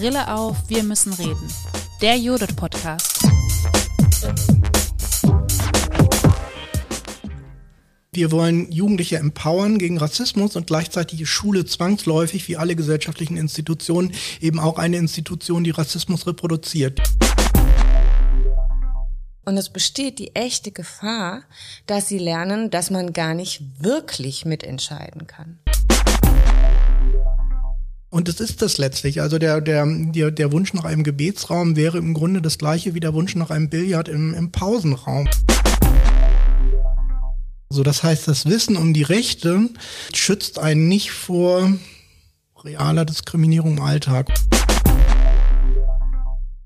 Brille auf, wir müssen reden. Der Judith Podcast. Wir wollen Jugendliche empowern gegen Rassismus und gleichzeitig ist Schule zwangsläufig, wie alle gesellschaftlichen Institutionen, eben auch eine Institution, die Rassismus reproduziert. Und es besteht die echte Gefahr, dass sie lernen, dass man gar nicht wirklich mitentscheiden kann. Und es ist das letztlich. Also der, der, der, der Wunsch nach einem Gebetsraum wäre im Grunde das gleiche wie der Wunsch nach einem Billard im, im Pausenraum. So, das heißt, das Wissen um die Rechte schützt einen nicht vor realer Diskriminierung im Alltag.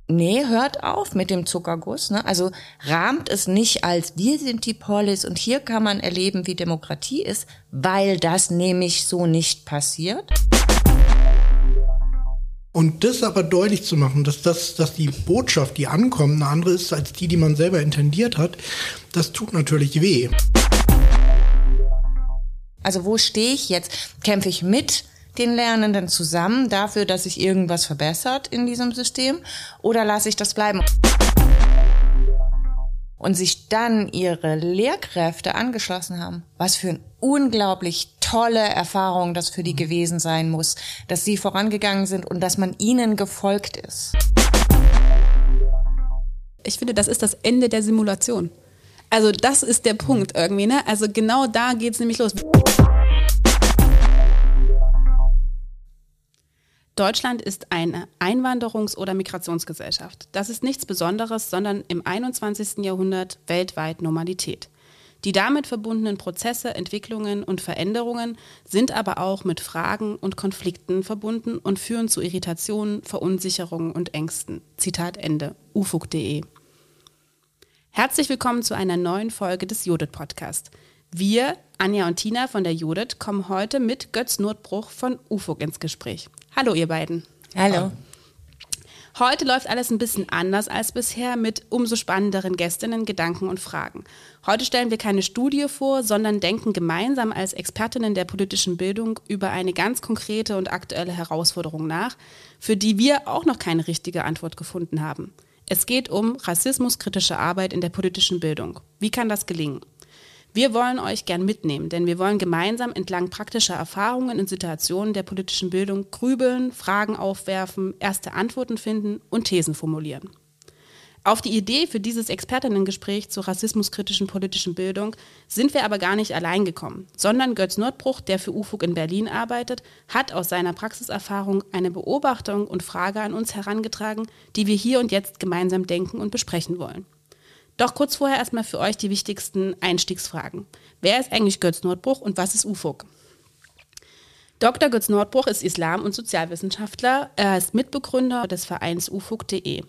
Nee, hört auf mit dem Zuckerguss. Ne? Also rahmt es nicht als wir sind die Polis und hier kann man erleben, wie Demokratie ist, weil das nämlich so nicht passiert. Und das aber deutlich zu machen, dass, das, dass die Botschaft, die ankommt, eine andere ist als die, die man selber intendiert hat, das tut natürlich weh. Also wo stehe ich jetzt? Kämpfe ich mit den Lernenden zusammen dafür, dass sich irgendwas verbessert in diesem System oder lasse ich das bleiben? Und sich dann ihre Lehrkräfte angeschlossen haben. Was für eine unglaublich tolle Erfahrung das für die gewesen sein muss, dass sie vorangegangen sind und dass man ihnen gefolgt ist. Ich finde, das ist das Ende der Simulation. Also das ist der Punkt irgendwie, ne? Also genau da geht es nämlich los. Deutschland ist eine Einwanderungs- oder Migrationsgesellschaft. Das ist nichts Besonderes, sondern im 21. Jahrhundert weltweit Normalität. Die damit verbundenen Prozesse, Entwicklungen und Veränderungen sind aber auch mit Fragen und Konflikten verbunden und führen zu Irritationen, Verunsicherungen und Ängsten. Zitat Ende. ufug.de. Herzlich willkommen zu einer neuen Folge des Judith Podcast. Wir, Anja und Tina von der Judith, kommen heute mit Götz Notbruch von UFOG ins Gespräch. Hallo, ihr beiden. Hallo. Heute läuft alles ein bisschen anders als bisher mit umso spannenderen Gästinnen, Gedanken und Fragen. Heute stellen wir keine Studie vor, sondern denken gemeinsam als Expertinnen der politischen Bildung über eine ganz konkrete und aktuelle Herausforderung nach, für die wir auch noch keine richtige Antwort gefunden haben. Es geht um rassismuskritische Arbeit in der politischen Bildung. Wie kann das gelingen? Wir wollen euch gern mitnehmen, denn wir wollen gemeinsam entlang praktischer Erfahrungen in Situationen der politischen Bildung grübeln, Fragen aufwerfen, erste Antworten finden und Thesen formulieren. Auf die Idee für dieses Expertinnengespräch zur rassismuskritischen politischen Bildung sind wir aber gar nicht allein gekommen, sondern Götz Nordbruch, der für UFUG in Berlin arbeitet, hat aus seiner Praxiserfahrung eine Beobachtung und Frage an uns herangetragen, die wir hier und jetzt gemeinsam denken und besprechen wollen. Doch kurz vorher erstmal für euch die wichtigsten Einstiegsfragen. Wer ist eigentlich Götz Nordbruch und was ist UFOG? Dr. Götz Nordbruch ist Islam- und Sozialwissenschaftler. Er ist Mitbegründer des Vereins UFOG.de.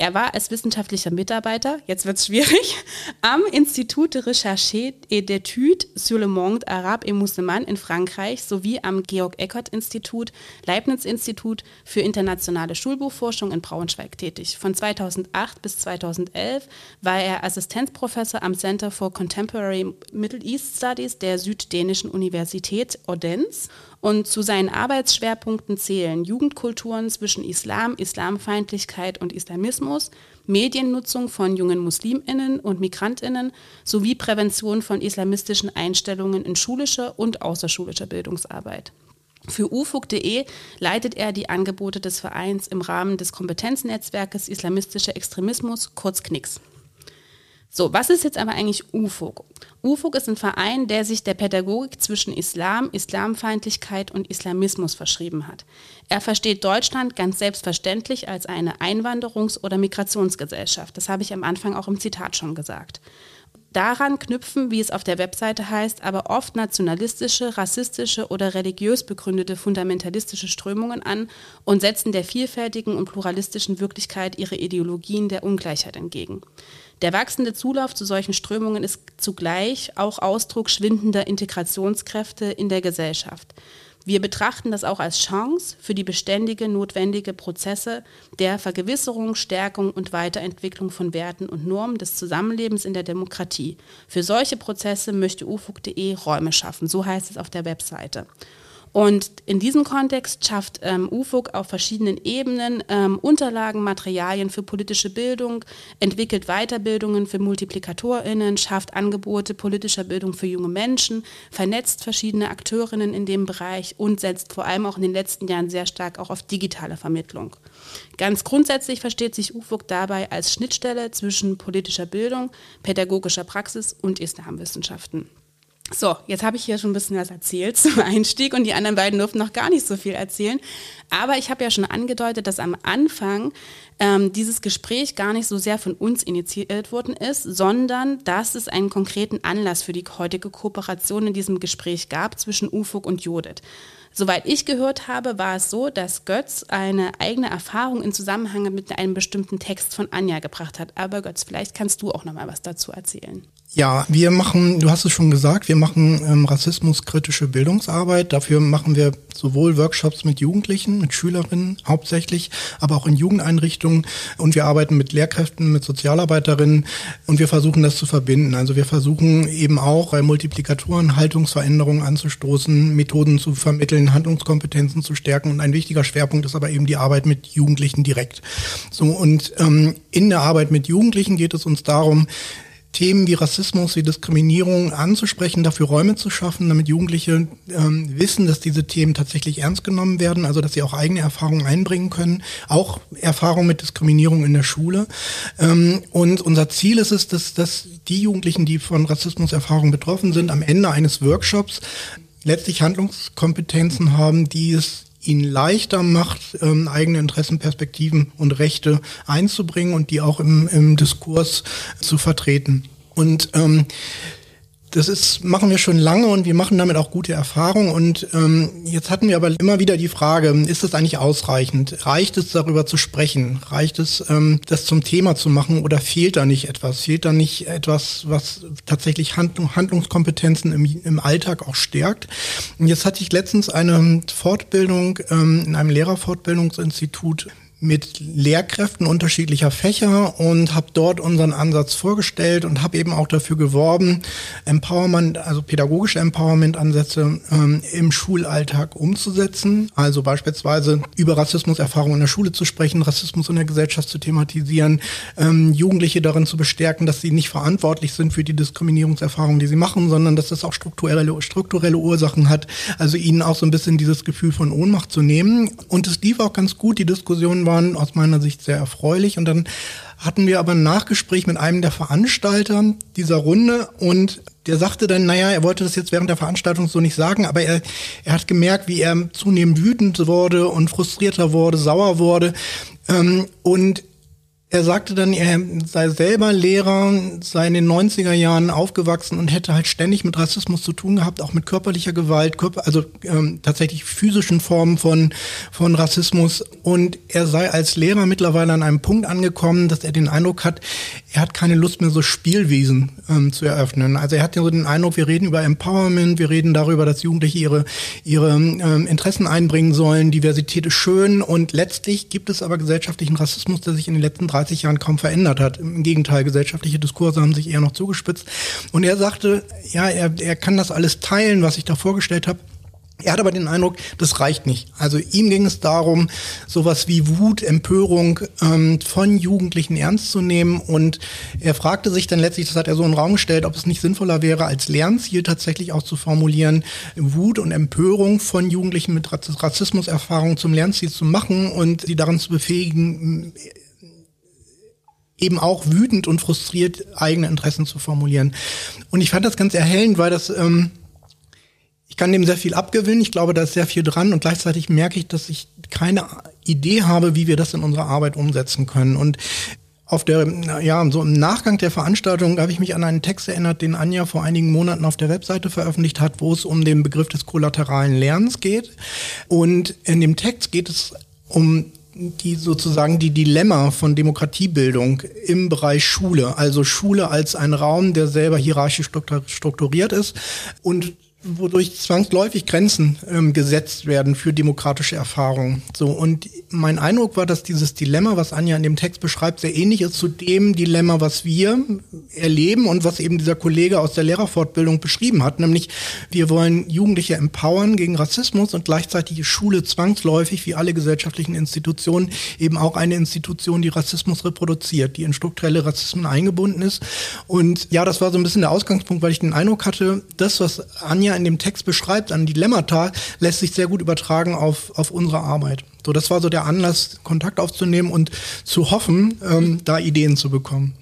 Er war als wissenschaftlicher Mitarbeiter, jetzt wird es schwierig, am Institut de Recherche et d'études sur le monde arabe et musulman in Frankreich sowie am Georg-Eckert-Institut, Leibniz-Institut für internationale Schulbuchforschung in Braunschweig tätig. Von 2008 bis 2011 war er Assistenzprofessor am Center for Contemporary Middle East Studies der Süddänischen Universität Odense und zu seinen Arbeitsschwerpunkten zählen Jugendkulturen zwischen Islam, Islamfeindlichkeit und Islamismus, Mediennutzung von jungen Musliminnen und Migrantinnen sowie Prävention von islamistischen Einstellungen in schulischer und außerschulischer Bildungsarbeit. Für ufug.de leitet er die Angebote des Vereins im Rahmen des Kompetenznetzwerkes Islamistischer Extremismus, kurz KNICS. So, was ist jetzt aber eigentlich UFOG? UFOG ist ein Verein, der sich der Pädagogik zwischen Islam, Islamfeindlichkeit und Islamismus verschrieben hat. Er versteht Deutschland ganz selbstverständlich als eine Einwanderungs- oder Migrationsgesellschaft. Das habe ich am Anfang auch im Zitat schon gesagt. Daran knüpfen, wie es auf der Webseite heißt, aber oft nationalistische, rassistische oder religiös begründete fundamentalistische Strömungen an und setzen der vielfältigen und pluralistischen Wirklichkeit ihre Ideologien der Ungleichheit entgegen. Der wachsende Zulauf zu solchen Strömungen ist zugleich auch Ausdruck schwindender Integrationskräfte in der Gesellschaft. Wir betrachten das auch als Chance für die beständige, notwendige Prozesse der Vergewisserung, Stärkung und Weiterentwicklung von Werten und Normen des Zusammenlebens in der Demokratie. Für solche Prozesse möchte ufug.de Räume schaffen, so heißt es auf der Webseite. Und in diesem Kontext schafft ähm, UFOG auf verschiedenen Ebenen ähm, Unterlagen, Materialien für politische Bildung, entwickelt Weiterbildungen für MultiplikatorInnen, schafft Angebote politischer Bildung für junge Menschen, vernetzt verschiedene Akteurinnen in dem Bereich und setzt vor allem auch in den letzten Jahren sehr stark auch auf digitale Vermittlung. Ganz grundsätzlich versteht sich UFOG dabei als Schnittstelle zwischen politischer Bildung, pädagogischer Praxis und Islamwissenschaften. So, jetzt habe ich hier schon ein bisschen was erzählt zum Einstieg und die anderen beiden durften noch gar nicht so viel erzählen. Aber ich habe ja schon angedeutet, dass am Anfang ähm, dieses Gespräch gar nicht so sehr von uns initiiert worden ist, sondern dass es einen konkreten Anlass für die heutige Kooperation in diesem Gespräch gab zwischen UFOG und Judith. Soweit ich gehört habe, war es so, dass Götz eine eigene Erfahrung in Zusammenhang mit einem bestimmten Text von Anja gebracht hat. Aber Götz, vielleicht kannst du auch noch mal was dazu erzählen. Ja, wir machen, du hast es schon gesagt, wir machen ähm, rassismuskritische Bildungsarbeit. Dafür machen wir sowohl Workshops mit Jugendlichen, mit Schülerinnen hauptsächlich, aber auch in Jugendeinrichtungen. Und wir arbeiten mit Lehrkräften, mit Sozialarbeiterinnen und wir versuchen das zu verbinden. Also wir versuchen eben auch bei Multiplikatoren Haltungsveränderungen anzustoßen, Methoden zu vermitteln, Handlungskompetenzen zu stärken. Und ein wichtiger Schwerpunkt ist aber eben die Arbeit mit Jugendlichen direkt. So und ähm, in der Arbeit mit Jugendlichen geht es uns darum, Themen wie Rassismus, wie Diskriminierung anzusprechen, dafür Räume zu schaffen, damit Jugendliche ähm, wissen, dass diese Themen tatsächlich ernst genommen werden, also dass sie auch eigene Erfahrungen einbringen können, auch Erfahrungen mit Diskriminierung in der Schule. Ähm, und unser Ziel ist es, dass, dass die Jugendlichen, die von Rassismuserfahrungen betroffen sind, am Ende eines Workshops letztlich Handlungskompetenzen haben, die es ihnen leichter macht, ähm, eigene Interessen, Perspektiven und Rechte einzubringen und die auch im, im Diskurs zu vertreten. Und ähm, das ist, machen wir schon lange und wir machen damit auch gute Erfahrungen. Und ähm, jetzt hatten wir aber immer wieder die Frage, ist das eigentlich ausreichend? Reicht es darüber zu sprechen? Reicht es, ähm, das zum Thema zu machen oder fehlt da nicht etwas? Fehlt da nicht etwas, was tatsächlich Handlung, Handlungskompetenzen im, im Alltag auch stärkt? Und jetzt hatte ich letztens eine Fortbildung ähm, in einem Lehrerfortbildungsinstitut mit Lehrkräften unterschiedlicher Fächer und habe dort unseren Ansatz vorgestellt und habe eben auch dafür geworben, Empowerment, also pädagogische Empowerment-Ansätze ähm, im Schulalltag umzusetzen. Also beispielsweise über Rassismuserfahrungen in der Schule zu sprechen, Rassismus in der Gesellschaft zu thematisieren, ähm, Jugendliche darin zu bestärken, dass sie nicht verantwortlich sind für die Diskriminierungserfahrungen, die sie machen, sondern dass das auch strukturelle, strukturelle Ursachen hat. Also ihnen auch so ein bisschen dieses Gefühl von Ohnmacht zu nehmen. Und es lief auch ganz gut, die Diskussion waren aus meiner Sicht sehr erfreulich. Und dann hatten wir aber ein Nachgespräch mit einem der Veranstalter dieser Runde und der sagte dann, naja, er wollte das jetzt während der Veranstaltung so nicht sagen, aber er, er hat gemerkt, wie er zunehmend wütend wurde und frustrierter wurde, sauer wurde. Ähm, und er sagte dann, er sei selber Lehrer, sei in den 90er Jahren aufgewachsen und hätte halt ständig mit Rassismus zu tun gehabt, auch mit körperlicher Gewalt, also ähm, tatsächlich physischen Formen von, von Rassismus. Und er sei als Lehrer mittlerweile an einem Punkt angekommen, dass er den Eindruck hat, er hat keine Lust mehr, so Spielwesen ähm, zu eröffnen. Also er hat so den Eindruck, wir reden über Empowerment, wir reden darüber, dass Jugendliche ihre, ihre ähm, Interessen einbringen sollen, Diversität ist schön und letztlich gibt es aber gesellschaftlichen Rassismus, der sich in den letzten 30 Jahren kaum verändert hat. Im Gegenteil, gesellschaftliche Diskurse haben sich eher noch zugespitzt. Und er sagte, ja, er, er kann das alles teilen, was ich da vorgestellt habe. Er hat aber den Eindruck, das reicht nicht. Also ihm ging es darum, sowas wie Wut, Empörung ähm, von Jugendlichen ernst zu nehmen. Und er fragte sich dann letztlich, das hat er so in den Raum gestellt, ob es nicht sinnvoller wäre, als Lernziel tatsächlich auch zu formulieren, Wut und Empörung von Jugendlichen mit Rassismuserfahrung zum Lernziel zu machen und sie daran zu befähigen, eben auch wütend und frustriert eigene Interessen zu formulieren. Und ich fand das ganz erhellend, weil das ähm, ich kann dem sehr viel abgewinnen. Ich glaube, da ist sehr viel dran und gleichzeitig merke ich, dass ich keine Idee habe, wie wir das in unserer Arbeit umsetzen können. Und auf der, ja, so im Nachgang der Veranstaltung habe ich mich an einen Text erinnert, den Anja vor einigen Monaten auf der Webseite veröffentlicht hat, wo es um den Begriff des kollateralen Lernens geht. Und in dem Text geht es um die sozusagen die Dilemma von Demokratiebildung im Bereich Schule, also Schule als ein Raum, der selber hierarchisch strukturiert ist und wodurch zwangsläufig Grenzen ähm, gesetzt werden für demokratische Erfahrungen. So und mein Eindruck war, dass dieses Dilemma, was Anja in dem Text beschreibt, sehr ähnlich ist zu dem Dilemma, was wir erleben und was eben dieser Kollege aus der Lehrerfortbildung beschrieben hat. Nämlich, wir wollen Jugendliche empowern gegen Rassismus und gleichzeitig ist Schule zwangsläufig, wie alle gesellschaftlichen Institutionen, eben auch eine Institution, die Rassismus reproduziert, die in strukturelle Rassismen eingebunden ist. Und ja, das war so ein bisschen der Ausgangspunkt, weil ich den Eindruck hatte, das, was Anja in dem Text beschreibt an Dilemmata, lässt sich sehr gut übertragen auf, auf unsere Arbeit. So, das war so der Anlass, Kontakt aufzunehmen und zu hoffen, ähm, da Ideen zu bekommen.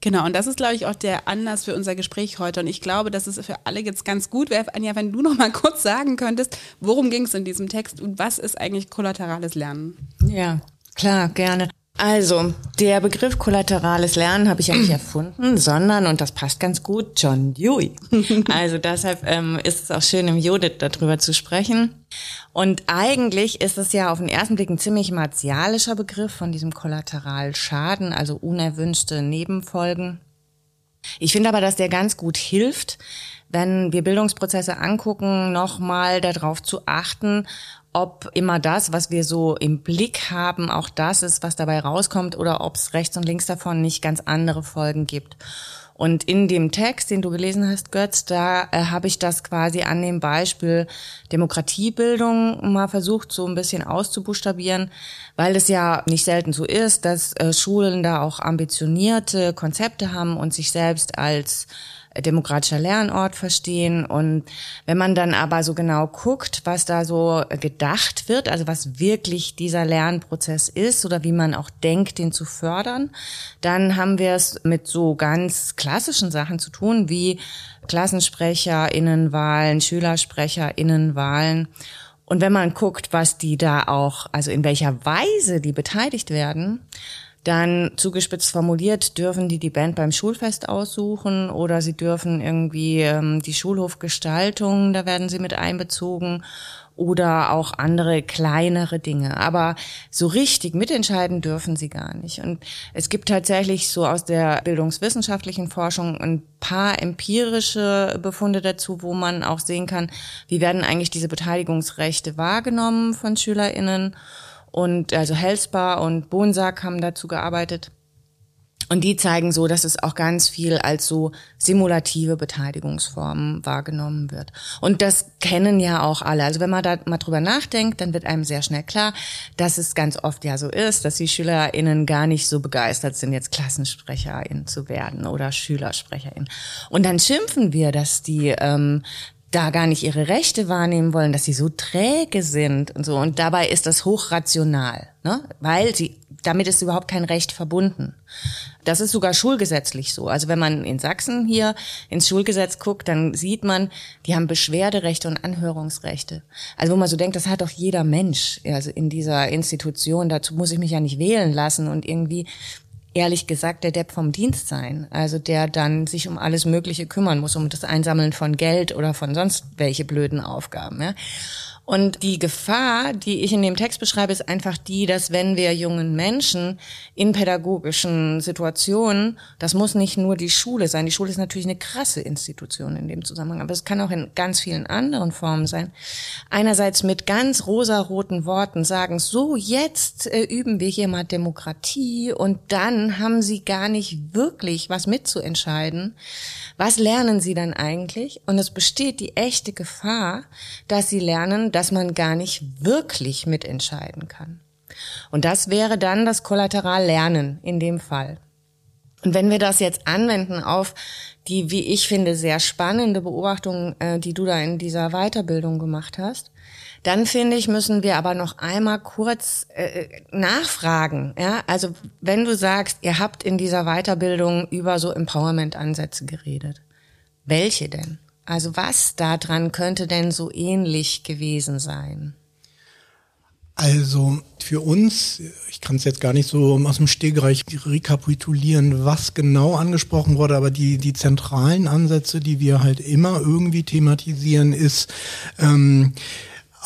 Genau, und das ist, glaube ich, auch der Anlass für unser Gespräch heute. Und ich glaube, dass es für alle jetzt ganz gut wäre, Anja, wenn du noch mal kurz sagen könntest, worum ging es in diesem Text und was ist eigentlich kollaterales Lernen? Ja, klar, gerne. Also, der Begriff kollaterales Lernen habe ich ja nicht erfunden, sondern, und das passt ganz gut, John Dewey. Also deshalb ähm, ist es auch schön, im Judith darüber zu sprechen. Und eigentlich ist es ja auf den ersten Blick ein ziemlich martialischer Begriff von diesem Kollateralschaden, also unerwünschte Nebenfolgen. Ich finde aber, dass der ganz gut hilft, wenn wir Bildungsprozesse angucken, nochmal darauf zu achten, ob immer das, was wir so im Blick haben, auch das ist, was dabei rauskommt oder ob es rechts und links davon nicht ganz andere Folgen gibt. Und in dem Text, den du gelesen hast, Götz, da äh, habe ich das quasi an dem Beispiel Demokratiebildung mal versucht, so ein bisschen auszubuchstabieren, weil es ja nicht selten so ist, dass äh, Schulen da auch ambitionierte Konzepte haben und sich selbst als demokratischer Lernort verstehen. Und wenn man dann aber so genau guckt, was da so gedacht wird, also was wirklich dieser Lernprozess ist oder wie man auch denkt, den zu fördern, dann haben wir es mit so ganz klassischen Sachen zu tun, wie KlassensprecherInnenwahlen, SchülersprecherInnenwahlen. Und wenn man guckt, was die da auch, also in welcher Weise die beteiligt werden, dann zugespitzt formuliert, dürfen die die Band beim Schulfest aussuchen oder sie dürfen irgendwie ähm, die Schulhofgestaltung, da werden sie mit einbezogen oder auch andere kleinere Dinge. Aber so richtig mitentscheiden dürfen sie gar nicht. Und es gibt tatsächlich so aus der bildungswissenschaftlichen Forschung ein paar empirische Befunde dazu, wo man auch sehen kann, wie werden eigentlich diese Beteiligungsrechte wahrgenommen von SchülerInnen und also Helsbar und Bonsack haben dazu gearbeitet. Und die zeigen so, dass es auch ganz viel als so simulative Beteiligungsformen wahrgenommen wird. Und das kennen ja auch alle. Also wenn man da mal drüber nachdenkt, dann wird einem sehr schnell klar, dass es ganz oft ja so ist, dass die SchülerInnen gar nicht so begeistert sind, jetzt KlassensprecherInnen zu werden oder SchülersprecherInnen. Und dann schimpfen wir, dass die ähm, da gar nicht ihre Rechte wahrnehmen wollen, dass sie so träge sind und so. Und dabei ist das hochrational, ne? weil sie, damit ist überhaupt kein Recht verbunden. Das ist sogar schulgesetzlich so. Also wenn man in Sachsen hier ins Schulgesetz guckt, dann sieht man, die haben Beschwerderechte und Anhörungsrechte. Also wo man so denkt, das hat doch jeder Mensch also in dieser Institution. Dazu muss ich mich ja nicht wählen lassen und irgendwie ehrlich gesagt der Depp vom Dienst sein. Also der dann sich um alles Mögliche kümmern muss, um das Einsammeln von Geld oder von sonst welche blöden Aufgaben. Ja. Und die Gefahr, die ich in dem Text beschreibe, ist einfach die, dass wenn wir jungen Menschen in pädagogischen Situationen, das muss nicht nur die Schule sein, die Schule ist natürlich eine krasse Institution in dem Zusammenhang, aber es kann auch in ganz vielen anderen Formen sein, einerseits mit ganz rosaroten Worten sagen, so jetzt äh, üben wir hier mal Demokratie und dann haben sie gar nicht wirklich was mitzuentscheiden. Was lernen sie dann eigentlich? Und es besteht die echte Gefahr, dass sie lernen, dass man gar nicht wirklich mitentscheiden kann. Und das wäre dann das Kollaterallernen in dem Fall. Und wenn wir das jetzt anwenden auf die, wie ich finde, sehr spannende Beobachtung, äh, die du da in dieser Weiterbildung gemacht hast, dann finde ich, müssen wir aber noch einmal kurz äh, nachfragen. Ja? Also wenn du sagst, ihr habt in dieser Weiterbildung über so Empowerment-Ansätze geredet, welche denn? Also was daran könnte denn so ähnlich gewesen sein? Also für uns, ich kann es jetzt gar nicht so aus dem Stegreich rekapitulieren, was genau angesprochen wurde, aber die, die zentralen Ansätze, die wir halt immer irgendwie thematisieren, ist ähm,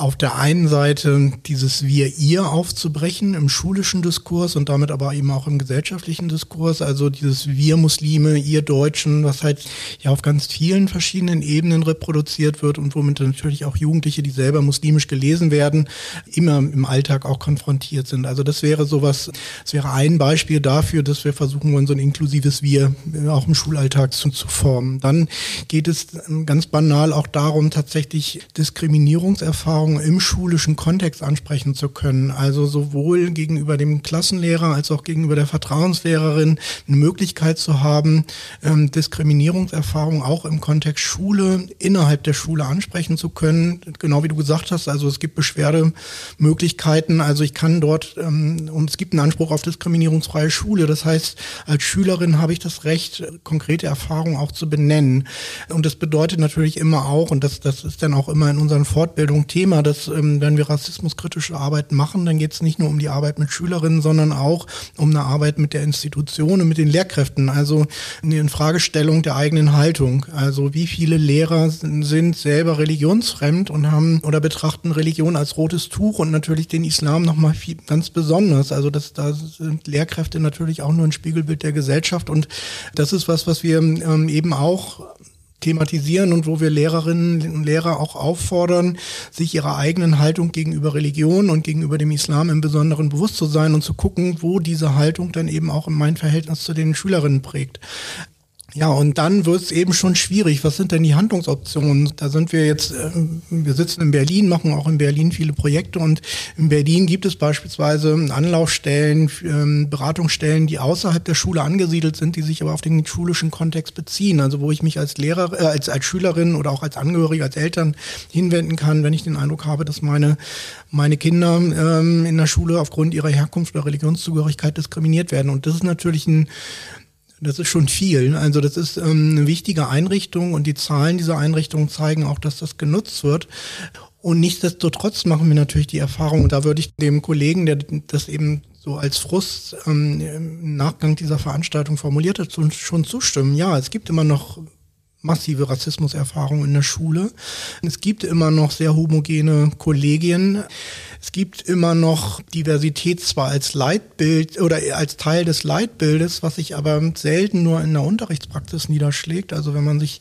auf der einen Seite dieses Wir-Ihr aufzubrechen im schulischen Diskurs und damit aber eben auch im gesellschaftlichen Diskurs, also dieses Wir Muslime, ihr Deutschen, was halt ja auf ganz vielen verschiedenen Ebenen reproduziert wird und womit natürlich auch Jugendliche, die selber muslimisch gelesen werden, immer im Alltag auch konfrontiert sind. Also das wäre sowas, das wäre ein Beispiel dafür, dass wir versuchen wollen, so ein inklusives Wir auch im Schulalltag zu, zu formen. Dann geht es ganz banal auch darum, tatsächlich Diskriminierungserfahrungen im schulischen Kontext ansprechen zu können. Also sowohl gegenüber dem Klassenlehrer als auch gegenüber der Vertrauenslehrerin eine Möglichkeit zu haben, ähm, Diskriminierungserfahrungen auch im Kontext Schule innerhalb der Schule ansprechen zu können. Genau wie du gesagt hast, also es gibt Beschwerdemöglichkeiten. Also ich kann dort, ähm, und es gibt einen Anspruch auf diskriminierungsfreie Schule. Das heißt, als Schülerin habe ich das Recht, konkrete Erfahrungen auch zu benennen. Und das bedeutet natürlich immer auch, und das, das ist dann auch immer in unseren Fortbildungen Thema, dass ähm, wenn wir rassismuskritische Arbeit machen, dann geht es nicht nur um die Arbeit mit Schülerinnen, sondern auch um eine Arbeit mit der Institution und mit den Lehrkräften. Also eine Infragestellung der eigenen Haltung. Also wie viele Lehrer sind selber religionsfremd und haben oder betrachten Religion als rotes Tuch und natürlich den Islam nochmal ganz besonders. Also das, da sind Lehrkräfte natürlich auch nur ein Spiegelbild der Gesellschaft und das ist was, was wir ähm, eben auch thematisieren und wo wir Lehrerinnen und Lehrer auch auffordern, sich ihrer eigenen Haltung gegenüber Religion und gegenüber dem Islam im Besonderen bewusst zu sein und zu gucken, wo diese Haltung dann eben auch in mein Verhältnis zu den Schülerinnen prägt. Ja, und dann wird es eben schon schwierig. Was sind denn die Handlungsoptionen? Da sind wir jetzt, äh, wir sitzen in Berlin, machen auch in Berlin viele Projekte und in Berlin gibt es beispielsweise Anlaufstellen, ähm, Beratungsstellen, die außerhalb der Schule angesiedelt sind, die sich aber auf den schulischen Kontext beziehen. Also wo ich mich als Lehrer, äh, als, als Schülerin oder auch als Angehörige, als Eltern hinwenden kann, wenn ich den Eindruck habe, dass meine, meine Kinder ähm, in der Schule aufgrund ihrer Herkunft oder Religionszugehörigkeit diskriminiert werden. Und das ist natürlich ein das ist schon viel. Also das ist ähm, eine wichtige Einrichtung und die Zahlen dieser Einrichtung zeigen auch, dass das genutzt wird. Und nichtsdestotrotz machen wir natürlich die Erfahrung, und da würde ich dem Kollegen, der das eben so als Frust ähm, im Nachgang dieser Veranstaltung formuliert hat, schon zustimmen. Ja, es gibt immer noch massive Rassismuserfahrungen in der Schule. Es gibt immer noch sehr homogene Kollegien. Es gibt immer noch Diversität zwar als Leitbild oder als Teil des Leitbildes, was sich aber selten nur in der Unterrichtspraxis niederschlägt. Also wenn man sich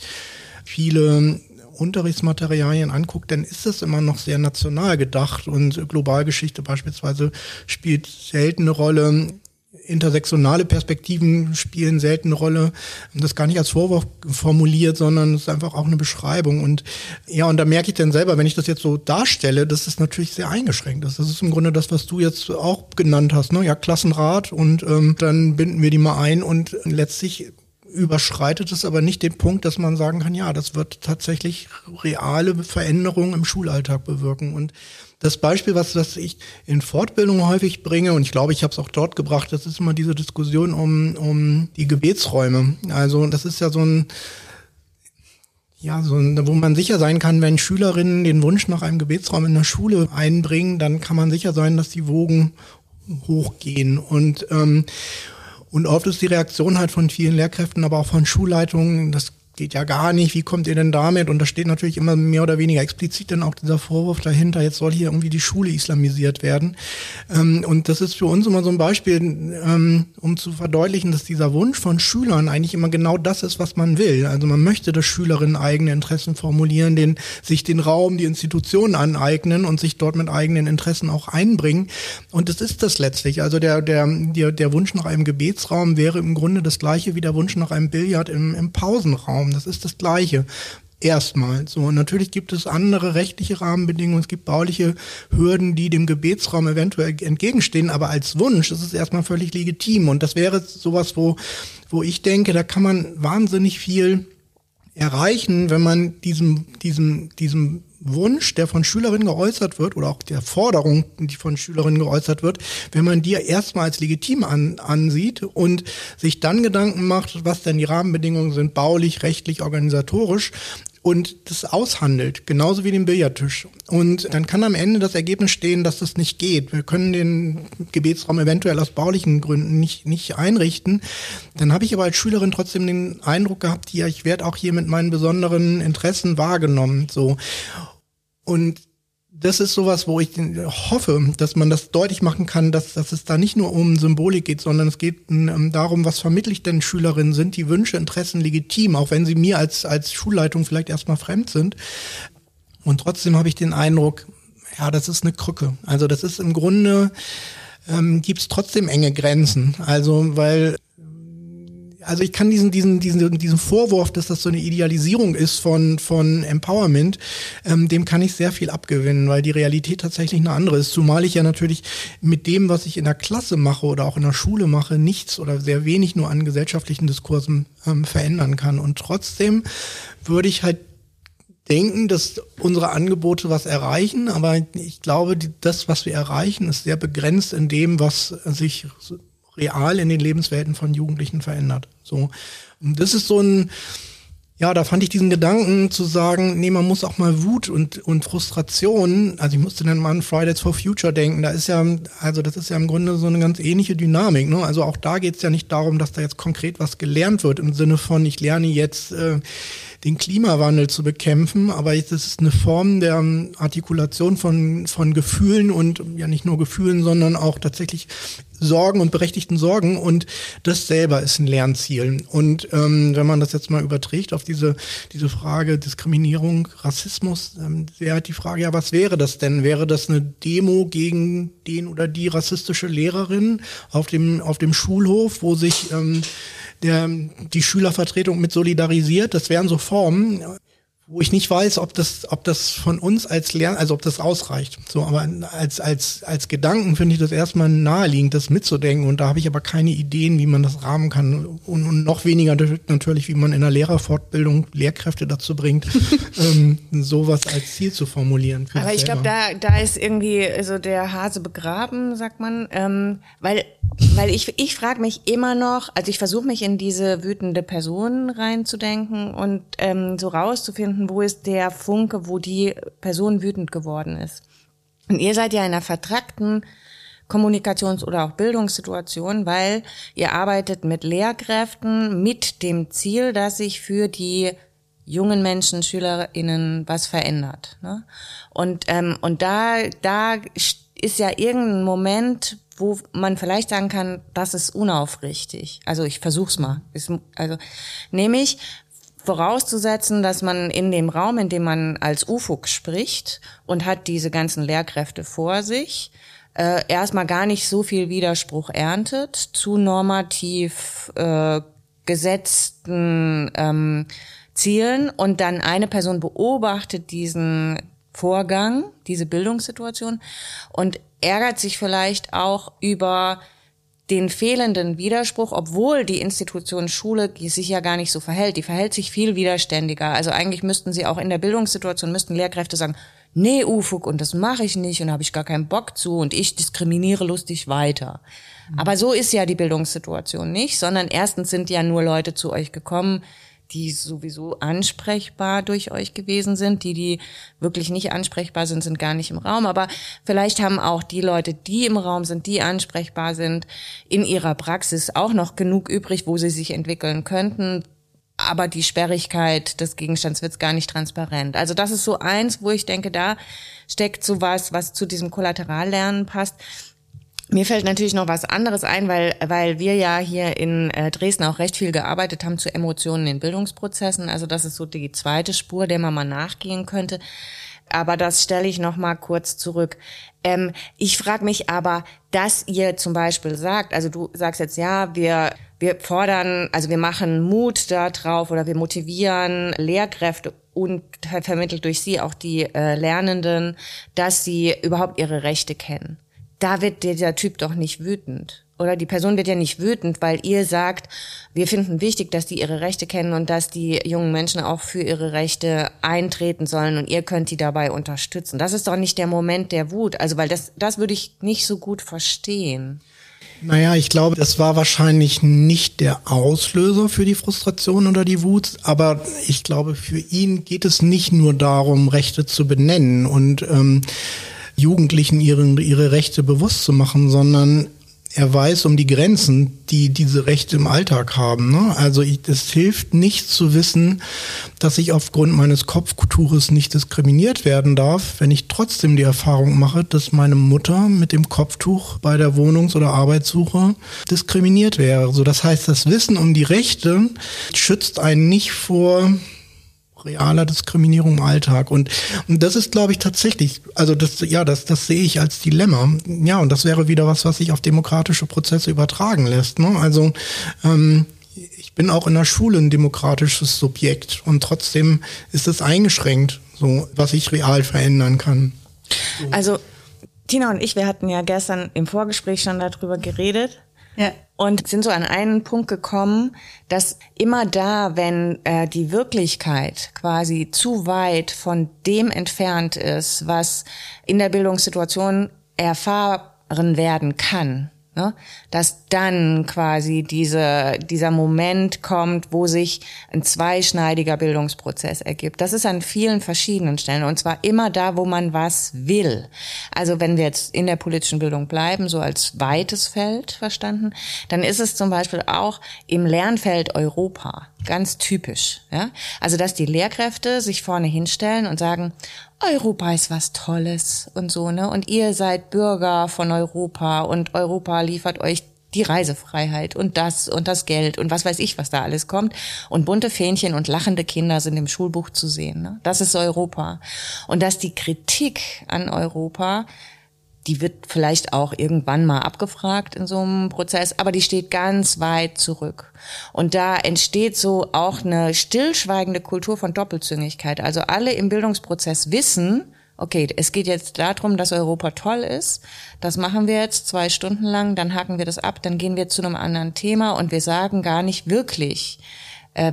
viele Unterrichtsmaterialien anguckt, dann ist es immer noch sehr national gedacht und Globalgeschichte beispielsweise spielt selten eine Rolle intersektionale Perspektiven spielen selten eine Rolle. Das gar nicht als Vorwurf formuliert, sondern es ist einfach auch eine Beschreibung. Und ja, und da merke ich dann selber, wenn ich das jetzt so darstelle, dass es natürlich sehr eingeschränkt ist. Das ist im Grunde das, was du jetzt auch genannt hast, ne? Ja, Klassenrat und ähm, dann binden wir die mal ein und letztlich überschreitet es aber nicht den Punkt, dass man sagen kann, ja, das wird tatsächlich reale Veränderungen im Schulalltag bewirken. Und das Beispiel, was, was ich in Fortbildung häufig bringe, und ich glaube, ich habe es auch dort gebracht, das ist immer diese Diskussion um, um die Gebetsräume. Also das ist ja so ein, ja, so, wo man sicher sein kann, wenn Schülerinnen den Wunsch nach einem Gebetsraum in der Schule einbringen, dann kann man sicher sein, dass die Wogen hochgehen. Und ähm, und oft ist die Reaktion halt von vielen Lehrkräften, aber auch von Schulleitungen, das geht ja gar nicht, wie kommt ihr denn damit? Und da steht natürlich immer mehr oder weniger explizit dann auch dieser Vorwurf dahinter, jetzt soll hier irgendwie die Schule islamisiert werden. Ähm, und das ist für uns immer so ein Beispiel, ähm, um zu verdeutlichen, dass dieser Wunsch von Schülern eigentlich immer genau das ist, was man will. Also man möchte, dass Schülerinnen eigene Interessen formulieren, den, sich den Raum, die Institutionen aneignen und sich dort mit eigenen Interessen auch einbringen. Und das ist das letztlich. Also der, der, der, der Wunsch nach einem Gebetsraum wäre im Grunde das gleiche wie der Wunsch nach einem Billard im, im Pausenraum haben. Das ist das Gleiche. Erstmal. So, und natürlich gibt es andere rechtliche Rahmenbedingungen, es gibt bauliche Hürden, die dem Gebetsraum eventuell entgegenstehen, aber als Wunsch ist es erstmal völlig legitim. Und das wäre sowas, wo, wo ich denke, da kann man wahnsinnig viel erreichen, wenn man diesem, diesem, diesem Wunsch, der von Schülerinnen geäußert wird, oder auch der Forderung, die von Schülerinnen geäußert wird, wenn man die erstmal als legitim an, ansieht und sich dann Gedanken macht, was denn die Rahmenbedingungen sind, baulich, rechtlich, organisatorisch, und das aushandelt, genauso wie den Billardtisch. Und dann kann am Ende das Ergebnis stehen, dass das nicht geht. Wir können den Gebetsraum eventuell aus baulichen Gründen nicht, nicht einrichten. Dann habe ich aber als Schülerin trotzdem den Eindruck gehabt, ja, ich werde auch hier mit meinen besonderen Interessen wahrgenommen. So. Und das ist sowas, wo ich hoffe, dass man das deutlich machen kann, dass, dass es da nicht nur um Symbolik geht, sondern es geht ähm, darum, was vermittle ich denn Schülerinnen, sind die Wünsche, Interessen legitim, auch wenn sie mir als, als Schulleitung vielleicht erstmal fremd sind. Und trotzdem habe ich den Eindruck, ja, das ist eine Krücke. Also das ist im Grunde, ähm, gibt es trotzdem enge Grenzen. Also weil also ich kann diesen, diesen, diesen, diesen Vorwurf, dass das so eine Idealisierung ist von, von Empowerment, ähm, dem kann ich sehr viel abgewinnen, weil die Realität tatsächlich eine andere ist. Zumal ich ja natürlich mit dem, was ich in der Klasse mache oder auch in der Schule mache, nichts oder sehr wenig nur an gesellschaftlichen Diskursen ähm, verändern kann. Und trotzdem würde ich halt denken, dass unsere Angebote was erreichen, aber ich glaube, das, was wir erreichen, ist sehr begrenzt in dem, was sich real in den Lebenswelten von Jugendlichen verändert. So. Und das ist so ein, ja, da fand ich diesen Gedanken zu sagen, nee, man muss auch mal Wut und, und Frustration, also ich musste dann mal an Fridays for Future denken, da ist ja, also das ist ja im Grunde so eine ganz ähnliche Dynamik, ne? Also auch da geht es ja nicht darum, dass da jetzt konkret was gelernt wird im Sinne von, ich lerne jetzt äh, den Klimawandel zu bekämpfen, aber es ist eine Form der Artikulation von, von Gefühlen und ja nicht nur Gefühlen, sondern auch tatsächlich Sorgen und berechtigten Sorgen und das selber ist ein Lernziel. Und ähm, wenn man das jetzt mal überträgt auf diese, diese Frage Diskriminierung, Rassismus, ähm, wäre halt die Frage, ja, was wäre das denn? Wäre das eine Demo gegen den oder die rassistische Lehrerin auf dem, auf dem Schulhof, wo sich ähm, der, die Schülervertretung mit solidarisiert? Das wären so Formen, wo ich nicht weiß, ob das, ob das von uns als Lern, also ob das ausreicht. So, aber als, als, als Gedanken finde ich das erstmal naheliegend, das mitzudenken. Und da habe ich aber keine Ideen, wie man das rahmen kann. Und, und noch weniger natürlich, wie man in der Lehrerfortbildung Lehrkräfte dazu bringt, ähm, sowas als Ziel zu formulieren. Aber ich glaube, da, da ist irgendwie so der Hase begraben, sagt man. Ähm, weil, weil ich, ich frage mich immer noch, also ich versuche mich in diese wütende Person reinzudenken und ähm, so rauszufinden, finden, wo ist der Funke, wo die Person wütend geworden ist. Und ihr seid ja in einer vertrackten Kommunikations- oder auch Bildungssituation, weil ihr arbeitet mit Lehrkräften mit dem Ziel, dass sich für die jungen Menschen, SchülerInnen was verändert. Ne? Und, ähm, und da, da ist ja irgendein Moment, wo man vielleicht sagen kann, das ist unaufrichtig. Also ich versuch's mal. Ist, also nämlich vorauszusetzen, dass man in dem Raum, in dem man als UFUG spricht und hat diese ganzen Lehrkräfte vor sich, äh, erstmal gar nicht so viel Widerspruch erntet zu normativ äh, gesetzten ähm, Zielen. Und dann eine Person beobachtet diesen Vorgang, diese Bildungssituation und ärgert sich vielleicht auch über den fehlenden Widerspruch, obwohl die Institution Schule sich ja gar nicht so verhält. Die verhält sich viel widerständiger. Also eigentlich müssten sie auch in der Bildungssituation, müssten Lehrkräfte sagen, nee, Ufug, und das mache ich nicht und habe ich gar keinen Bock zu und ich diskriminiere lustig weiter. Mhm. Aber so ist ja die Bildungssituation nicht, sondern erstens sind ja nur Leute zu euch gekommen, die sowieso ansprechbar durch euch gewesen sind. Die, die wirklich nicht ansprechbar sind, sind gar nicht im Raum. Aber vielleicht haben auch die Leute, die im Raum sind, die ansprechbar sind, in ihrer Praxis auch noch genug übrig, wo sie sich entwickeln könnten. Aber die Sperrigkeit des Gegenstands wird gar nicht transparent. Also das ist so eins, wo ich denke, da steckt so was, was zu diesem Kollaterallernen passt mir fällt natürlich noch was anderes ein, weil, weil wir ja hier in äh, Dresden auch recht viel gearbeitet haben zu Emotionen in Bildungsprozessen. Also das ist so die zweite Spur, der man mal nachgehen könnte. Aber das stelle ich noch mal kurz zurück. Ähm, ich frage mich aber, dass ihr zum Beispiel sagt, also du sagst jetzt ja, wir wir fordern, also wir machen Mut da drauf oder wir motivieren Lehrkräfte und vermittelt durch sie auch die äh, Lernenden, dass sie überhaupt ihre Rechte kennen da wird dieser Typ doch nicht wütend. Oder die Person wird ja nicht wütend, weil ihr sagt, wir finden wichtig, dass die ihre Rechte kennen und dass die jungen Menschen auch für ihre Rechte eintreten sollen und ihr könnt die dabei unterstützen. Das ist doch nicht der Moment der Wut. Also, weil das, das würde ich nicht so gut verstehen. Naja, ich glaube, das war wahrscheinlich nicht der Auslöser für die Frustration oder die Wut, aber ich glaube, für ihn geht es nicht nur darum, Rechte zu benennen und ähm, Jugendlichen ihre, ihre Rechte bewusst zu machen, sondern er weiß um die Grenzen, die diese Rechte im Alltag haben. Ne? Also es hilft nicht zu wissen, dass ich aufgrund meines Kopftuches nicht diskriminiert werden darf, wenn ich trotzdem die Erfahrung mache, dass meine Mutter mit dem Kopftuch bei der Wohnungs- oder Arbeitssuche diskriminiert wäre. So, das heißt, das Wissen um die Rechte schützt einen nicht vor realer Diskriminierung im Alltag. Und, und das ist, glaube ich, tatsächlich, also das, ja, das, das sehe ich als Dilemma. Ja, und das wäre wieder was, was sich auf demokratische Prozesse übertragen lässt. Ne? Also ähm, ich bin auch in der Schule ein demokratisches Subjekt und trotzdem ist es eingeschränkt, so was ich real verändern kann. So. Also Tina und ich, wir hatten ja gestern im Vorgespräch schon darüber geredet. Ja. Und sind so an einen Punkt gekommen, dass immer da, wenn äh, die Wirklichkeit quasi zu weit von dem entfernt ist, was in der Bildungssituation erfahren werden kann, ne? dass dann quasi diese, dieser Moment kommt, wo sich ein zweischneidiger Bildungsprozess ergibt. Das ist an vielen verschiedenen Stellen und zwar immer da, wo man was will. Also wenn wir jetzt in der politischen Bildung bleiben, so als weites Feld verstanden, dann ist es zum Beispiel auch im Lernfeld Europa ganz typisch. Ja? Also dass die Lehrkräfte sich vorne hinstellen und sagen, Europa ist was Tolles und so, ne? Und ihr seid Bürger von Europa und Europa liefert euch die Reisefreiheit und das und das Geld und was weiß ich, was da alles kommt. Und bunte Fähnchen und lachende Kinder sind im Schulbuch zu sehen. Ne? Das ist Europa. Und dass die Kritik an Europa die wird vielleicht auch irgendwann mal abgefragt in so einem Prozess, aber die steht ganz weit zurück. Und da entsteht so auch eine stillschweigende Kultur von Doppelzüngigkeit. Also alle im Bildungsprozess wissen, okay, es geht jetzt darum, dass Europa toll ist. Das machen wir jetzt zwei Stunden lang, dann haken wir das ab, dann gehen wir zu einem anderen Thema und wir sagen gar nicht wirklich,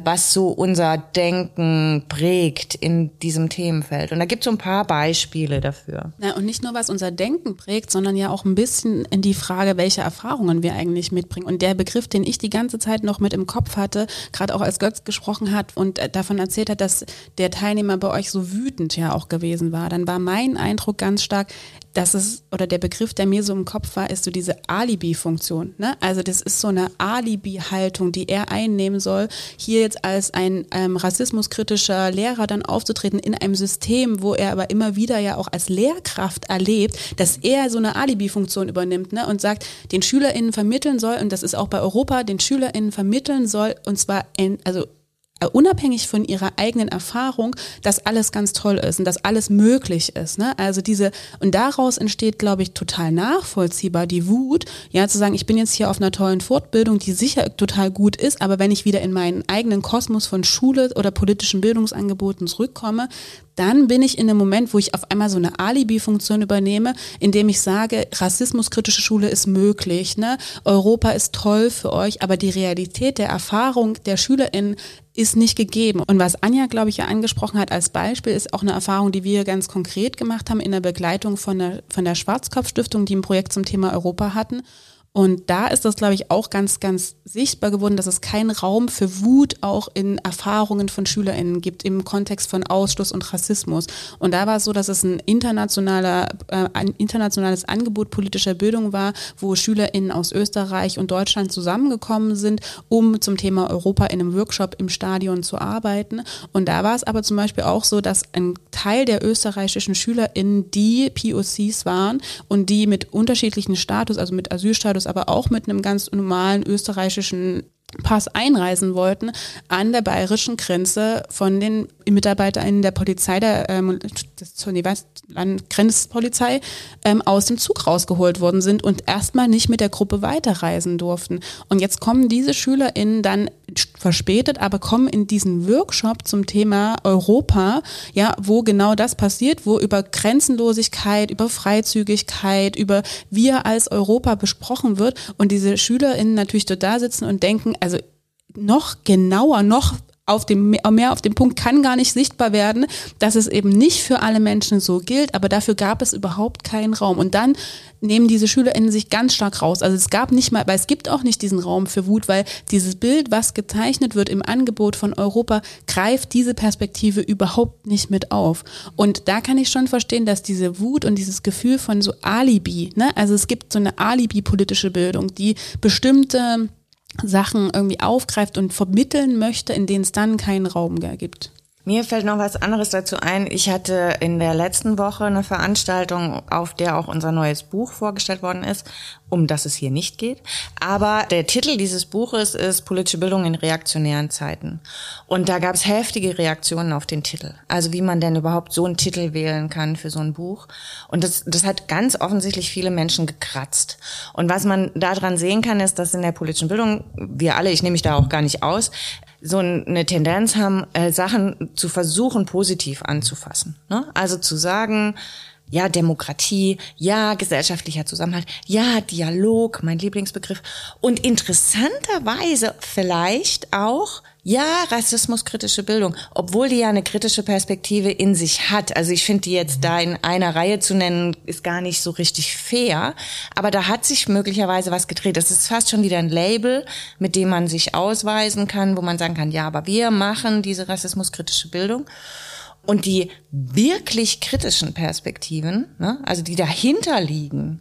was so unser Denken prägt in diesem Themenfeld. Und da gibt es so ein paar Beispiele dafür. Ja, und nicht nur, was unser Denken prägt, sondern ja auch ein bisschen in die Frage, welche Erfahrungen wir eigentlich mitbringen. Und der Begriff, den ich die ganze Zeit noch mit im Kopf hatte, gerade auch als Götz gesprochen hat und äh, davon erzählt hat, dass der Teilnehmer bei euch so wütend ja auch gewesen war, dann war mein Eindruck ganz stark, dass es, oder der Begriff, der mir so im Kopf war, ist so diese Alibi-Funktion. Ne? Also das ist so eine Alibi-Haltung, die er einnehmen soll, hier jetzt als ein ähm, rassismuskritischer Lehrer dann aufzutreten in einem System, wo er aber immer wieder ja auch als Lehrkraft erlebt, dass er so eine Alibi-Funktion übernimmt ne? und sagt, den SchülerInnen vermitteln soll, und das ist auch bei Europa, den SchülerInnen vermitteln soll, und zwar, in, also unabhängig von ihrer eigenen Erfahrung, dass alles ganz toll ist und dass alles möglich ist. Ne? Also diese, und daraus entsteht, glaube ich, total nachvollziehbar die Wut, ja, zu sagen, ich bin jetzt hier auf einer tollen Fortbildung, die sicher total gut ist, aber wenn ich wieder in meinen eigenen Kosmos von Schule oder politischen Bildungsangeboten zurückkomme, dann bin ich in einem Moment, wo ich auf einmal so eine Alibi-Funktion übernehme, indem ich sage, rassismuskritische Schule ist möglich, ne? Europa ist toll für euch, aber die Realität der Erfahrung der SchülerInnen ist nicht gegeben. Und was Anja, glaube ich, ja angesprochen hat als Beispiel, ist auch eine Erfahrung, die wir ganz konkret gemacht haben in der Begleitung von der, von der Schwarzkopf-Stiftung, die ein Projekt zum Thema Europa hatten. Und da ist das, glaube ich, auch ganz, ganz sichtbar geworden, dass es keinen Raum für Wut auch in Erfahrungen von SchülerInnen gibt im Kontext von Ausschluss und Rassismus. Und da war es so, dass es ein internationaler, äh, ein internationales Angebot politischer Bildung war, wo SchülerInnen aus Österreich und Deutschland zusammengekommen sind, um zum Thema Europa in einem Workshop im Stadion zu arbeiten. Und da war es aber zum Beispiel auch so, dass ein Teil der österreichischen SchülerInnen, die POCs waren und die mit unterschiedlichen Status, also mit Asylstatus, aber auch mit einem ganz normalen österreichischen Pass einreisen wollten, an der bayerischen Grenze von den MitarbeiterInnen der Polizei, der ähm, des, Grenzpolizei, ähm, aus dem Zug rausgeholt worden sind und erstmal nicht mit der Gruppe weiterreisen durften. Und jetzt kommen diese SchülerInnen dann verspätet, aber kommen in diesen Workshop zum Thema Europa, ja, wo genau das passiert, wo über Grenzenlosigkeit, über Freizügigkeit, über wir als Europa besprochen wird. Und diese SchülerInnen natürlich dort da sitzen und denken, also noch genauer, noch auf dem, mehr auf dem Punkt kann gar nicht sichtbar werden, dass es eben nicht für alle Menschen so gilt, aber dafür gab es überhaupt keinen Raum. Und dann nehmen diese SchülerInnen sich ganz stark raus. Also es gab nicht mal, weil es gibt auch nicht diesen Raum für Wut, weil dieses Bild, was gezeichnet wird im Angebot von Europa, greift diese Perspektive überhaupt nicht mit auf. Und da kann ich schon verstehen, dass diese Wut und dieses Gefühl von so Alibi, ne, also es gibt so eine Alibi-politische Bildung, die bestimmte Sachen irgendwie aufgreift und vermitteln möchte, in denen es dann keinen Raum mehr gibt. Mir fällt noch was anderes dazu ein. Ich hatte in der letzten Woche eine Veranstaltung, auf der auch unser neues Buch vorgestellt worden ist, um das es hier nicht geht. Aber der Titel dieses Buches ist Politische Bildung in reaktionären Zeiten. Und da gab es heftige Reaktionen auf den Titel. Also wie man denn überhaupt so einen Titel wählen kann für so ein Buch. Und das, das hat ganz offensichtlich viele Menschen gekratzt. Und was man daran sehen kann, ist, dass in der politischen Bildung, wir alle, ich nehme mich da auch gar nicht aus, so eine Tendenz haben, äh, Sachen zu versuchen, positiv anzufassen. Ne? Also zu sagen, ja, Demokratie, ja, gesellschaftlicher Zusammenhalt, ja, Dialog, mein Lieblingsbegriff. Und interessanterweise vielleicht auch, ja, rassismuskritische Bildung, obwohl die ja eine kritische Perspektive in sich hat. Also ich finde, die jetzt da in einer Reihe zu nennen, ist gar nicht so richtig fair. Aber da hat sich möglicherweise was gedreht. Das ist fast schon wieder ein Label, mit dem man sich ausweisen kann, wo man sagen kann, ja, aber wir machen diese rassismuskritische Bildung. Und die wirklich kritischen Perspektiven, ne, also die dahinter liegen,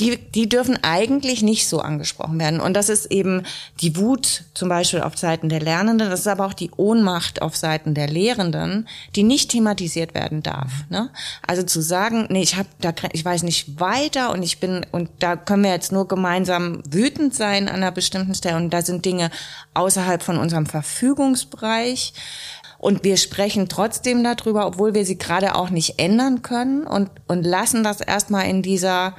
die, die dürfen eigentlich nicht so angesprochen werden. Und das ist eben die Wut zum Beispiel auf Seiten der Lernenden, das ist aber auch die Ohnmacht auf Seiten der Lehrenden, die nicht thematisiert werden darf. Ne? Also zu sagen, nee, ich habe da, ich weiß nicht weiter und ich bin und da können wir jetzt nur gemeinsam wütend sein an einer bestimmten Stelle und da sind Dinge außerhalb von unserem Verfügungsbereich. Und wir sprechen trotzdem darüber, obwohl wir sie gerade auch nicht ändern können und, und lassen das erstmal in dieser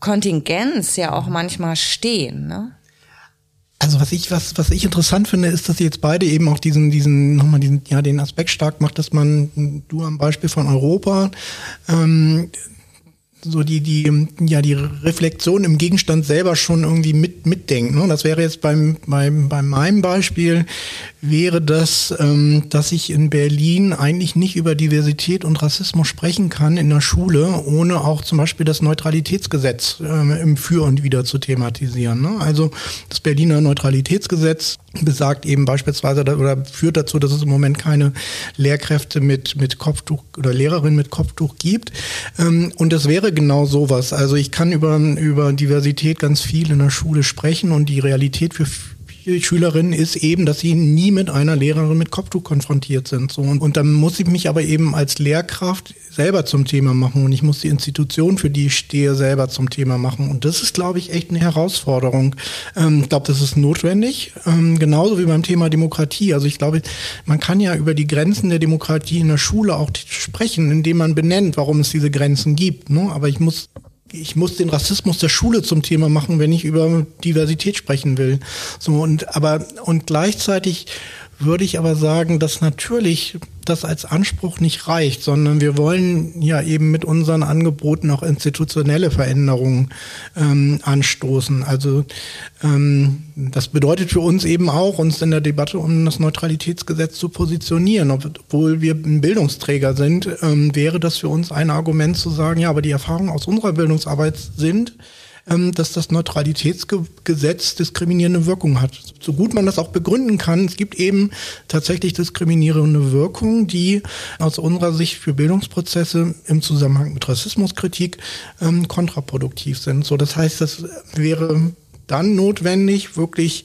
Kontingenz ja auch manchmal stehen. Ne? Also was ich was was ich interessant finde, ist, dass sie jetzt beide eben auch diesen diesen nochmal diesen ja den Aspekt stark macht, dass man du am Beispiel von Europa ähm, so die, die, ja, die Reflexion im Gegenstand selber schon irgendwie mit, mitdenkt. Ne? Das wäre jetzt beim, beim, bei meinem Beispiel, wäre das, ähm, dass ich in Berlin eigentlich nicht über Diversität und Rassismus sprechen kann in der Schule, ohne auch zum Beispiel das Neutralitätsgesetz ähm, im Für und Wider zu thematisieren. Ne? Also das Berliner Neutralitätsgesetz besagt eben beispielsweise oder führt dazu, dass es im Moment keine Lehrkräfte mit, mit Kopftuch oder Lehrerinnen mit Kopftuch gibt. Ähm, und das wäre genau sowas. Also ich kann über, über Diversität ganz viel in der Schule sprechen und die Realität für Schülerinnen ist eben, dass sie nie mit einer Lehrerin mit Kopftuch konfrontiert sind. So. Und, und dann muss ich mich aber eben als Lehrkraft selber zum Thema machen und ich muss die Institution, für die ich stehe, selber zum Thema machen. Und das ist, glaube ich, echt eine Herausforderung. Ähm, ich glaube, das ist notwendig, ähm, genauso wie beim Thema Demokratie. Also ich glaube, man kann ja über die Grenzen der Demokratie in der Schule auch sprechen, indem man benennt, warum es diese Grenzen gibt. Ne? Aber ich muss ich muss den Rassismus der Schule zum Thema machen, wenn ich über Diversität sprechen will. So und aber und gleichzeitig würde ich aber sagen, dass natürlich das als Anspruch nicht reicht, sondern wir wollen ja eben mit unseren Angeboten auch institutionelle Veränderungen ähm, anstoßen. Also ähm, das bedeutet für uns eben auch, uns in der Debatte um das Neutralitätsgesetz zu positionieren. Obwohl wir ein Bildungsträger sind, ähm, wäre das für uns ein Argument zu sagen, ja, aber die Erfahrungen aus unserer Bildungsarbeit sind, dass das Neutralitätsgesetz diskriminierende Wirkung hat. So gut man das auch begründen kann, es gibt eben tatsächlich diskriminierende Wirkungen, die aus unserer Sicht für Bildungsprozesse im Zusammenhang mit Rassismuskritik ähm, kontraproduktiv sind. So, das heißt, das wäre dann notwendig, wirklich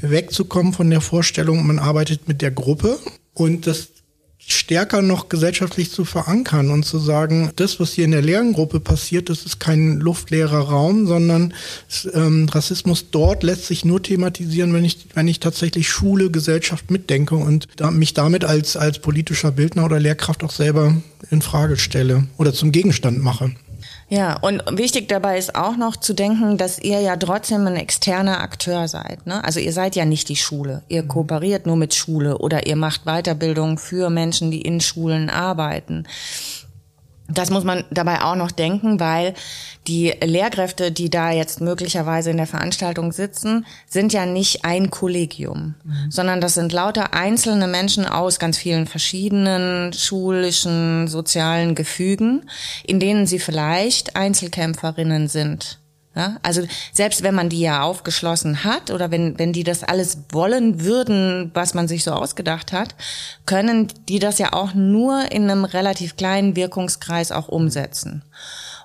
wegzukommen von der Vorstellung, man arbeitet mit der Gruppe und das stärker noch gesellschaftlich zu verankern und zu sagen, das, was hier in der Lerngruppe passiert, das ist kein luftleerer Raum, sondern ähm, Rassismus dort lässt sich nur thematisieren, wenn ich, wenn ich tatsächlich Schule, Gesellschaft mitdenke und da, mich damit als, als politischer Bildner oder Lehrkraft auch selber in Frage stelle oder zum Gegenstand mache. Ja, und wichtig dabei ist auch noch zu denken, dass ihr ja trotzdem ein externer Akteur seid. Ne? Also ihr seid ja nicht die Schule. Ihr mhm. kooperiert nur mit Schule oder ihr macht Weiterbildung für Menschen, die in Schulen arbeiten. Das muss man dabei auch noch denken, weil die Lehrkräfte, die da jetzt möglicherweise in der Veranstaltung sitzen, sind ja nicht ein Kollegium, mhm. sondern das sind lauter einzelne Menschen aus ganz vielen verschiedenen schulischen, sozialen Gefügen, in denen sie vielleicht Einzelkämpferinnen sind ja, also selbst wenn man die ja aufgeschlossen hat oder wenn, wenn die das alles wollen würden, was man sich so ausgedacht hat, können die das ja auch nur in einem relativ kleinen Wirkungskreis auch umsetzen.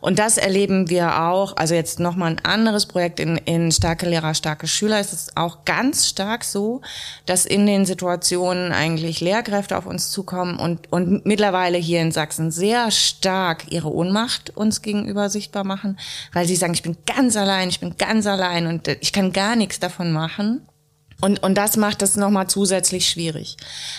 Und das erleben wir auch, also jetzt nochmal ein anderes Projekt in, in Starke Lehrer, starke Schüler ist es auch ganz stark so, dass in den Situationen eigentlich Lehrkräfte auf uns zukommen und, und mittlerweile hier in Sachsen sehr stark ihre Ohnmacht uns gegenüber sichtbar machen, weil sie sagen, ich bin ganz allein, ich bin ganz allein und ich kann gar nichts davon machen. Und, und das macht es nochmal zusätzlich schwierig.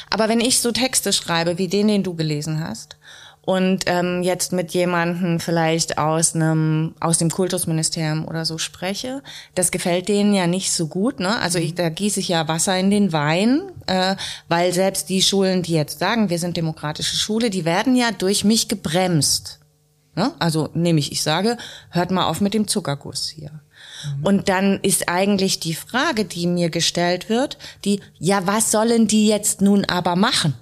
Aber wenn ich so Texte schreibe, wie den, den du gelesen hast, und ähm, jetzt mit jemandem vielleicht aus einem aus dem Kultusministerium oder so spreche, das gefällt denen ja nicht so gut. Ne? Also ich, da gieße ich ja Wasser in den Wein, äh, weil selbst die Schulen, die jetzt sagen, wir sind demokratische Schule, die werden ja durch mich gebremst. Ne? Also nämlich, ich sage, hört mal auf mit dem Zuckerguss hier. Mhm. Und dann ist eigentlich die Frage, die mir gestellt wird, die, ja, was sollen die jetzt nun aber machen?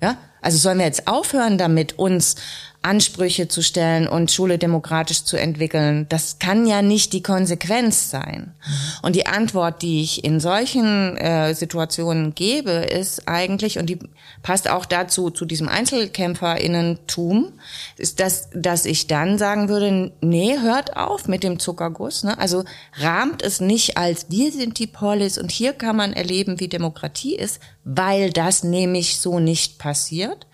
Ja, also sollen wir jetzt aufhören damit, uns Ansprüche zu stellen und Schule demokratisch zu entwickeln. Das kann ja nicht die Konsequenz sein. Und die Antwort, die ich in solchen äh, Situationen gebe, ist eigentlich, und die passt auch dazu, zu diesem Einzelkämpferinnentum, ist, dass, dass ich dann sagen würde, nee, hört auf mit dem Zuckerguss. Ne? Also rahmt es nicht als, wir sind die Polis und hier kann man erleben, wie Demokratie ist, weil das nämlich so nicht passiert,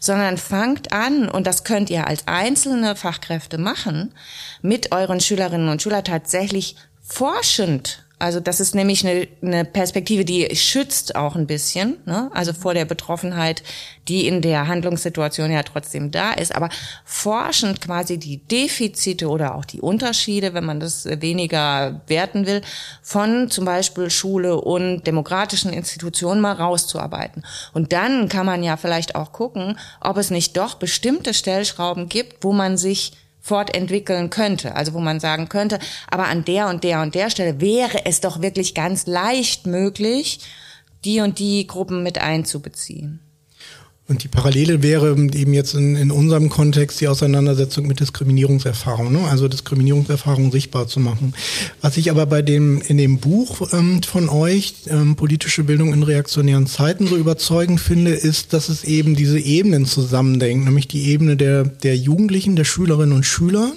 sondern fangt an, und das könnt ihr als einzelne Fachkräfte machen, mit euren Schülerinnen und Schülern tatsächlich forschend also das ist nämlich eine, eine Perspektive, die schützt auch ein bisschen, ne? also vor der Betroffenheit, die in der Handlungssituation ja trotzdem da ist, aber forschend quasi die Defizite oder auch die Unterschiede, wenn man das weniger werten will, von zum Beispiel Schule und demokratischen Institutionen mal rauszuarbeiten. Und dann kann man ja vielleicht auch gucken, ob es nicht doch bestimmte Stellschrauben gibt, wo man sich fortentwickeln könnte. Also wo man sagen könnte, aber an der und der und der Stelle wäre es doch wirklich ganz leicht möglich, die und die Gruppen mit einzubeziehen. Und die Parallele wäre eben jetzt in, in unserem Kontext die Auseinandersetzung mit Diskriminierungserfahrung, ne? also Diskriminierungserfahrung sichtbar zu machen. Was ich aber bei dem in dem Buch ähm, von euch ähm, politische Bildung in reaktionären Zeiten so überzeugend finde, ist, dass es eben diese Ebenen zusammendenkt, nämlich die Ebene der der Jugendlichen, der Schülerinnen und Schüler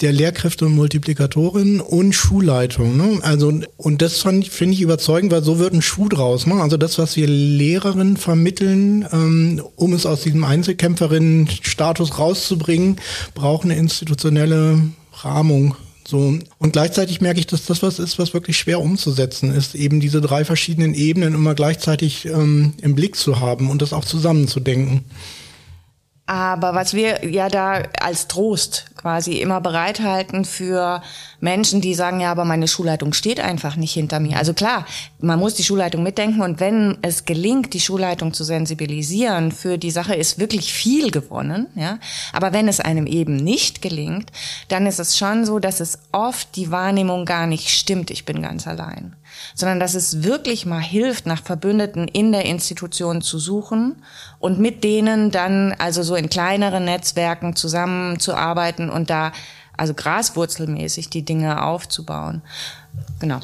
der Lehrkräfte und Multiplikatorin und Schulleitung. Ne? Also und das finde ich überzeugend, weil so wird ein Schuh draus. Ne? Also das, was wir Lehrerinnen vermitteln, ähm, um es aus diesem Einzelkämpferinnen-Status rauszubringen, braucht eine institutionelle Rahmung. So. Und gleichzeitig merke ich, dass das was ist, was wirklich schwer umzusetzen ist, eben diese drei verschiedenen Ebenen immer gleichzeitig ähm, im Blick zu haben und das auch zusammenzudenken. Aber was wir ja da als Trost quasi immer bereithalten für Menschen, die sagen, ja, aber meine Schulleitung steht einfach nicht hinter mir. Also klar, man muss die Schulleitung mitdenken und wenn es gelingt, die Schulleitung zu sensibilisieren für die Sache, ist wirklich viel gewonnen, ja. Aber wenn es einem eben nicht gelingt, dann ist es schon so, dass es oft die Wahrnehmung gar nicht stimmt, ich bin ganz allein sondern dass es wirklich mal hilft, nach Verbündeten in der Institution zu suchen und mit denen dann also so in kleineren Netzwerken zusammenzuarbeiten und da also graswurzelmäßig die Dinge aufzubauen. Genau.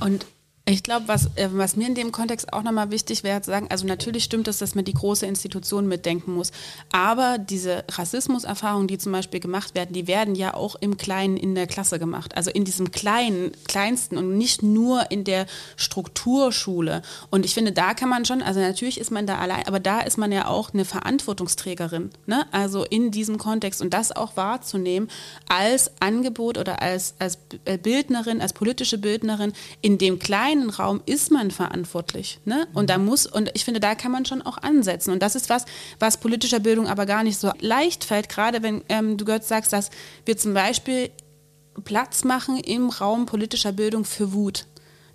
Und ich glaube, was, äh, was mir in dem Kontext auch nochmal wichtig wäre, zu sagen, also natürlich stimmt es, dass man die große Institution mitdenken muss. Aber diese Rassismuserfahrungen, die zum Beispiel gemacht werden, die werden ja auch im Kleinen in der Klasse gemacht. Also in diesem kleinen, kleinsten und nicht nur in der Strukturschule. Und ich finde, da kann man schon, also natürlich ist man da allein, aber da ist man ja auch eine Verantwortungsträgerin. Ne? Also in diesem Kontext und das auch wahrzunehmen als Angebot oder als, als Bildnerin, als politische Bildnerin in dem kleinen kleinen Raum ist man verantwortlich. Ne? Und da muss, und ich finde, da kann man schon auch ansetzen. Und das ist was, was politischer Bildung aber gar nicht so leicht fällt, gerade wenn ähm, du Götz sagst, dass wir zum Beispiel Platz machen im Raum politischer Bildung für Wut.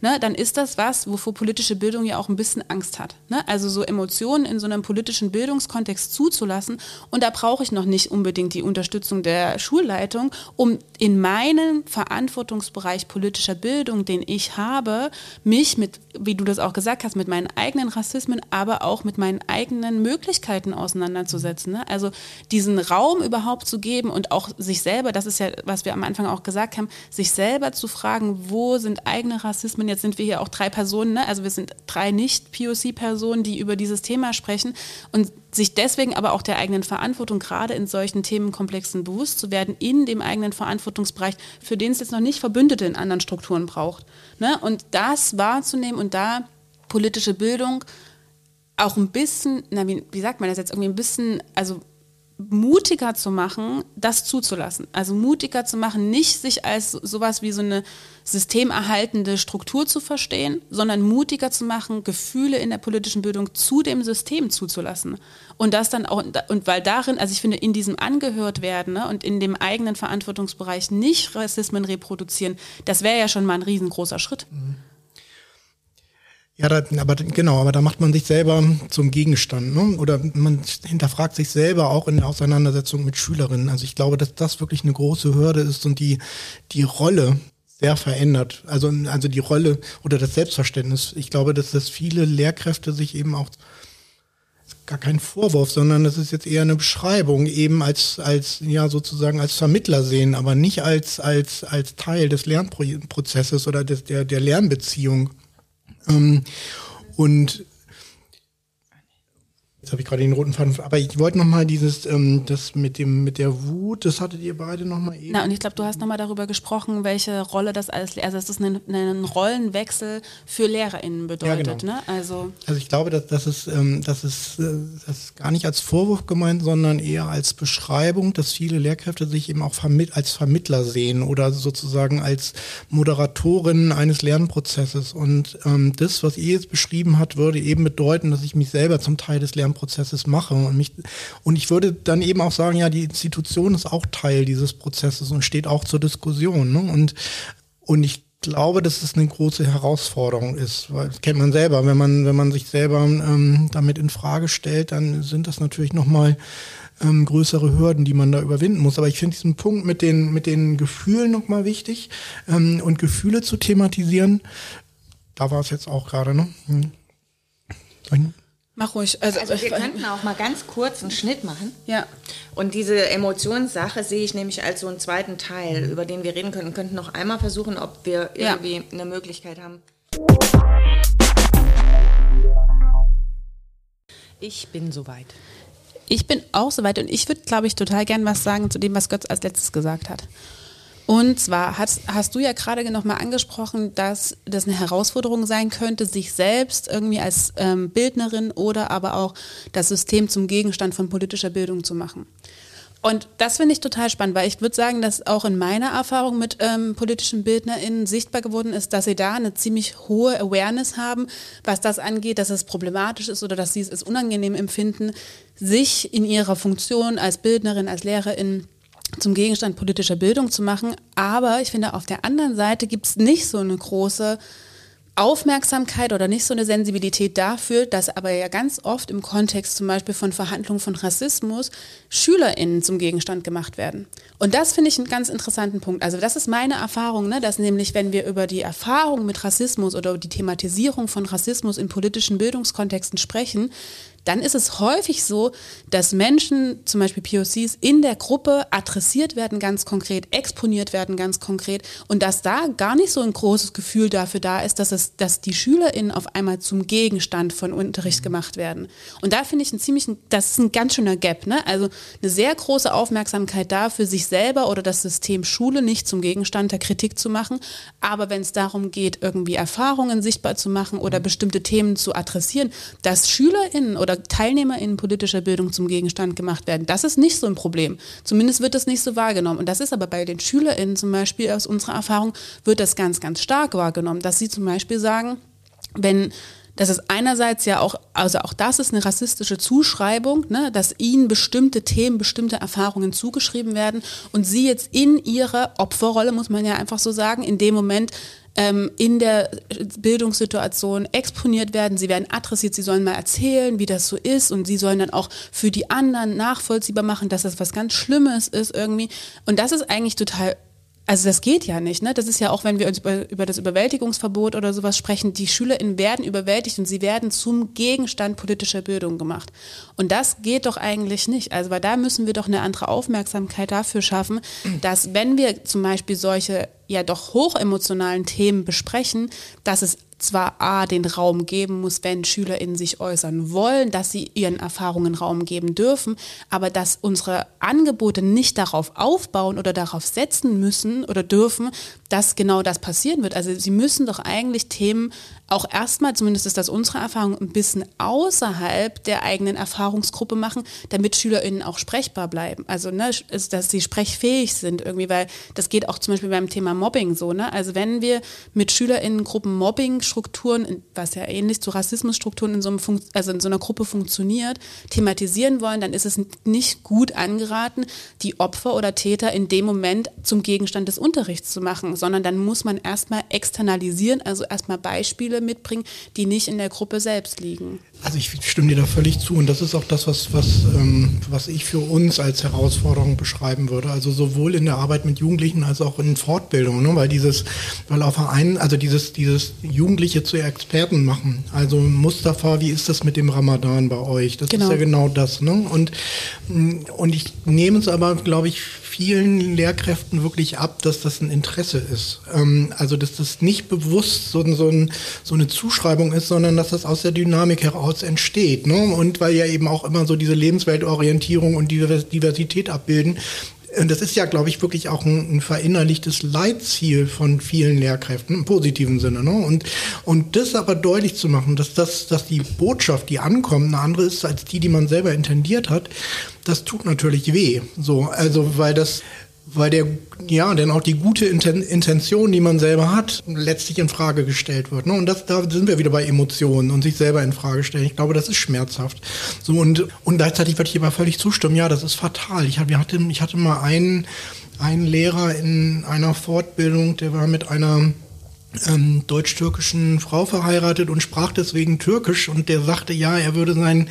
Ne, dann ist das was, wovor politische Bildung ja auch ein bisschen Angst hat. Ne? Also so Emotionen in so einem politischen Bildungskontext zuzulassen. Und da brauche ich noch nicht unbedingt die Unterstützung der Schulleitung, um in meinen Verantwortungsbereich politischer Bildung, den ich habe, mich mit, wie du das auch gesagt hast, mit meinen eigenen Rassismen, aber auch mit meinen eigenen Möglichkeiten auseinanderzusetzen. Ne? Also diesen Raum überhaupt zu geben und auch sich selber, das ist ja, was wir am Anfang auch gesagt haben, sich selber zu fragen, wo sind eigene Rassismen? Jetzt sind wir hier auch drei Personen, ne? also wir sind drei Nicht-POC-Personen, die über dieses Thema sprechen und sich deswegen aber auch der eigenen Verantwortung gerade in solchen Themenkomplexen bewusst zu werden, in dem eigenen Verantwortungsbereich, für den es jetzt noch nicht Verbündete in anderen Strukturen braucht. Ne? Und das wahrzunehmen und da politische Bildung auch ein bisschen, na, wie, wie sagt man das jetzt, irgendwie ein bisschen, also mutiger zu machen, das zuzulassen. Also mutiger zu machen, nicht sich als sowas wie so eine systemerhaltende Struktur zu verstehen, sondern mutiger zu machen, Gefühle in der politischen Bildung zu dem System zuzulassen. Und das dann auch, und weil darin, also ich finde, in diesem angehört werden ne, und in dem eigenen Verantwortungsbereich nicht Rassismen reproduzieren, das wäre ja schon mal ein riesengroßer Schritt. Mhm. Ja, da, aber genau, aber da macht man sich selber zum Gegenstand, ne? Oder man hinterfragt sich selber auch in der Auseinandersetzung mit Schülerinnen. Also ich glaube, dass das wirklich eine große Hürde ist und die die Rolle sehr verändert. Also also die Rolle oder das Selbstverständnis. Ich glaube, dass das viele Lehrkräfte sich eben auch gar kein Vorwurf, sondern das ist jetzt eher eine Beschreibung, eben als, als, ja, sozusagen als Vermittler sehen, aber nicht als, als, als Teil des Lernprozesses oder des, der, der Lernbeziehung. Ähm, und Jetzt habe ich gerade den roten Faden. Aber ich wollte noch mal dieses, ähm, das mit dem, mit der Wut, das hattet ihr beide noch mal eben. Na, und ich glaube, du hast noch mal darüber gesprochen, welche Rolle das alles, also dass das ein, ein Rollenwechsel für LehrerInnen bedeutet, ja, genau. ne? Also, also ich glaube, dass, das ist, ähm, das ist, äh, das ist gar nicht als Vorwurf gemeint, sondern eher als Beschreibung, dass viele Lehrkräfte sich eben auch vermitt als Vermittler sehen oder sozusagen als Moderatorin eines Lernprozesses. Und ähm, das, was ihr jetzt beschrieben habt, würde eben bedeuten, dass ich mich selber zum Teil des Lernprozesses Prozesses mache. Und, mich, und ich würde dann eben auch sagen, ja, die Institution ist auch Teil dieses Prozesses und steht auch zur Diskussion. Ne? Und, und ich glaube, dass es eine große Herausforderung ist, weil das kennt man selber. Wenn man, wenn man sich selber ähm, damit in Frage stellt, dann sind das natürlich nochmal ähm, größere Hürden, die man da überwinden muss. Aber ich finde diesen Punkt mit den, mit den Gefühlen nochmal wichtig ähm, und Gefühle zu thematisieren. Da war es jetzt auch gerade, ne? Hm. Mach ruhig. Also, also wir könnten auch mal ganz kurz einen Schnitt machen. Ja. Und diese Emotionssache sehe ich nämlich als so einen zweiten Teil, über den wir reden können. Und könnten noch einmal versuchen, ob wir irgendwie ja. eine Möglichkeit haben. Ich bin soweit. Ich bin auch soweit und ich würde, glaube ich, total gern was sagen zu dem, was Götz als letztes gesagt hat. Und zwar hast, hast du ja gerade noch mal angesprochen, dass das eine Herausforderung sein könnte, sich selbst irgendwie als ähm, Bildnerin oder aber auch das System zum Gegenstand von politischer Bildung zu machen. Und das finde ich total spannend, weil ich würde sagen, dass auch in meiner Erfahrung mit ähm, politischen BildnerInnen sichtbar geworden ist, dass sie da eine ziemlich hohe Awareness haben, was das angeht, dass es problematisch ist oder dass sie es unangenehm empfinden, sich in ihrer Funktion als Bildnerin, als Lehrerin zum Gegenstand politischer Bildung zu machen. Aber ich finde, auf der anderen Seite gibt es nicht so eine große Aufmerksamkeit oder nicht so eine Sensibilität dafür, dass aber ja ganz oft im Kontext zum Beispiel von Verhandlungen von Rassismus SchülerInnen zum Gegenstand gemacht werden. Und das finde ich einen ganz interessanten Punkt. Also das ist meine Erfahrung, ne, dass nämlich, wenn wir über die Erfahrung mit Rassismus oder die Thematisierung von Rassismus in politischen Bildungskontexten sprechen, dann ist es häufig so, dass Menschen, zum Beispiel POCs, in der Gruppe adressiert werden ganz konkret, exponiert werden ganz konkret und dass da gar nicht so ein großes Gefühl dafür da ist, dass, es, dass die SchülerInnen auf einmal zum Gegenstand von Unterricht gemacht werden. Und da finde ich ein ziemlich, das ist ein ganz schöner Gap, ne? Also eine sehr große Aufmerksamkeit dafür, sich selber oder das System Schule nicht zum Gegenstand der Kritik zu machen, aber wenn es darum geht, irgendwie Erfahrungen sichtbar zu machen oder bestimmte Themen zu adressieren, dass SchülerInnen oder Teilnehmer in politischer Bildung zum Gegenstand gemacht werden. Das ist nicht so ein Problem. Zumindest wird das nicht so wahrgenommen. Und das ist aber bei den SchülerInnen zum Beispiel aus unserer Erfahrung, wird das ganz, ganz stark wahrgenommen, dass sie zum Beispiel sagen, wenn das ist einerseits ja auch, also auch das ist eine rassistische Zuschreibung, ne, dass ihnen bestimmte Themen, bestimmte Erfahrungen zugeschrieben werden und sie jetzt in ihrer Opferrolle, muss man ja einfach so sagen, in dem Moment ähm, in der Bildungssituation exponiert werden. Sie werden adressiert, sie sollen mal erzählen, wie das so ist und sie sollen dann auch für die anderen nachvollziehbar machen, dass das was ganz Schlimmes ist irgendwie. Und das ist eigentlich total also das geht ja nicht, ne? Das ist ja auch, wenn wir uns über, über das Überwältigungsverbot oder sowas sprechen, die SchülerInnen werden überwältigt und sie werden zum Gegenstand politischer Bildung gemacht. Und das geht doch eigentlich nicht. Also weil da müssen wir doch eine andere Aufmerksamkeit dafür schaffen, dass wenn wir zum Beispiel solche ja doch hochemotionalen Themen besprechen, dass es zwar A, den Raum geben muss, wenn SchülerInnen sich äußern wollen, dass sie ihren Erfahrungen Raum geben dürfen, aber dass unsere Angebote nicht darauf aufbauen oder darauf setzen müssen oder dürfen, dass genau das passieren wird. Also sie müssen doch eigentlich Themen auch erstmal, zumindest ist das unsere Erfahrung, ein bisschen außerhalb der eigenen Erfahrungsgruppe machen, damit SchülerInnen auch sprechbar bleiben. Also, ne, dass sie sprechfähig sind irgendwie, weil das geht auch zum Beispiel beim Thema Mobbing so, ne? Also wenn wir mit SchülerInnengruppen Mobbing-Strukturen, was ja ähnlich zu Rassismusstrukturen in so, einem Fun also in so einer Gruppe funktioniert, thematisieren wollen, dann ist es nicht gut angeraten, die Opfer oder Täter in dem Moment zum Gegenstand des Unterrichts zu machen, sondern dann muss man erstmal externalisieren, also erstmal Beispiele mitbringen, die nicht in der Gruppe selbst liegen. Also ich stimme dir da völlig zu und das ist auch das, was, was, ähm, was ich für uns als Herausforderung beschreiben würde. Also sowohl in der Arbeit mit Jugendlichen als auch in Fortbildung, ne? weil dieses, weil auf einen, also dieses, dieses Jugendliche zu Experten machen. Also Mustafa, wie ist das mit dem Ramadan bei euch? Das genau. ist ja genau das. Ne? Und, und ich nehme es aber, glaube ich, vielen Lehrkräften wirklich ab, dass das ein Interesse ist. Ähm, also dass das nicht bewusst so, so, ein, so, eine Zuschreibung ist, sondern dass das aus der Dynamik heraus entsteht. Ne? Und weil ja eben auch immer so diese Lebensweltorientierung und Diversität abbilden, und das ist ja, glaube ich, wirklich auch ein, ein, verinnerlichtes Leitziel von vielen Lehrkräften im positiven Sinne. Ne? Und, und das aber deutlich zu machen, dass, das, dass die Botschaft, die ankommt, eine andere ist als die, die man selber intendiert hat, das tut natürlich weh. So, also, weil das, weil der, ja, denn auch die gute Intention, die man selber hat, letztlich in Frage gestellt wird. Ne? Und das, da sind wir wieder bei Emotionen und sich selber in Frage stellen. Ich glaube, das ist schmerzhaft. So und, und gleichzeitig würde ich aber völlig zustimmen. Ja, das ist fatal. Ich, hatte, ich hatte mal einen, einen Lehrer in einer Fortbildung, der war mit einer ähm, deutsch-türkischen Frau verheiratet und sprach deswegen Türkisch. Und der sagte, ja, er würde sein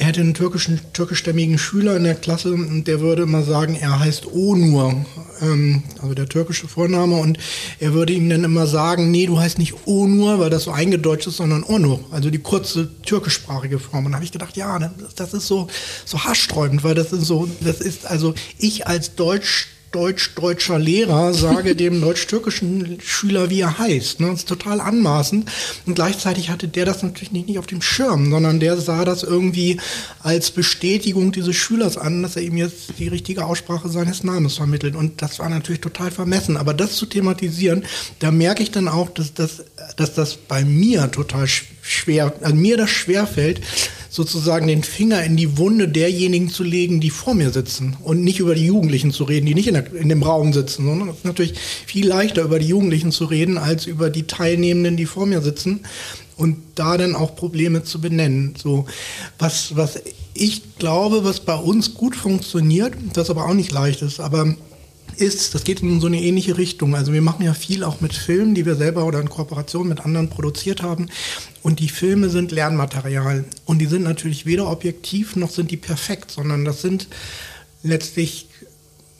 er hätte einen türkischen, türkischstämmigen Schüler in der Klasse. Und der würde immer sagen, er heißt Onur, ähm, also der türkische Vorname. Und er würde ihm dann immer sagen, nee, du heißt nicht Onur, weil das so eingedeutscht ist, sondern Onur, also die kurze türkischsprachige Form. Und da habe ich gedacht, ja, das ist so, so haarsträubend, weil das ist so, das ist also ich als Deutsch deutsch-deutscher Lehrer sage dem deutsch-türkischen Schüler, wie er heißt. Ne? Das ist total anmaßend. Und gleichzeitig hatte der das natürlich nicht, nicht auf dem Schirm, sondern der sah das irgendwie als Bestätigung dieses Schülers an, dass er ihm jetzt die richtige Aussprache seines Namens vermittelt. Und das war natürlich total vermessen. Aber das zu thematisieren, da merke ich dann auch, dass das, dass das bei mir total schwer, also mir das schwer fällt, sozusagen den Finger in die Wunde derjenigen zu legen, die vor mir sitzen und nicht über die Jugendlichen zu reden, die nicht in, der, in dem Raum sitzen, sondern es ist natürlich viel leichter über die Jugendlichen zu reden, als über die Teilnehmenden, die vor mir sitzen und da dann auch Probleme zu benennen. So, was, was ich glaube, was bei uns gut funktioniert, das aber auch nicht leicht ist, aber ist, das geht in so eine ähnliche Richtung. Also wir machen ja viel auch mit Filmen, die wir selber oder in Kooperation mit anderen produziert haben. Und die Filme sind Lernmaterial. Und die sind natürlich weder objektiv noch sind die perfekt, sondern das sind letztlich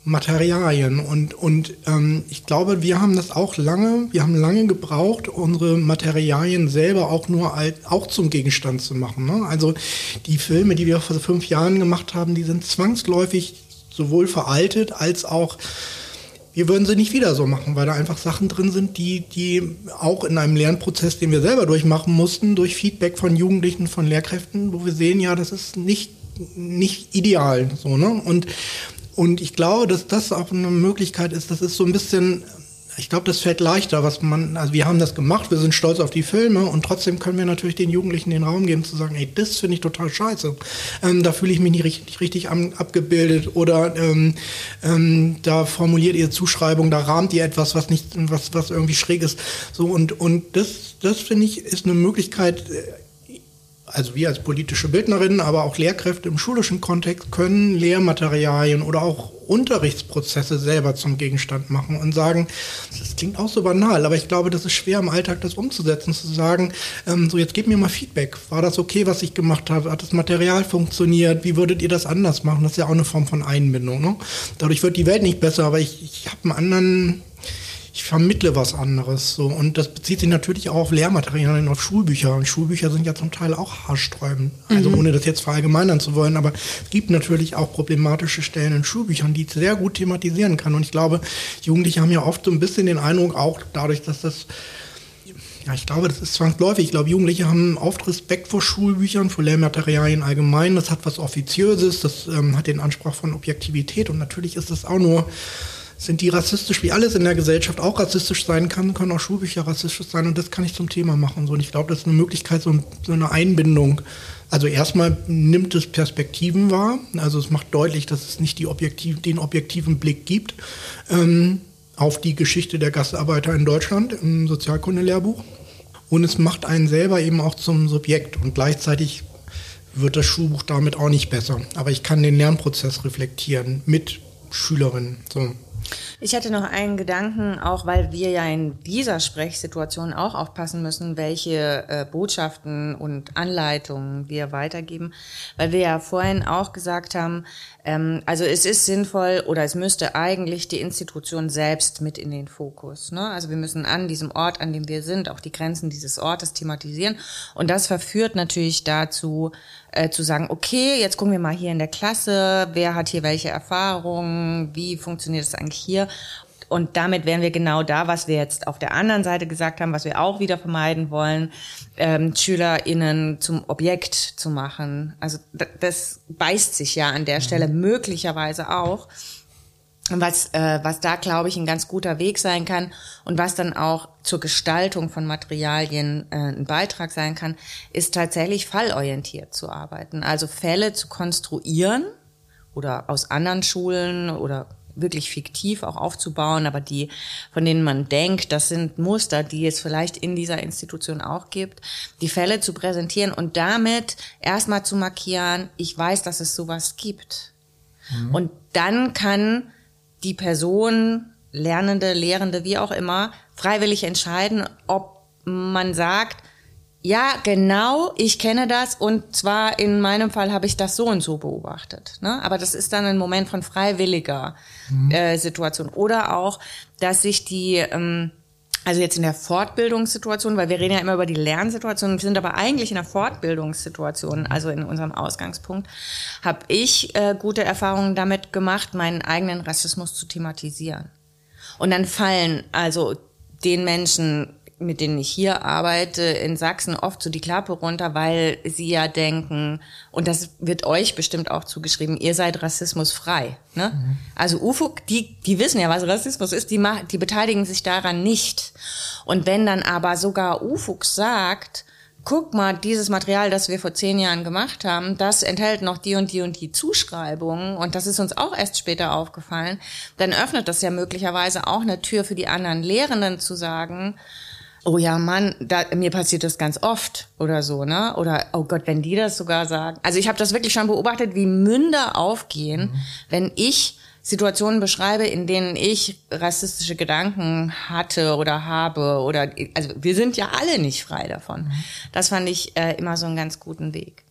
Materialien. Und, und ähm, ich glaube, wir haben das auch lange, wir haben lange gebraucht, unsere Materialien selber auch nur als, auch zum Gegenstand zu machen. Ne? Also die Filme, die wir vor fünf Jahren gemacht haben, die sind zwangsläufig sowohl veraltet als auch wir würden sie nicht wieder so machen, weil da einfach Sachen drin sind, die, die auch in einem Lernprozess, den wir selber durchmachen mussten, durch Feedback von Jugendlichen, von Lehrkräften, wo wir sehen, ja, das ist nicht, nicht ideal, so, ne? Und, und ich glaube, dass das auch eine Möglichkeit ist, das ist so ein bisschen ich glaube, das fällt leichter, was man, also wir haben das gemacht, wir sind stolz auf die Filme und trotzdem können wir natürlich den Jugendlichen den Raum geben zu sagen, ey, das finde ich total scheiße. Ähm, da fühle ich mich nicht richtig, richtig am, abgebildet oder ähm, ähm, da formuliert ihr Zuschreibung, da rahmt ihr etwas, was nicht, was, was irgendwie schräg ist. So und, und das, das finde ich, ist eine Möglichkeit, äh, also wir als politische Bildnerinnen, aber auch Lehrkräfte im schulischen Kontext können Lehrmaterialien oder auch Unterrichtsprozesse selber zum Gegenstand machen und sagen, das klingt auch so banal, aber ich glaube, das ist schwer im Alltag das umzusetzen, zu sagen, ähm, so jetzt gebt mir mal Feedback. War das okay, was ich gemacht habe? Hat das Material funktioniert? Wie würdet ihr das anders machen? Das ist ja auch eine Form von Einbindung. Ne? Dadurch wird die Welt nicht besser, aber ich, ich habe einen anderen ich vermittle was anderes. So. Und das bezieht sich natürlich auch auf Lehrmaterialien, auf Schulbücher. Und Schulbücher sind ja zum Teil auch haarsträubend. Also mhm. ohne das jetzt verallgemeinern zu wollen, aber es gibt natürlich auch problematische Stellen in Schulbüchern, die sehr gut thematisieren kann. Und ich glaube, Jugendliche haben ja oft so ein bisschen den Eindruck, auch dadurch, dass das ja, ich glaube, das ist zwangsläufig. Ich glaube, Jugendliche haben oft Respekt vor Schulbüchern, vor Lehrmaterialien allgemein. Das hat was Offiziöses, das ähm, hat den Anspruch von Objektivität und natürlich ist das auch nur sind die rassistisch, wie alles in der Gesellschaft auch rassistisch sein kann, können auch Schulbücher rassistisch sein und das kann ich zum Thema machen. So, und ich glaube, das ist eine Möglichkeit, so, eine Einbindung. Also erstmal nimmt es Perspektiven wahr, also es macht deutlich, dass es nicht objektiv, den objektiven Blick gibt ähm, auf die Geschichte der Gastarbeiter in Deutschland im Sozialkundelehrbuch. Und es macht einen selber eben auch zum Subjekt und gleichzeitig wird das Schulbuch damit auch nicht besser. Aber ich kann den Lernprozess reflektieren mit Schülerinnen. So. Ich hatte noch einen Gedanken, auch weil wir ja in dieser Sprechsituation auch aufpassen müssen, welche äh, Botschaften und Anleitungen wir weitergeben, weil wir ja vorhin auch gesagt haben, ähm, also es ist sinnvoll oder es müsste eigentlich die Institution selbst mit in den Fokus. Ne? Also wir müssen an diesem Ort, an dem wir sind, auch die Grenzen dieses Ortes thematisieren. Und das verführt natürlich dazu, äh, zu sagen, okay, jetzt gucken wir mal hier in der Klasse, wer hat hier welche Erfahrungen, wie funktioniert es eigentlich hier. Und damit wären wir genau da, was wir jetzt auf der anderen Seite gesagt haben, was wir auch wieder vermeiden wollen, ähm, SchülerInnen zum Objekt zu machen. Also das beißt sich ja an der Stelle mhm. möglicherweise auch. Was, äh, was da, glaube ich, ein ganz guter Weg sein kann und was dann auch zur Gestaltung von Materialien äh, ein Beitrag sein kann, ist tatsächlich fallorientiert zu arbeiten. Also Fälle zu konstruieren oder aus anderen Schulen oder wirklich fiktiv auch aufzubauen, aber die, von denen man denkt, das sind Muster, die es vielleicht in dieser Institution auch gibt, die Fälle zu präsentieren und damit erstmal zu markieren, ich weiß, dass es sowas gibt. Mhm. Und dann kann die Person, Lernende, Lehrende, wie auch immer, freiwillig entscheiden, ob man sagt, ja, genau, ich kenne das und zwar in meinem Fall habe ich das so und so beobachtet. Ne? Aber das ist dann ein Moment von freiwilliger mhm. äh, Situation. Oder auch, dass sich die, ähm, also jetzt in der Fortbildungssituation, weil wir reden ja immer über die Lernsituation, wir sind aber eigentlich in der Fortbildungssituation, also in unserem Ausgangspunkt, habe ich äh, gute Erfahrungen damit gemacht, meinen eigenen Rassismus zu thematisieren. Und dann fallen also den Menschen mit denen ich hier arbeite, in Sachsen oft so die Klappe runter, weil sie ja denken, und das wird euch bestimmt auch zugeschrieben, ihr seid rassismusfrei. Ne? Mhm. Also UFUG, die, die wissen ja, was Rassismus ist, die, die beteiligen sich daran nicht. Und wenn dann aber sogar UFUG sagt, guck mal, dieses Material, das wir vor zehn Jahren gemacht haben, das enthält noch die und die und die Zuschreibungen und das ist uns auch erst später aufgefallen, dann öffnet das ja möglicherweise auch eine Tür für die anderen Lehrenden zu sagen, oh ja, Mann, da, mir passiert das ganz oft oder so, ne? Oder oh Gott, wenn die das sogar sagen. Also ich habe das wirklich schon beobachtet, wie Münder aufgehen, mhm. wenn ich Situationen beschreibe, in denen ich rassistische Gedanken hatte oder habe oder also wir sind ja alle nicht frei davon. Mhm. Das fand ich äh, immer so einen ganz guten Weg.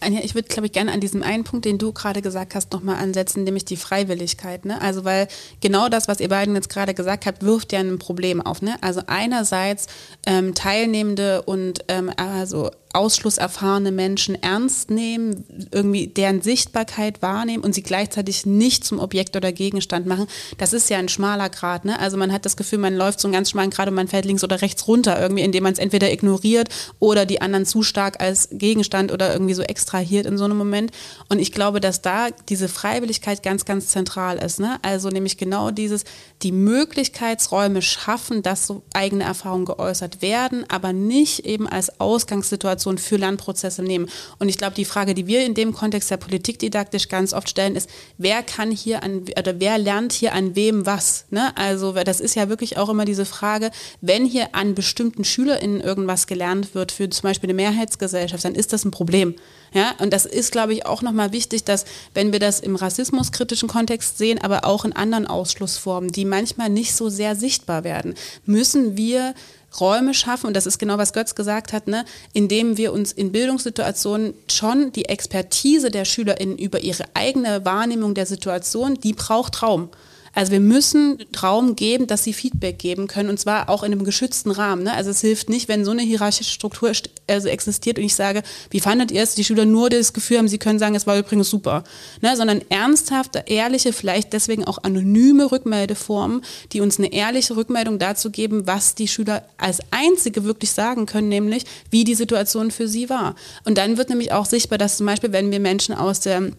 Anja, ich würde, glaube ich, gerne an diesem einen Punkt, den du gerade gesagt hast, nochmal ansetzen, nämlich die Freiwilligkeit. Ne? Also weil genau das, was ihr beiden jetzt gerade gesagt habt, wirft ja ein Problem auf. Ne? Also einerseits ähm, Teilnehmende und ähm, also ausschlusserfahrene Menschen ernst nehmen, irgendwie deren Sichtbarkeit wahrnehmen und sie gleichzeitig nicht zum Objekt oder Gegenstand machen, das ist ja ein schmaler Grad. Ne? Also man hat das Gefühl, man läuft so einen ganz schmalen Grad und man fällt links oder rechts runter, irgendwie, indem man es entweder ignoriert oder die anderen zu stark als Gegenstand oder irgendwie so extra abstrahiert in so einem Moment. Und ich glaube, dass da diese Freiwilligkeit ganz, ganz zentral ist. Ne? Also nämlich genau dieses, die Möglichkeitsräume schaffen, dass so eigene Erfahrungen geäußert werden, aber nicht eben als Ausgangssituation für Lernprozesse nehmen. Und ich glaube, die Frage, die wir in dem Kontext der Politik didaktisch ganz oft stellen, ist, wer kann hier an, oder wer lernt hier an wem was? Ne? Also das ist ja wirklich auch immer diese Frage, wenn hier an bestimmten SchülerInnen irgendwas gelernt wird für zum Beispiel eine Mehrheitsgesellschaft, dann ist das ein Problem. Ja, und das ist, glaube ich, auch nochmal wichtig, dass, wenn wir das im rassismuskritischen Kontext sehen, aber auch in anderen Ausschlussformen, die manchmal nicht so sehr sichtbar werden, müssen wir Räume schaffen, und das ist genau, was Götz gesagt hat, ne, indem wir uns in Bildungssituationen schon die Expertise der SchülerInnen über ihre eigene Wahrnehmung der Situation, die braucht Raum. Also wir müssen Raum geben, dass sie Feedback geben können und zwar auch in einem geschützten Rahmen. Ne? Also es hilft nicht, wenn so eine hierarchische Struktur also existiert und ich sage, wie fandet ihr es? Die Schüler nur das Gefühl haben, sie können sagen, es war übrigens super. Ne? Sondern ernsthafte, ehrliche, vielleicht deswegen auch anonyme Rückmeldeformen, die uns eine ehrliche Rückmeldung dazu geben, was die Schüler als einzige wirklich sagen können, nämlich wie die Situation für sie war. Und dann wird nämlich auch sichtbar, dass zum Beispiel, wenn wir Menschen aus der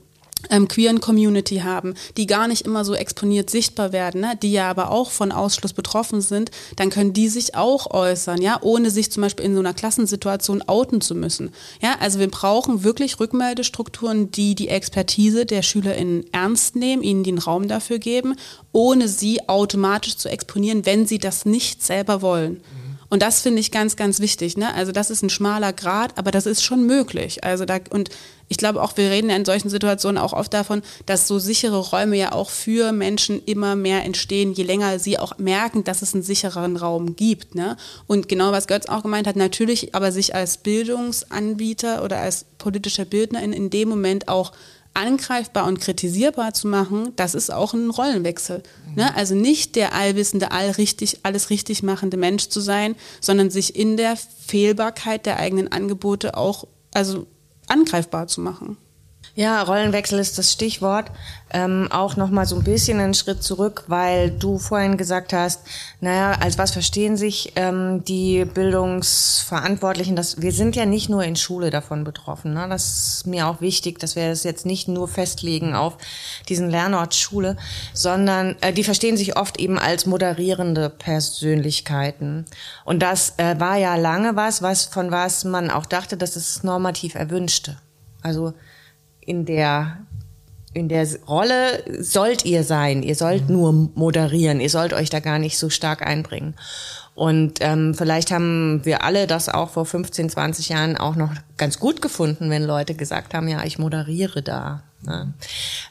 ähm, queeren Community haben, die gar nicht immer so exponiert sichtbar werden, ne, die ja aber auch von Ausschluss betroffen sind, dann können die sich auch äußern, ja, ohne sich zum Beispiel in so einer Klassensituation outen zu müssen. Ja, also wir brauchen wirklich Rückmeldestrukturen, die die Expertise der SchülerInnen ernst nehmen, ihnen den Raum dafür geben, ohne sie automatisch zu exponieren, wenn sie das nicht selber wollen. Mhm. Und das finde ich ganz, ganz wichtig. Ne? Also das ist ein schmaler Grad, aber das ist schon möglich. Also da, und ich glaube auch, wir reden ja in solchen Situationen auch oft davon, dass so sichere Räume ja auch für Menschen immer mehr entstehen, je länger sie auch merken, dass es einen sichereren Raum gibt. Ne? Und genau was Götz auch gemeint hat, natürlich aber sich als Bildungsanbieter oder als politischer Bildner in, in dem Moment auch angreifbar und kritisierbar zu machen, das ist auch ein Rollenwechsel. Ne? Also nicht der allwissende, allrichtig, alles richtig machende Mensch zu sein, sondern sich in der Fehlbarkeit der eigenen Angebote auch also angreifbar zu machen. Ja, Rollenwechsel ist das Stichwort. Ähm, auch noch mal so ein bisschen einen Schritt zurück, weil du vorhin gesagt hast, naja, als was verstehen sich ähm, die Bildungsverantwortlichen? Dass wir sind ja nicht nur in Schule davon betroffen. Ne? Das ist mir auch wichtig, dass wir das jetzt nicht nur festlegen auf diesen Lernort Schule, sondern äh, die verstehen sich oft eben als moderierende Persönlichkeiten. Und das äh, war ja lange was, was von was man auch dachte, dass es normativ erwünschte. Also in der in der Rolle sollt ihr sein. Ihr sollt mhm. nur moderieren. Ihr sollt euch da gar nicht so stark einbringen. Und ähm, vielleicht haben wir alle das auch vor 15, 20 Jahren auch noch ganz gut gefunden, wenn Leute gesagt haben, ja, ich moderiere da. Ne?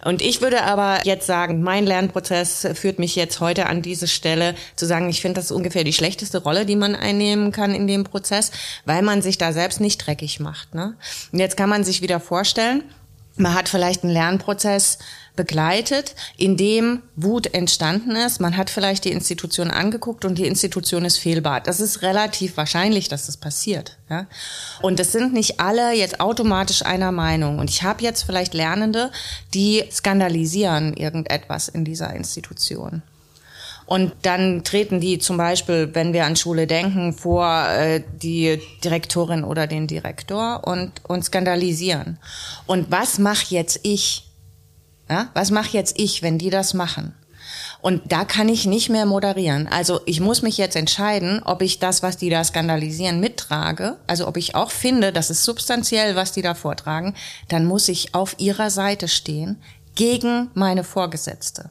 Und ich würde aber jetzt sagen, mein Lernprozess führt mich jetzt heute an diese Stelle zu sagen, ich finde das ungefähr die schlechteste Rolle, die man einnehmen kann in dem Prozess, weil man sich da selbst nicht dreckig macht. Ne? Und jetzt kann man sich wieder vorstellen, man hat vielleicht einen Lernprozess begleitet, in dem Wut entstanden ist. Man hat vielleicht die Institution angeguckt und die Institution ist fehlbar. Das ist relativ wahrscheinlich, dass das passiert. Ja? Und es sind nicht alle jetzt automatisch einer Meinung. Und ich habe jetzt vielleicht Lernende, die skandalisieren irgendetwas in dieser Institution. Und dann treten die zum Beispiel, wenn wir an Schule denken, vor äh, die Direktorin oder den Direktor und, und skandalisieren. Und was mache jetzt ich? Ja? Was mache jetzt ich, wenn die das machen? Und da kann ich nicht mehr moderieren. Also ich muss mich jetzt entscheiden, ob ich das, was die da skandalisieren, mittrage. Also ob ich auch finde, das ist substanziell, was die da vortragen. Dann muss ich auf ihrer Seite stehen gegen meine Vorgesetzte.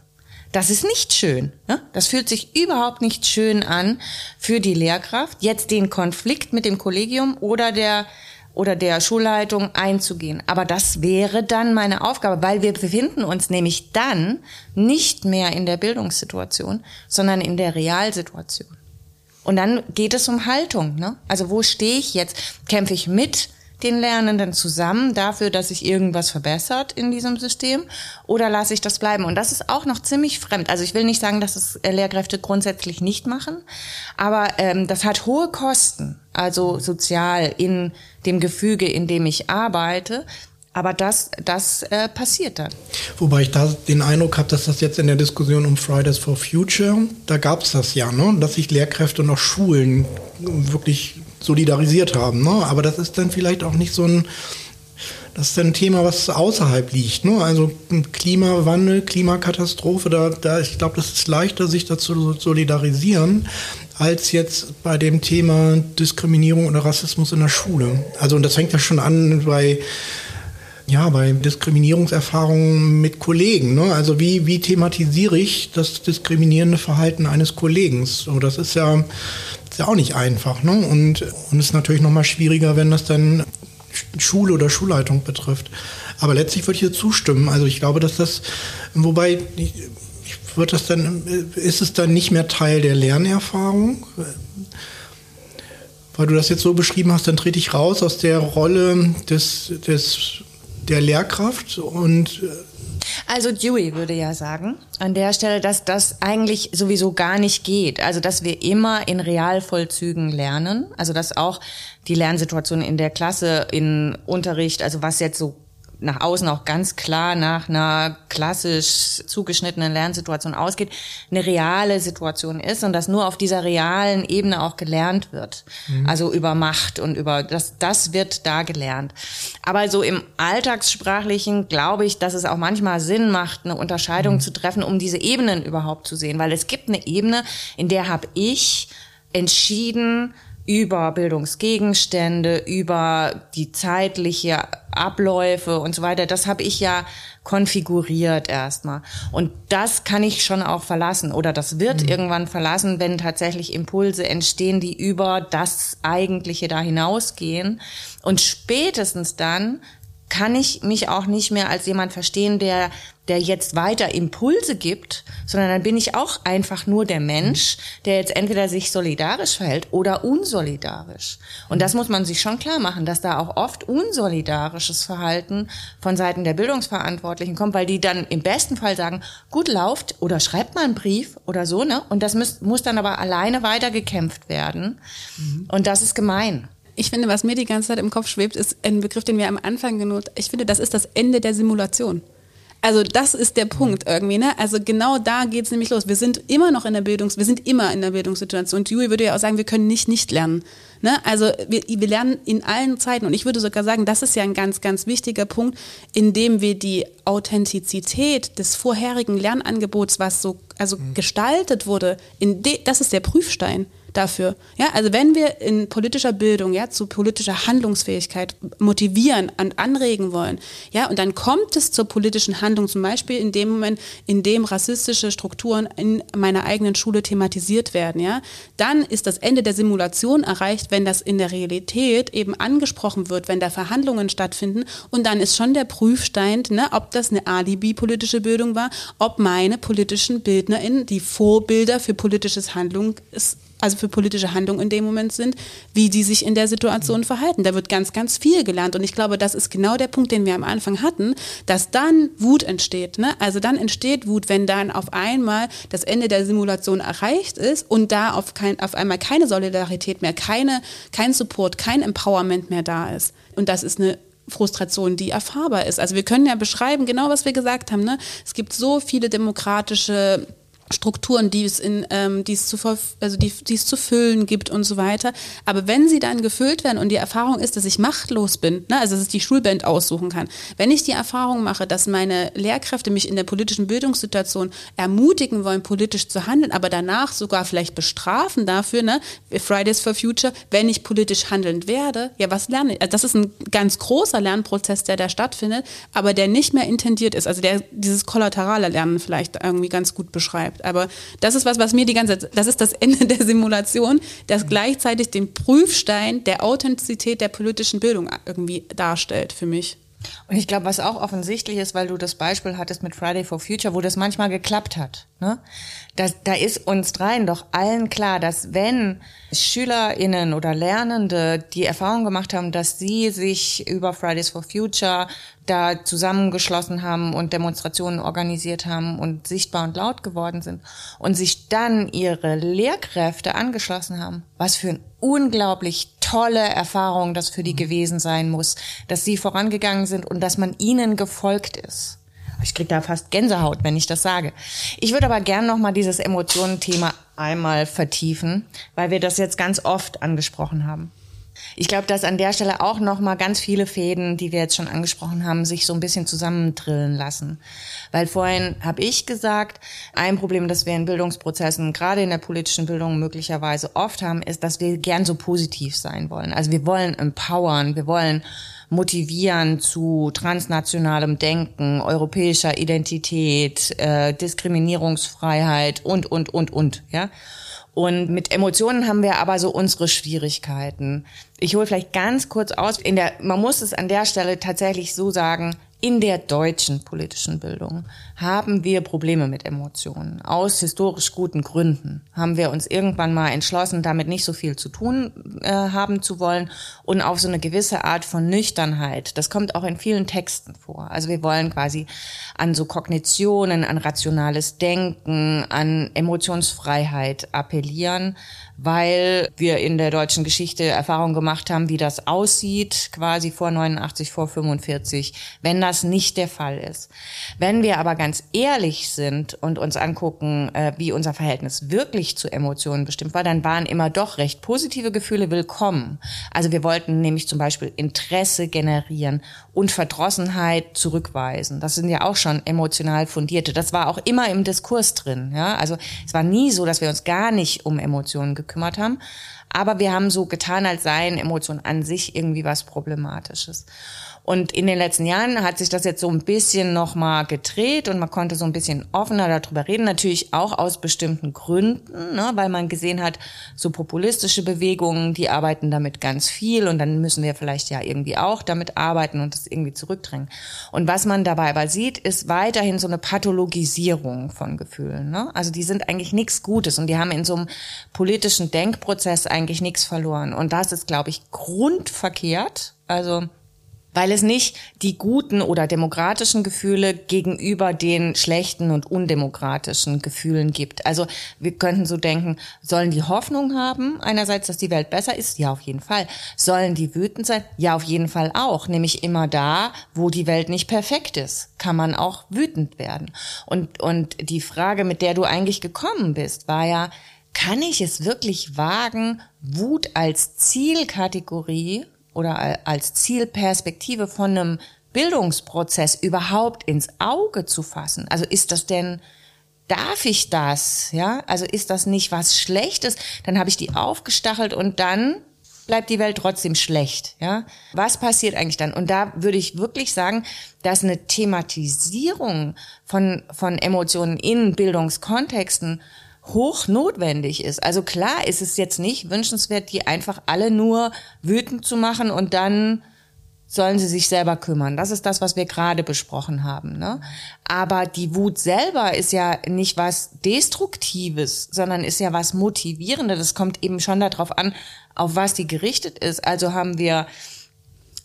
Das ist nicht schön. Ne? Das fühlt sich überhaupt nicht schön an für die Lehrkraft, jetzt den Konflikt mit dem Kollegium oder der oder der Schulleitung einzugehen. Aber das wäre dann meine Aufgabe, weil wir befinden uns nämlich dann nicht mehr in der Bildungssituation, sondern in der Realsituation. Und dann geht es um Haltung. Ne? Also wo stehe ich jetzt? Kämpfe ich mit den Lernenden zusammen dafür, dass sich irgendwas verbessert in diesem System oder lasse ich das bleiben? Und das ist auch noch ziemlich fremd. Also ich will nicht sagen, dass es Lehrkräfte grundsätzlich nicht machen, aber ähm, das hat hohe Kosten, also sozial in dem Gefüge, in dem ich arbeite. Aber das, das äh, passiert dann. Wobei ich da den Eindruck habe, dass das jetzt in der Diskussion um Fridays for Future, da gab es das ja, ne? dass sich Lehrkräfte auch Schulen wirklich solidarisiert haben. Ne? Aber das ist dann vielleicht auch nicht so ein das ist ein Thema, was außerhalb liegt. Ne? Also Klimawandel, Klimakatastrophe, da, da ich glaube, das ist leichter, sich dazu zu solidarisieren, als jetzt bei dem Thema Diskriminierung oder Rassismus in der Schule. Also und das fängt ja schon an bei ja, bei Diskriminierungserfahrungen mit Kollegen. Ne? Also wie, wie thematisiere ich das diskriminierende Verhalten eines Kollegen? So, das ist ja, ist auch nicht einfach. Ne? Und, und ist natürlich nochmal schwieriger, wenn das dann Schule oder Schulleitung betrifft. Aber letztlich würde ich hier zustimmen. Also ich glaube, dass das, wobei, wird das dann, ist es dann nicht mehr Teil der Lernerfahrung? Weil du das jetzt so beschrieben hast, dann trete ich raus aus der Rolle des, des der Lehrkraft und also Dewey würde ja sagen an der Stelle, dass das eigentlich sowieso gar nicht geht. Also dass wir immer in Realvollzügen lernen. Also dass auch die Lernsituation in der Klasse, in Unterricht, also was jetzt so nach außen auch ganz klar nach einer klassisch zugeschnittenen Lernsituation ausgeht, eine reale Situation ist und dass nur auf dieser realen Ebene auch gelernt wird. Mhm. Also über Macht und über das, das wird da gelernt. Aber so im Alltagssprachlichen glaube ich, dass es auch manchmal Sinn macht, eine Unterscheidung mhm. zu treffen, um diese Ebenen überhaupt zu sehen. Weil es gibt eine Ebene, in der habe ich entschieden, über Bildungsgegenstände, über die zeitliche Abläufe und so weiter. Das habe ich ja konfiguriert erstmal. Und das kann ich schon auch verlassen oder das wird mhm. irgendwann verlassen, wenn tatsächlich Impulse entstehen, die über das Eigentliche da hinausgehen. Und spätestens dann kann ich mich auch nicht mehr als jemand verstehen, der, der jetzt weiter Impulse gibt, sondern dann bin ich auch einfach nur der Mensch, der jetzt entweder sich solidarisch verhält oder unsolidarisch. Und das muss man sich schon klar machen, dass da auch oft unsolidarisches Verhalten von Seiten der Bildungsverantwortlichen kommt, weil die dann im besten Fall sagen, gut lauft oder schreibt mal einen Brief oder so, ne? Und das muss, muss dann aber alleine weiter gekämpft werden. Mhm. Und das ist gemein. Ich finde, was mir die ganze Zeit im Kopf schwebt, ist ein Begriff, den wir am Anfang genutzt Ich finde, das ist das Ende der Simulation. Also das ist der Punkt irgendwie, ne? Also genau da geht's nämlich los. Wir sind immer noch in der Bildungs, wir sind immer in der Bildungssituation. Und Juri würde ja auch sagen, wir können nicht nicht lernen. Ne? Also wir, wir lernen in allen Zeiten. Und ich würde sogar sagen, das ist ja ein ganz, ganz wichtiger Punkt, in dem wir die Authentizität des vorherigen Lernangebots, was so also mhm. gestaltet wurde, in de, das ist der Prüfstein dafür. Ja, also wenn wir in politischer Bildung ja zu politischer Handlungsfähigkeit motivieren und anregen wollen, ja, und dann kommt es zur politischen Handlung, zum Beispiel in dem Moment, in dem rassistische Strukturen in meiner eigenen Schule thematisiert werden, ja, dann ist das Ende der Simulation erreicht, wenn das in der Realität eben angesprochen wird, wenn da Verhandlungen stattfinden und dann ist schon der Prüfstein, ne, ob das eine Alibi-politische Bildung war, ob meine politischen BildnerInnen die Vorbilder für politisches Handeln ist, also für politische Handlungen in dem Moment sind, wie die sich in der Situation verhalten. Da wird ganz, ganz viel gelernt. Und ich glaube, das ist genau der Punkt, den wir am Anfang hatten, dass dann Wut entsteht. Ne? Also dann entsteht Wut, wenn dann auf einmal das Ende der Simulation erreicht ist und da auf, kein, auf einmal keine Solidarität mehr, keine, kein Support, kein Empowerment mehr da ist. Und das ist eine Frustration, die erfahrbar ist. Also wir können ja beschreiben, genau was wir gesagt haben. Ne? Es gibt so viele demokratische Strukturen, die es in, ähm, die es zu, also die, die es zu füllen gibt und so weiter. Aber wenn sie dann gefüllt werden und die Erfahrung ist, dass ich machtlos bin, ne, also dass ich die Schulband aussuchen kann, wenn ich die Erfahrung mache, dass meine Lehrkräfte mich in der politischen Bildungssituation ermutigen wollen, politisch zu handeln, aber danach sogar vielleicht bestrafen dafür, ne, Fridays for Future, wenn ich politisch handelnd werde, ja, was lerne ich? Also das ist ein ganz großer Lernprozess, der da stattfindet, aber der nicht mehr intendiert ist, also der dieses kollaterale Lernen vielleicht irgendwie ganz gut beschreibt bleibt. Aber das ist was, was mir die ganze Zeit, das ist das Ende der Simulation, das gleichzeitig den Prüfstein der Authentizität der politischen Bildung irgendwie darstellt für mich. Und ich glaube, was auch offensichtlich ist, weil du das Beispiel hattest mit Friday for Future, wo das manchmal geklappt hat. Ne? Das, da ist uns dreien doch allen klar, dass wenn SchülerInnen oder Lernende die Erfahrung gemacht haben, dass sie sich über Fridays for Future da zusammengeschlossen haben und Demonstrationen organisiert haben und sichtbar und laut geworden sind und sich dann ihre Lehrkräfte angeschlossen haben, was für ein unglaublich tolle Erfahrung das für die mhm. gewesen sein muss, dass sie vorangegangen sind und dass man ihnen gefolgt ist. Ich krieg da fast Gänsehaut, wenn ich das sage. Ich würde aber gern noch mal dieses Emotionenthema einmal vertiefen, weil wir das jetzt ganz oft angesprochen haben. Ich glaube, dass an der Stelle auch noch mal ganz viele Fäden, die wir jetzt schon angesprochen haben, sich so ein bisschen zusammendrillen lassen. Weil vorhin habe ich gesagt, ein Problem, das wir in Bildungsprozessen, gerade in der politischen Bildung möglicherweise oft haben, ist, dass wir gern so positiv sein wollen. Also wir wollen empowern, wir wollen motivieren zu transnationalem Denken, europäischer Identität, äh, Diskriminierungsfreiheit und, und, und, und, ja. Und mit Emotionen haben wir aber so unsere Schwierigkeiten. Ich hole vielleicht ganz kurz aus. In der, man muss es an der Stelle tatsächlich so sagen, in der deutschen politischen Bildung haben wir Probleme mit Emotionen. Aus historisch guten Gründen haben wir uns irgendwann mal entschlossen, damit nicht so viel zu tun äh, haben zu wollen und auf so eine gewisse Art von Nüchternheit. Das kommt auch in vielen Texten vor. Also wir wollen quasi an so Kognitionen, an rationales Denken, an Emotionsfreiheit appellieren weil wir in der deutschen Geschichte Erfahrung gemacht haben, wie das aussieht, quasi vor 89, vor 45, wenn das nicht der Fall ist. Wenn wir aber ganz ehrlich sind und uns angucken, äh, wie unser Verhältnis wirklich zu Emotionen bestimmt war, dann waren immer doch recht positive Gefühle willkommen. Also wir wollten nämlich zum Beispiel Interesse generieren und Verdrossenheit zurückweisen. Das sind ja auch schon emotional fundierte. Das war auch immer im Diskurs drin. Ja? Also es war nie so, dass wir uns gar nicht um Emotionen gekümmert haben. Aber wir haben so getan, als seien Emotionen an sich irgendwie was Problematisches. Und in den letzten Jahren hat sich das jetzt so ein bisschen nochmal gedreht und man konnte so ein bisschen offener darüber reden. Natürlich auch aus bestimmten Gründen, ne, weil man gesehen hat, so populistische Bewegungen, die arbeiten damit ganz viel und dann müssen wir vielleicht ja irgendwie auch damit arbeiten und das irgendwie zurückdrängen. Und was man dabei aber sieht, ist weiterhin so eine Pathologisierung von Gefühlen. Ne? Also die sind eigentlich nichts Gutes und die haben in so einem politischen Denkprozess eigentlich nichts verloren. Und das ist, glaube ich, grundverkehrt. Also weil es nicht die guten oder demokratischen Gefühle gegenüber den schlechten und undemokratischen Gefühlen gibt. Also wir könnten so denken, sollen die Hoffnung haben, einerseits, dass die Welt besser ist? Ja, auf jeden Fall. Sollen die wütend sein? Ja, auf jeden Fall auch. Nämlich immer da, wo die Welt nicht perfekt ist, kann man auch wütend werden. Und, und die Frage, mit der du eigentlich gekommen bist, war ja, kann ich es wirklich wagen, Wut als Zielkategorie oder als Zielperspektive von einem Bildungsprozess überhaupt ins Auge zu fassen. Also ist das denn, darf ich das? Ja, also ist das nicht was Schlechtes? Dann habe ich die aufgestachelt und dann bleibt die Welt trotzdem schlecht. Ja, was passiert eigentlich dann? Und da würde ich wirklich sagen, dass eine Thematisierung von von Emotionen in Bildungskontexten hoch notwendig ist. Also klar ist es jetzt nicht wünschenswert, die einfach alle nur wütend zu machen und dann sollen sie sich selber kümmern. Das ist das, was wir gerade besprochen haben. Ne? Aber die Wut selber ist ja nicht was Destruktives, sondern ist ja was Motivierendes. Das kommt eben schon darauf an, auf was die gerichtet ist. Also haben wir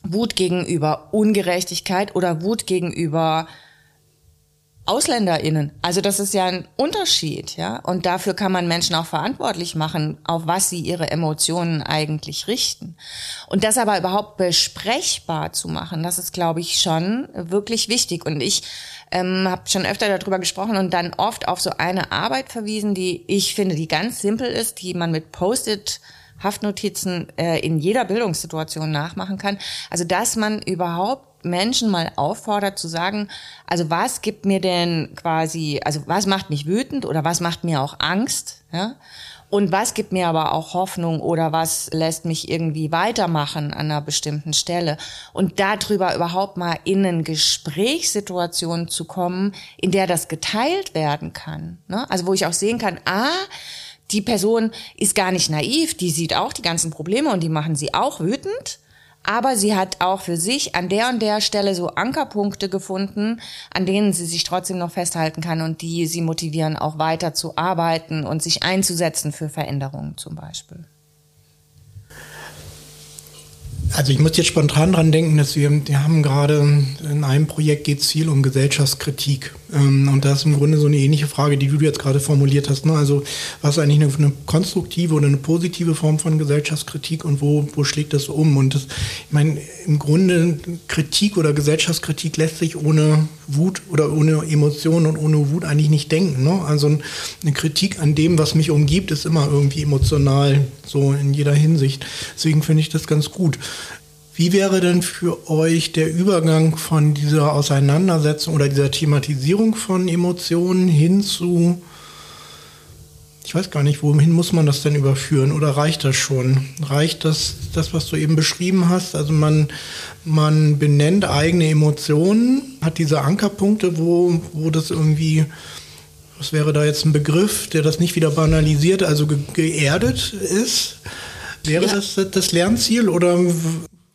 Wut gegenüber Ungerechtigkeit oder Wut gegenüber AusländerInnen. Also das ist ja ein Unterschied, ja. Und dafür kann man Menschen auch verantwortlich machen, auf was sie ihre Emotionen eigentlich richten. Und das aber überhaupt besprechbar zu machen, das ist, glaube ich, schon wirklich wichtig. Und ich ähm, habe schon öfter darüber gesprochen und dann oft auf so eine Arbeit verwiesen, die ich finde, die ganz simpel ist, die man mit Post-it Haftnotizen äh, in jeder Bildungssituation nachmachen kann. Also dass man überhaupt Menschen mal auffordert zu sagen, also was gibt mir denn quasi, also was macht mich wütend oder was macht mir auch Angst, ja? Und was gibt mir aber auch Hoffnung oder was lässt mich irgendwie weitermachen an einer bestimmten Stelle? Und darüber überhaupt mal in eine Gesprächssituation zu kommen, in der das geteilt werden kann. Ne? Also wo ich auch sehen kann, ah, die Person ist gar nicht naiv, die sieht auch die ganzen Probleme und die machen sie auch wütend. Aber sie hat auch für sich an der und der Stelle so Ankerpunkte gefunden, an denen sie sich trotzdem noch festhalten kann und die sie motivieren, auch weiter zu arbeiten und sich einzusetzen für Veränderungen zum Beispiel. Also ich muss jetzt spontan dran denken, dass wir, wir haben gerade in einem Projekt geht es viel um Gesellschaftskritik und das ist im Grunde so eine ähnliche Frage, die du jetzt gerade formuliert hast. Ne? Also was ist eigentlich eine, eine, konstruktive oder eine positive Form von Gesellschaftskritik und wo, wo schlägt das um? Und das, ich meine, im Grunde Kritik oder Gesellschaftskritik lässt sich ohne Wut oder ohne Emotionen und ohne Wut eigentlich nicht denken. Ne? Also eine Kritik an dem, was mich umgibt, ist immer irgendwie emotional, so in jeder Hinsicht. Deswegen finde ich das ganz gut. Wie wäre denn für euch der Übergang von dieser Auseinandersetzung oder dieser Thematisierung von Emotionen hin zu, ich weiß gar nicht, wohin muss man das denn überführen oder reicht das schon? Reicht das, das was du eben beschrieben hast? Also man, man benennt eigene Emotionen, hat diese Ankerpunkte, wo, wo das irgendwie, was wäre da jetzt ein Begriff, der das nicht wieder banalisiert, also ge geerdet ist? Wäre ja. das das Lernziel oder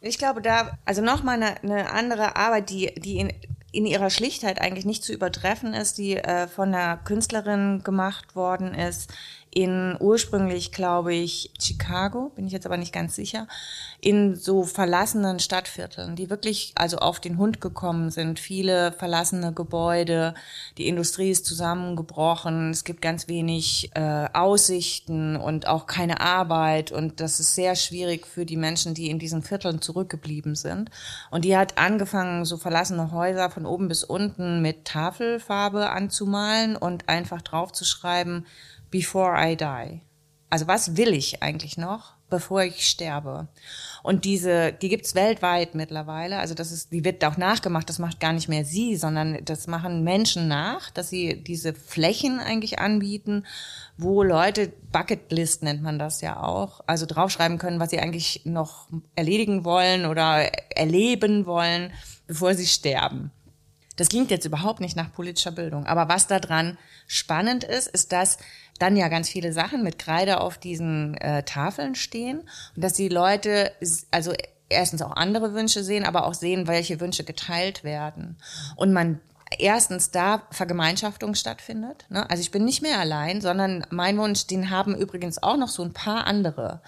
ich glaube, da, also nochmal eine, eine andere Arbeit, die, die in, in ihrer Schlichtheit eigentlich nicht zu übertreffen ist, die äh, von einer Künstlerin gemacht worden ist, in ursprünglich, glaube ich, Chicago, bin ich jetzt aber nicht ganz sicher, in so verlassenen Stadtvierteln, die wirklich also auf den Hund gekommen sind. Viele verlassene Gebäude, die Industrie ist zusammengebrochen, es gibt ganz wenig äh, Aussichten und auch keine Arbeit und das ist sehr schwierig für die Menschen, die in diesen Vierteln zurückgeblieben sind. Und die hat angefangen, so verlassene Häuser von oben bis unten mit Tafelfarbe anzumalen und einfach draufzuschreiben, before I die. Also was will ich eigentlich noch, bevor ich sterbe? Und diese, die gibt's weltweit mittlerweile. Also das ist, die wird auch nachgemacht. Das macht gar nicht mehr sie, sondern das machen Menschen nach, dass sie diese Flächen eigentlich anbieten, wo Leute Bucketlist nennt man das ja auch, also draufschreiben können, was sie eigentlich noch erledigen wollen oder erleben wollen, bevor sie sterben. Das klingt jetzt überhaupt nicht nach politischer Bildung. Aber was daran spannend ist, ist, dass dann ja ganz viele Sachen mit Kreide auf diesen äh, Tafeln stehen und dass die Leute also erstens auch andere Wünsche sehen, aber auch sehen, welche Wünsche geteilt werden. Und man erstens da Vergemeinschaftung stattfindet. Ne? Also ich bin nicht mehr allein, sondern mein Wunsch, den haben übrigens auch noch so ein paar andere.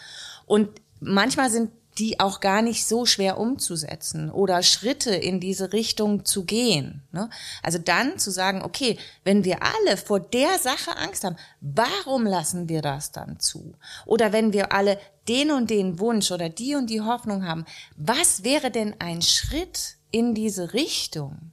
Und manchmal sind die auch gar nicht so schwer umzusetzen oder Schritte in diese Richtung zu gehen. Ne? Also dann zu sagen, okay, wenn wir alle vor der Sache Angst haben, warum lassen wir das dann zu? Oder wenn wir alle den und den Wunsch oder die und die Hoffnung haben, was wäre denn ein Schritt in diese Richtung?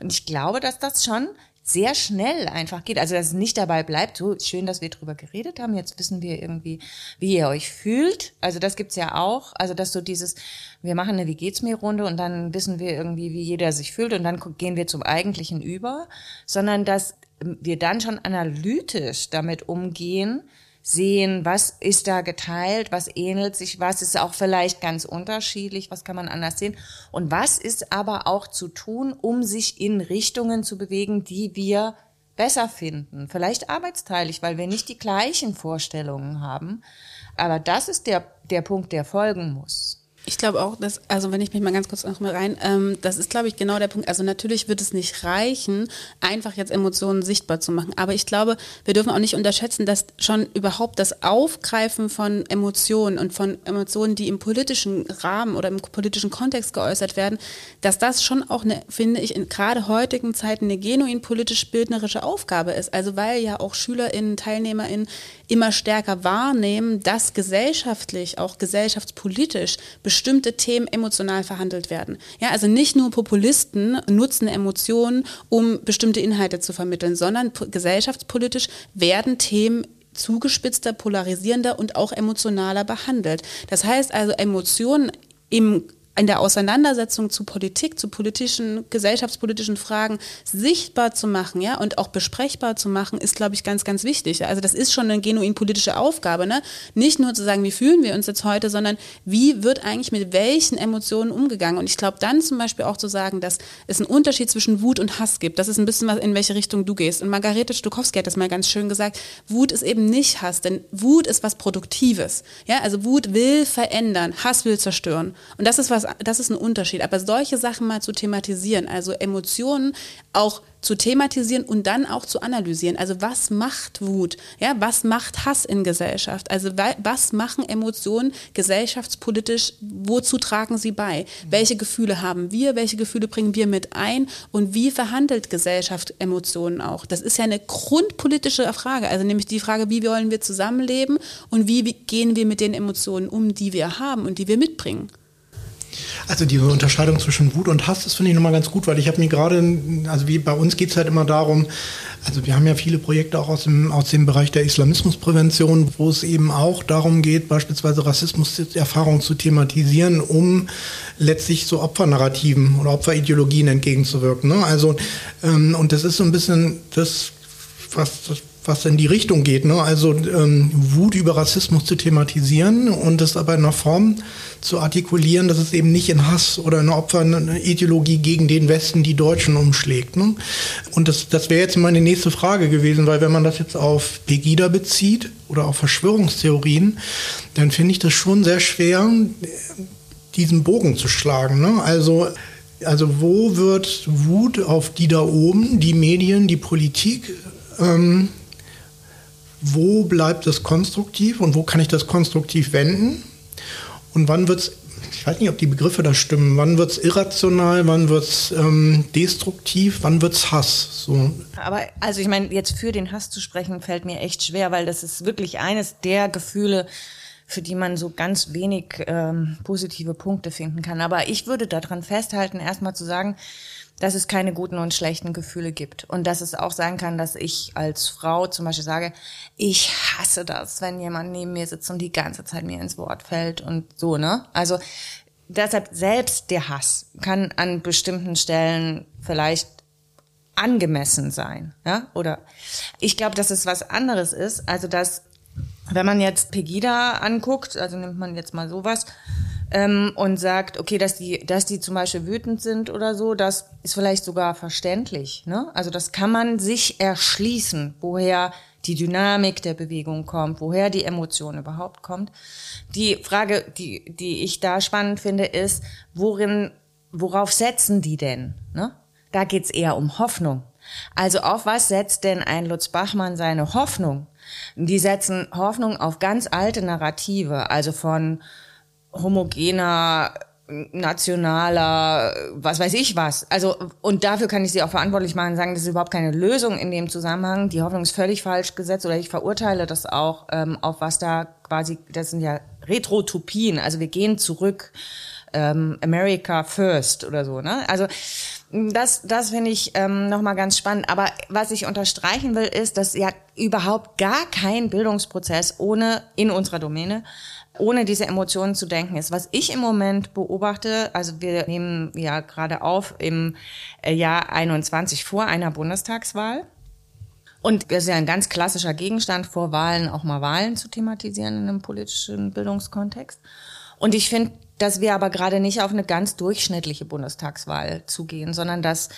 Und ich glaube, dass das schon sehr schnell einfach geht. Also dass es nicht dabei bleibt, so schön, dass wir drüber geredet haben, jetzt wissen wir irgendwie, wie ihr euch fühlt. Also das gibt's ja auch. Also dass so dieses, wir machen eine Wie geht's mir Runde und dann wissen wir irgendwie, wie jeder sich fühlt und dann gehen wir zum Eigentlichen über, sondern dass wir dann schon analytisch damit umgehen, sehen, was ist da geteilt, was ähnelt sich, was ist auch vielleicht ganz unterschiedlich, was kann man anders sehen und was ist aber auch zu tun, um sich in Richtungen zu bewegen, die wir besser finden. Vielleicht arbeitsteilig, weil wir nicht die gleichen Vorstellungen haben. Aber das ist der, der Punkt, der folgen muss. Ich glaube auch, dass, also wenn ich mich mal ganz kurz noch mal rein, ähm, das ist, glaube ich, genau der Punkt. Also natürlich wird es nicht reichen, einfach jetzt Emotionen sichtbar zu machen. Aber ich glaube, wir dürfen auch nicht unterschätzen, dass schon überhaupt das Aufgreifen von Emotionen und von Emotionen, die im politischen Rahmen oder im politischen Kontext geäußert werden, dass das schon auch eine, finde ich, in gerade heutigen Zeiten eine genuin politisch-bildnerische Aufgabe ist. Also weil ja auch SchülerInnen, TeilnehmerInnen immer stärker wahrnehmen, dass gesellschaftlich, auch gesellschaftspolitisch bestimmte Themen emotional verhandelt werden. Ja, also nicht nur Populisten nutzen Emotionen, um bestimmte Inhalte zu vermitteln, sondern gesellschaftspolitisch werden Themen zugespitzter, polarisierender und auch emotionaler behandelt. Das heißt also, Emotionen im in der Auseinandersetzung zu Politik, zu politischen, gesellschaftspolitischen Fragen sichtbar zu machen, ja, und auch besprechbar zu machen, ist, glaube ich, ganz, ganz wichtig. Also das ist schon eine genuin politische Aufgabe, ne? Nicht nur zu sagen, wie fühlen wir uns jetzt heute, sondern wie wird eigentlich mit welchen Emotionen umgegangen? Und ich glaube, dann zum Beispiel auch zu sagen, dass es einen Unterschied zwischen Wut und Hass gibt. Das ist ein bisschen was, in welche Richtung du gehst. Und Margarete Stukowski hat das mal ganz schön gesagt. Wut ist eben nicht Hass, denn Wut ist was Produktives. Ja, also Wut will verändern, Hass will zerstören. Und das ist was was, das ist ein Unterschied. Aber solche Sachen mal zu thematisieren, also Emotionen auch zu thematisieren und dann auch zu analysieren. Also was macht Wut? Ja, was macht Hass in Gesellschaft? Also was machen Emotionen gesellschaftspolitisch? Wozu tragen sie bei? Welche Gefühle haben wir? Welche Gefühle bringen wir mit ein? Und wie verhandelt Gesellschaft Emotionen auch? Das ist ja eine grundpolitische Frage. Also nämlich die Frage, wie wollen wir zusammenleben und wie gehen wir mit den Emotionen um, die wir haben und die wir mitbringen? Also diese Unterscheidung zwischen Wut und Hass, das finde ich nochmal ganz gut, weil ich habe mir gerade, also wie bei uns geht es halt immer darum, also wir haben ja viele Projekte auch aus dem, aus dem Bereich der Islamismusprävention, wo es eben auch darum geht, beispielsweise Rassismuserfahrungen zu thematisieren, um letztlich so Opfernarrativen oder Opferideologien entgegenzuwirken. Ne? Also, ähm, und das ist so ein bisschen das, was, was in die Richtung geht. Ne? Also ähm, Wut über Rassismus zu thematisieren und das aber in einer Form zu artikulieren, dass es eben nicht in Hass oder eine Opferideologie gegen den Westen, die Deutschen umschlägt. Ne? Und das, das wäre jetzt meine nächste Frage gewesen, weil wenn man das jetzt auf Pegida bezieht oder auf Verschwörungstheorien, dann finde ich das schon sehr schwer, diesen Bogen zu schlagen. Ne? Also also wo wird Wut auf die da oben, die Medien, die Politik, ähm, wo bleibt es konstruktiv und wo kann ich das konstruktiv wenden? Und wann wird es, ich weiß nicht, ob die Begriffe da stimmen, wann wird es irrational, wann wird es ähm, destruktiv, wann wird es Hass? So. Aber also ich meine, jetzt für den Hass zu sprechen, fällt mir echt schwer, weil das ist wirklich eines der Gefühle, für die man so ganz wenig ähm, positive Punkte finden kann. Aber ich würde daran festhalten, erstmal zu sagen, dass es keine guten und schlechten Gefühle gibt. Und dass es auch sein kann, dass ich als Frau zum Beispiel sage, ich hasse das, wenn jemand neben mir sitzt und die ganze Zeit mir ins Wort fällt und so, ne? Also deshalb selbst der Hass kann an bestimmten Stellen vielleicht angemessen sein, ja? Oder ich glaube, dass es was anderes ist, also dass wenn man jetzt Pegida anguckt, also nimmt man jetzt mal sowas, ähm, und sagt, okay, dass die, dass die zum Beispiel wütend sind oder so, das ist vielleicht sogar verständlich. Ne? Also das kann man sich erschließen, woher die Dynamik der Bewegung kommt, woher die Emotion überhaupt kommt. Die Frage, die, die ich da spannend finde, ist, worin, worauf setzen die denn? Ne? Da geht's eher um Hoffnung. Also auf was setzt denn ein Lutz Bachmann seine Hoffnung? Die setzen Hoffnung auf ganz alte Narrative, also von homogener nationaler, was weiß ich was. Also, und dafür kann ich sie auch verantwortlich machen sagen, das ist überhaupt keine Lösung in dem Zusammenhang. Die Hoffnung ist völlig falsch gesetzt oder ich verurteile das auch, ähm, auf was da quasi, das sind ja Retrotopien, also wir gehen zurück, ähm, America first oder so, ne? Also, das, das finde ich ähm, nochmal ganz spannend. Aber was ich unterstreichen will, ist, dass ja überhaupt gar kein Bildungsprozess ohne in unserer Domäne ohne diese Emotionen zu denken ist. Was ich im Moment beobachte, also wir nehmen ja gerade auf im äh, Jahr 21 vor einer Bundestagswahl. Und es ist ja ein ganz klassischer Gegenstand vor Wahlen, auch mal Wahlen zu thematisieren in einem politischen Bildungskontext. Und ich finde, dass wir aber gerade nicht auf eine ganz durchschnittliche Bundestagswahl zugehen, sondern dass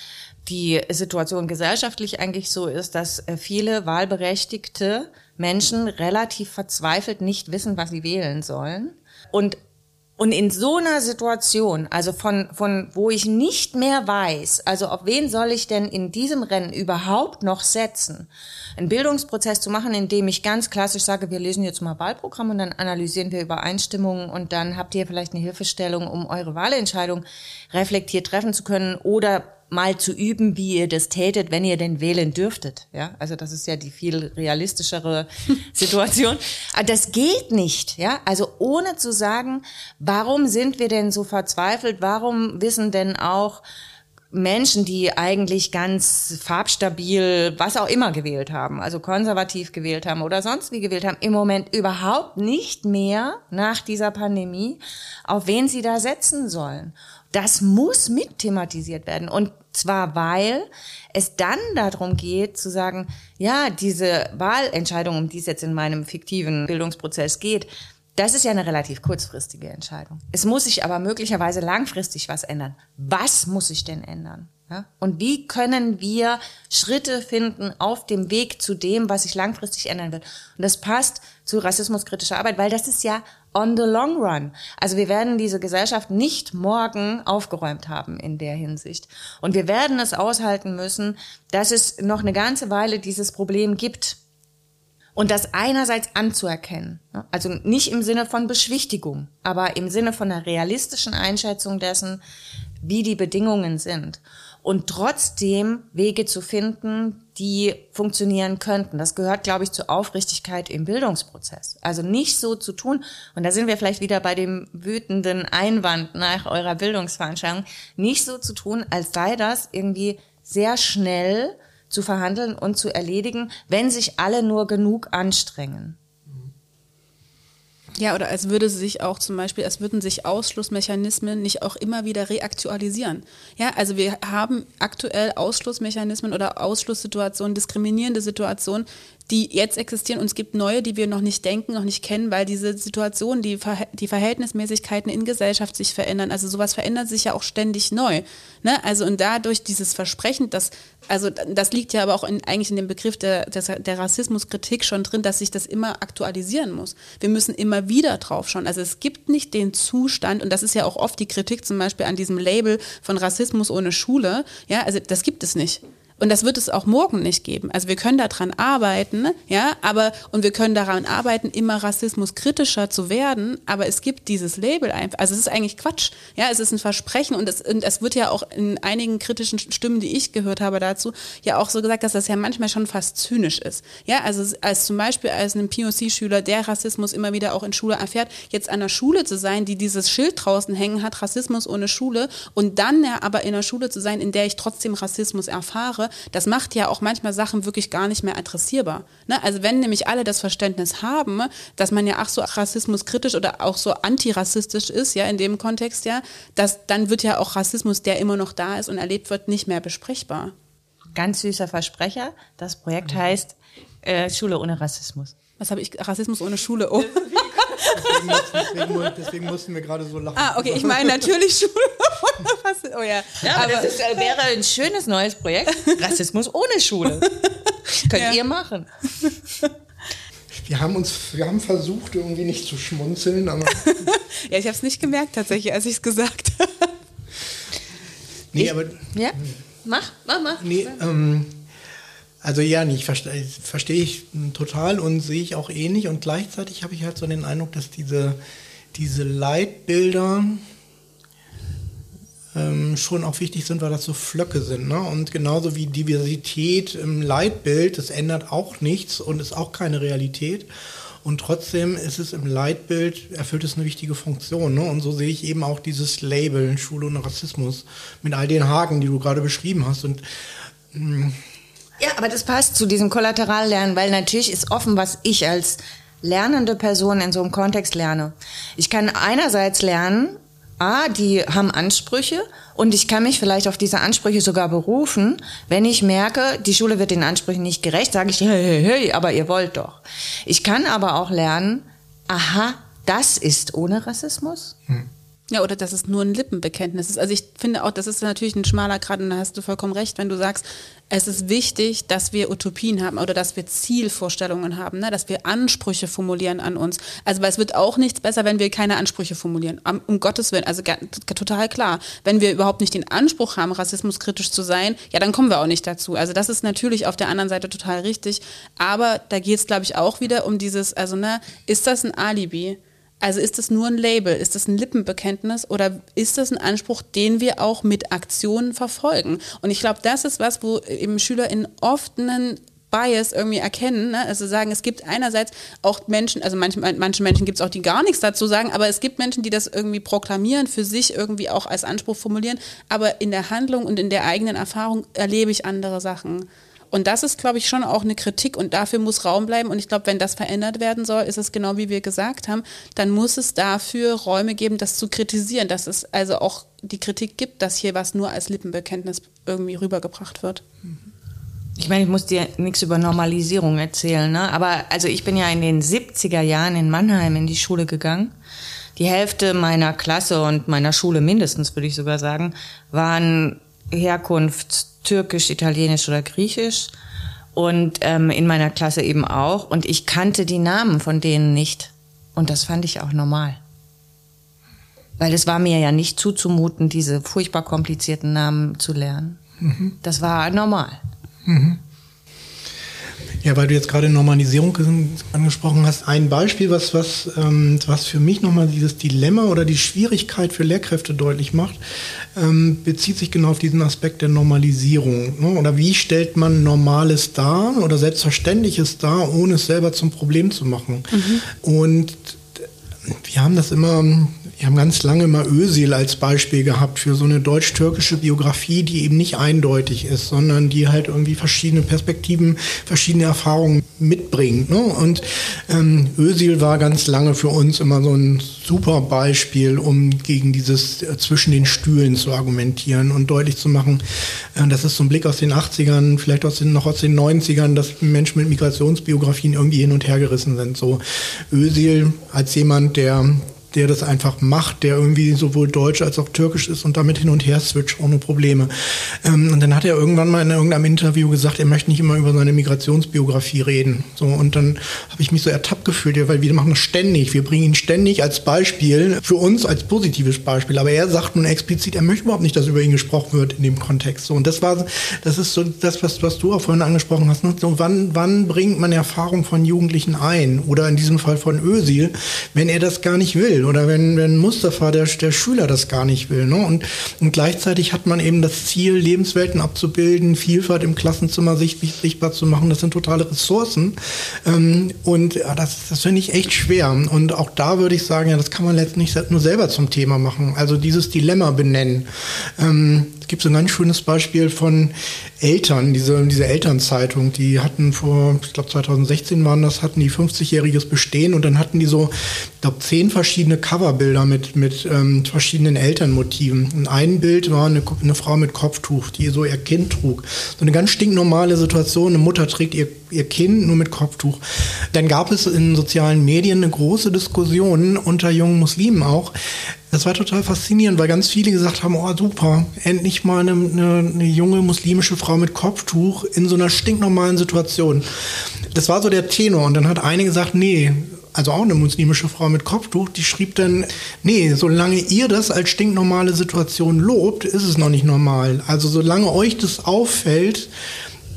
die Situation gesellschaftlich eigentlich so ist, dass äh, viele Wahlberechtigte Menschen relativ verzweifelt nicht wissen, was sie wählen sollen. Und und in so einer Situation, also von, von, wo ich nicht mehr weiß, also auf wen soll ich denn in diesem Rennen überhaupt noch setzen, einen Bildungsprozess zu machen, in dem ich ganz klassisch sage, wir lesen jetzt mal Wahlprogramm und dann analysieren wir Übereinstimmungen und dann habt ihr vielleicht eine Hilfestellung, um eure Wahlentscheidung reflektiert treffen zu können oder mal zu üben, wie ihr das tätet, wenn ihr denn wählen dürftet. Ja, also das ist ja die viel realistischere Situation. Aber das geht nicht. Ja, also ohne zu sagen, warum sind wir denn so verzweifelt? Warum wissen denn auch Menschen, die eigentlich ganz farbstabil, was auch immer gewählt haben, also konservativ gewählt haben oder sonst wie gewählt haben, im Moment überhaupt nicht mehr nach dieser Pandemie, auf wen sie da setzen sollen. Das muss mit thematisiert werden. Und zwar, weil es dann darum geht zu sagen, ja, diese Wahlentscheidung, um die es jetzt in meinem fiktiven Bildungsprozess geht, das ist ja eine relativ kurzfristige Entscheidung. Es muss sich aber möglicherweise langfristig was ändern. Was muss sich denn ändern? Ja? Und wie können wir Schritte finden auf dem Weg zu dem, was sich langfristig ändern wird? Und das passt zu rassismuskritischer Arbeit, weil das ist ja on the long run. Also wir werden diese Gesellschaft nicht morgen aufgeräumt haben in der Hinsicht. Und wir werden es aushalten müssen, dass es noch eine ganze Weile dieses Problem gibt. Und das einerseits anzuerkennen, ne? also nicht im Sinne von Beschwichtigung, aber im Sinne von einer realistischen Einschätzung dessen, wie die Bedingungen sind und trotzdem Wege zu finden, die funktionieren könnten. Das gehört, glaube ich, zur Aufrichtigkeit im Bildungsprozess. Also nicht so zu tun, und da sind wir vielleicht wieder bei dem wütenden Einwand nach eurer Bildungsveranstaltung, nicht so zu tun, als sei das irgendwie sehr schnell zu verhandeln und zu erledigen, wenn sich alle nur genug anstrengen. Ja, oder als würde sich auch zum Beispiel, als würden sich Ausschlussmechanismen nicht auch immer wieder reaktualisieren. Ja, also wir haben aktuell Ausschlussmechanismen oder Ausschlusssituationen, diskriminierende Situationen, die jetzt existieren und es gibt neue, die wir noch nicht denken, noch nicht kennen, weil diese Situationen, die, Ver die Verhältnismäßigkeiten in Gesellschaft sich verändern. Also sowas verändert sich ja auch ständig neu. Ne? Also und dadurch dieses Versprechen, dass, also das liegt ja aber auch in, eigentlich in dem Begriff der, der, der Rassismuskritik schon drin, dass sich das immer aktualisieren muss. Wir müssen immer wieder drauf schauen. Also es gibt nicht den Zustand, und das ist ja auch oft die Kritik zum Beispiel an diesem Label von Rassismus ohne Schule. Ja, also das gibt es nicht. Und das wird es auch morgen nicht geben. Also wir können daran arbeiten, ja, aber und wir können daran arbeiten, immer rassismuskritischer zu werden, aber es gibt dieses Label einfach. Also es ist eigentlich Quatsch. Ja, es ist ein Versprechen und es, und es wird ja auch in einigen kritischen Stimmen, die ich gehört habe dazu, ja auch so gesagt, dass das ja manchmal schon fast zynisch ist. Ja, also als zum Beispiel als ein POC-Schüler, der Rassismus immer wieder auch in Schule erfährt, jetzt an der Schule zu sein, die dieses Schild draußen hängen hat, Rassismus ohne Schule, und dann ja aber in einer Schule zu sein, in der ich trotzdem Rassismus erfahre, das macht ja auch manchmal Sachen wirklich gar nicht mehr adressierbar. Ne? Also wenn nämlich alle das Verständnis haben, dass man ja ach so rassismuskritisch oder auch so antirassistisch ist, ja, in dem Kontext ja, dass, dann wird ja auch Rassismus, der immer noch da ist und erlebt wird, nicht mehr besprechbar. Ganz süßer Versprecher. Das Projekt heißt äh, Schule ohne Rassismus. Was habe ich? Rassismus ohne Schule. Oh. Deswegen, deswegen, deswegen, mussten wir gerade so lachen. Ah, okay, ich meine natürlich Schule ohne Rassismus. Oh ja. ja aber, aber das ist, äh, wäre ein schönes neues Projekt. Rassismus ohne Schule. Könnt ja. ihr machen. Wir haben uns, wir haben versucht, irgendwie nicht zu schmunzeln, aber. ja, ich habe es nicht gemerkt tatsächlich, als ich es gesagt habe. Nee, aber. Ja? Mach, mach, mach. Nee, ähm, also ja, ich verstehe versteh ich total und sehe ich auch ähnlich und gleichzeitig habe ich halt so den Eindruck, dass diese, diese Leitbilder ähm, schon auch wichtig sind, weil das so Flöcke sind. Ne? Und genauso wie Diversität im Leitbild, das ändert auch nichts und ist auch keine Realität. Und trotzdem ist es im Leitbild, erfüllt es eine wichtige Funktion. Ne? Und so sehe ich eben auch dieses Label Schule und Rassismus mit all den Haken, die du gerade beschrieben hast. Und mh, mm, ja, aber das passt zu diesem Kollaterallernen, weil natürlich ist offen, was ich als lernende Person in so einem Kontext lerne. Ich kann einerseits lernen, ah, die haben Ansprüche und ich kann mich vielleicht auf diese Ansprüche sogar berufen, wenn ich merke, die Schule wird den Ansprüchen nicht gerecht, sage ich, hey, hey, hey, aber ihr wollt doch. Ich kann aber auch lernen, aha, das ist ohne Rassismus. Hm. Ja, oder dass es nur ein Lippenbekenntnis ist. Also ich finde auch, das ist natürlich ein schmaler Grad und da hast du vollkommen recht, wenn du sagst, es ist wichtig, dass wir Utopien haben oder dass wir Zielvorstellungen haben, ne? dass wir Ansprüche formulieren an uns. Also weil es wird auch nichts besser, wenn wir keine Ansprüche formulieren. Um, Gottes Willen, also total klar. Wenn wir überhaupt nicht den Anspruch haben, rassismuskritisch zu sein, ja, dann kommen wir auch nicht dazu. Also das ist natürlich auf der anderen Seite total richtig. Aber da geht es, glaube ich, auch wieder um dieses, also ne, ist das ein Alibi? Also ist das nur ein Label, ist das ein Lippenbekenntnis oder ist das ein Anspruch, den wir auch mit Aktionen verfolgen? Und ich glaube, das ist was, wo eben SchülerInnen oft einen Bias irgendwie erkennen. Ne? Also sagen, es gibt einerseits auch Menschen, also manche, manche Menschen gibt es auch, die gar nichts dazu sagen, aber es gibt Menschen, die das irgendwie proklamieren, für sich irgendwie auch als Anspruch formulieren, aber in der Handlung und in der eigenen Erfahrung erlebe ich andere Sachen. Und das ist, glaube ich, schon auch eine Kritik und dafür muss Raum bleiben. Und ich glaube, wenn das verändert werden soll, ist es genau wie wir gesagt haben, dann muss es dafür Räume geben, das zu kritisieren, dass es also auch die Kritik gibt, dass hier was nur als Lippenbekenntnis irgendwie rübergebracht wird. Ich meine, ich muss dir nichts über Normalisierung erzählen, ne? aber also ich bin ja in den 70er Jahren in Mannheim in die Schule gegangen. Die Hälfte meiner Klasse und meiner Schule mindestens, würde ich sogar sagen, waren Herkunft türkisch, italienisch oder griechisch und ähm, in meiner Klasse eben auch. Und ich kannte die Namen von denen nicht. Und das fand ich auch normal. Weil es war mir ja nicht zuzumuten, diese furchtbar komplizierten Namen zu lernen. Mhm. Das war normal. Mhm. Ja, weil du jetzt gerade Normalisierung angesprochen hast, ein Beispiel, was, was, ähm, was für mich nochmal dieses Dilemma oder die Schwierigkeit für Lehrkräfte deutlich macht, ähm, bezieht sich genau auf diesen Aspekt der Normalisierung. Ne? Oder wie stellt man Normales dar oder Selbstverständliches dar, ohne es selber zum Problem zu machen? Mhm. Und wir haben das immer wir haben ganz lange mal Özil als Beispiel gehabt für so eine deutsch-türkische Biografie, die eben nicht eindeutig ist, sondern die halt irgendwie verschiedene Perspektiven, verschiedene Erfahrungen mitbringt. Ne? Und ähm, Özil war ganz lange für uns immer so ein super Beispiel, um gegen dieses äh, zwischen den Stühlen zu argumentieren und deutlich zu machen, äh, das ist so ein Blick aus den 80ern, vielleicht aus den, noch aus den 90ern, dass Menschen mit Migrationsbiografien irgendwie hin und her gerissen sind. So Özil als jemand, der der das einfach macht, der irgendwie sowohl deutsch als auch türkisch ist und damit hin und her switcht ohne Probleme. Ähm, und dann hat er irgendwann mal in irgendeinem Interview gesagt, er möchte nicht immer über seine Migrationsbiografie reden. So und dann habe ich mich so ertappt gefühlt, weil wir machen das ständig, wir bringen ihn ständig als Beispiel für uns als positives Beispiel. Aber er sagt nun explizit, er möchte überhaupt nicht, dass über ihn gesprochen wird in dem Kontext. So und das war, das ist so das, was, was du auch vorhin angesprochen hast. Ne? So wann, wann bringt man Erfahrung von Jugendlichen ein oder in diesem Fall von Ösil, wenn er das gar nicht will? Oder wenn, wenn Mustafa, der, der Schüler, das gar nicht will. Ne? Und, und gleichzeitig hat man eben das Ziel, Lebenswelten abzubilden, Vielfalt im Klassenzimmer sichtlich, sichtbar zu machen. Das sind totale Ressourcen. Ähm, und ja, das, das finde ich echt schwer. Und auch da würde ich sagen, ja, das kann man letztlich nur selber zum Thema machen. Also dieses Dilemma benennen. Ähm, gibt so ein ganz schönes Beispiel von Eltern, diese, diese Elternzeitung, die hatten vor, ich glaube 2016 waren das, hatten die 50-jähriges Bestehen und dann hatten die so, ich glaube, zehn verschiedene Coverbilder mit, mit ähm, verschiedenen Elternmotiven. Und ein Bild war eine, eine Frau mit Kopftuch, die so ihr Kind trug. So eine ganz stinknormale Situation, eine Mutter trägt ihr, ihr Kind nur mit Kopftuch. Dann gab es in sozialen Medien eine große Diskussion unter jungen Muslimen auch, das war total faszinierend, weil ganz viele gesagt haben, oh super, endlich mal eine, eine, eine, junge muslimische Frau mit Kopftuch in so einer stinknormalen Situation. Das war so der Tenor. Und dann hat eine gesagt, nee, also auch eine muslimische Frau mit Kopftuch, die schrieb dann, nee, solange ihr das als stinknormale Situation lobt, ist es noch nicht normal. Also solange euch das auffällt,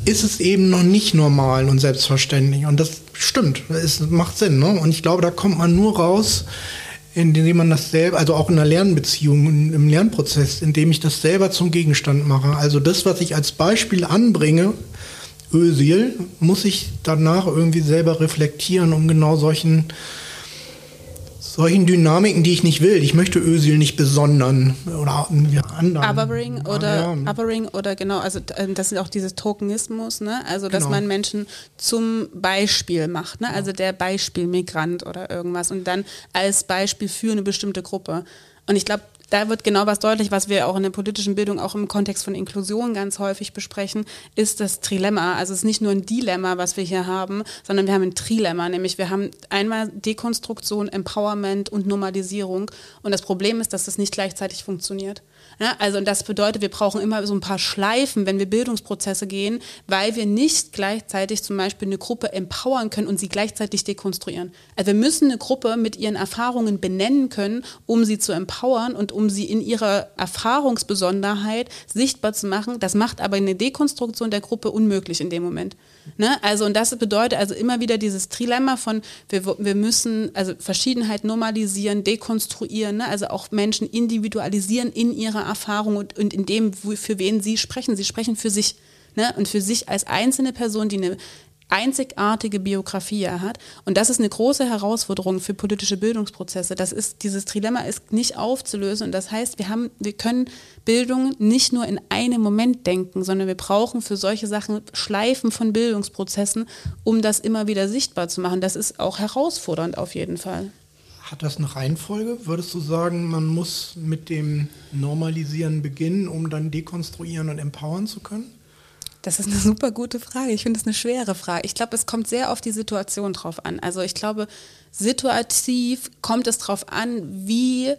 ist es eben noch nicht normal und selbstverständlich. Und das stimmt, es macht Sinn. Ne? Und ich glaube, da kommt man nur raus, indem man das selber, also auch in einer Lernbeziehung, im Lernprozess, indem ich das selber zum Gegenstand mache. Also das, was ich als Beispiel anbringe, Ösil, muss ich danach irgendwie selber reflektieren, um genau solchen solchen Dynamiken, die ich nicht will. Ich möchte Ösil nicht besondern oder ja, anderen. Othering oder, ja. Othering oder genau, also ähm, das ist auch dieses Tokenismus, ne? also dass genau. man Menschen zum Beispiel macht, ne? also der Beispielmigrant oder irgendwas und dann als Beispiel für eine bestimmte Gruppe. Und ich glaube, da wird genau was deutlich, was wir auch in der politischen Bildung auch im Kontext von Inklusion ganz häufig besprechen, ist das Trilemma. Also es ist nicht nur ein Dilemma, was wir hier haben, sondern wir haben ein Trilemma, nämlich wir haben einmal Dekonstruktion, Empowerment und Normalisierung. Und das Problem ist, dass das nicht gleichzeitig funktioniert. Ja, also und das bedeutet, wir brauchen immer so ein paar Schleifen, wenn wir Bildungsprozesse gehen, weil wir nicht gleichzeitig zum Beispiel eine Gruppe empowern können und sie gleichzeitig dekonstruieren. Also wir müssen eine Gruppe mit ihren Erfahrungen benennen können, um sie zu empowern und um sie in ihrer Erfahrungsbesonderheit sichtbar zu machen. Das macht aber eine Dekonstruktion der Gruppe unmöglich in dem Moment. Ne? Also, und das bedeutet also immer wieder dieses Trilemma von, wir, wir müssen also Verschiedenheit normalisieren, dekonstruieren, ne? also auch Menschen individualisieren in ihrer Erfahrung und, und in dem, für wen sie sprechen. Sie sprechen für sich. Ne? Und für sich als einzelne Person, die eine einzigartige Biografie er hat. Und das ist eine große Herausforderung für politische Bildungsprozesse. Das ist, dieses Dilemma ist nicht aufzulösen. Und das heißt, wir haben, wir können Bildung nicht nur in einem Moment denken, sondern wir brauchen für solche Sachen Schleifen von Bildungsprozessen, um das immer wieder sichtbar zu machen. Das ist auch herausfordernd auf jeden Fall. Hat das eine Reihenfolge? Würdest du sagen, man muss mit dem Normalisieren beginnen, um dann dekonstruieren und empowern zu können? Das ist eine super gute Frage. Ich finde es eine schwere Frage. Ich glaube, es kommt sehr auf die Situation drauf an. Also ich glaube, situativ kommt es drauf an, wie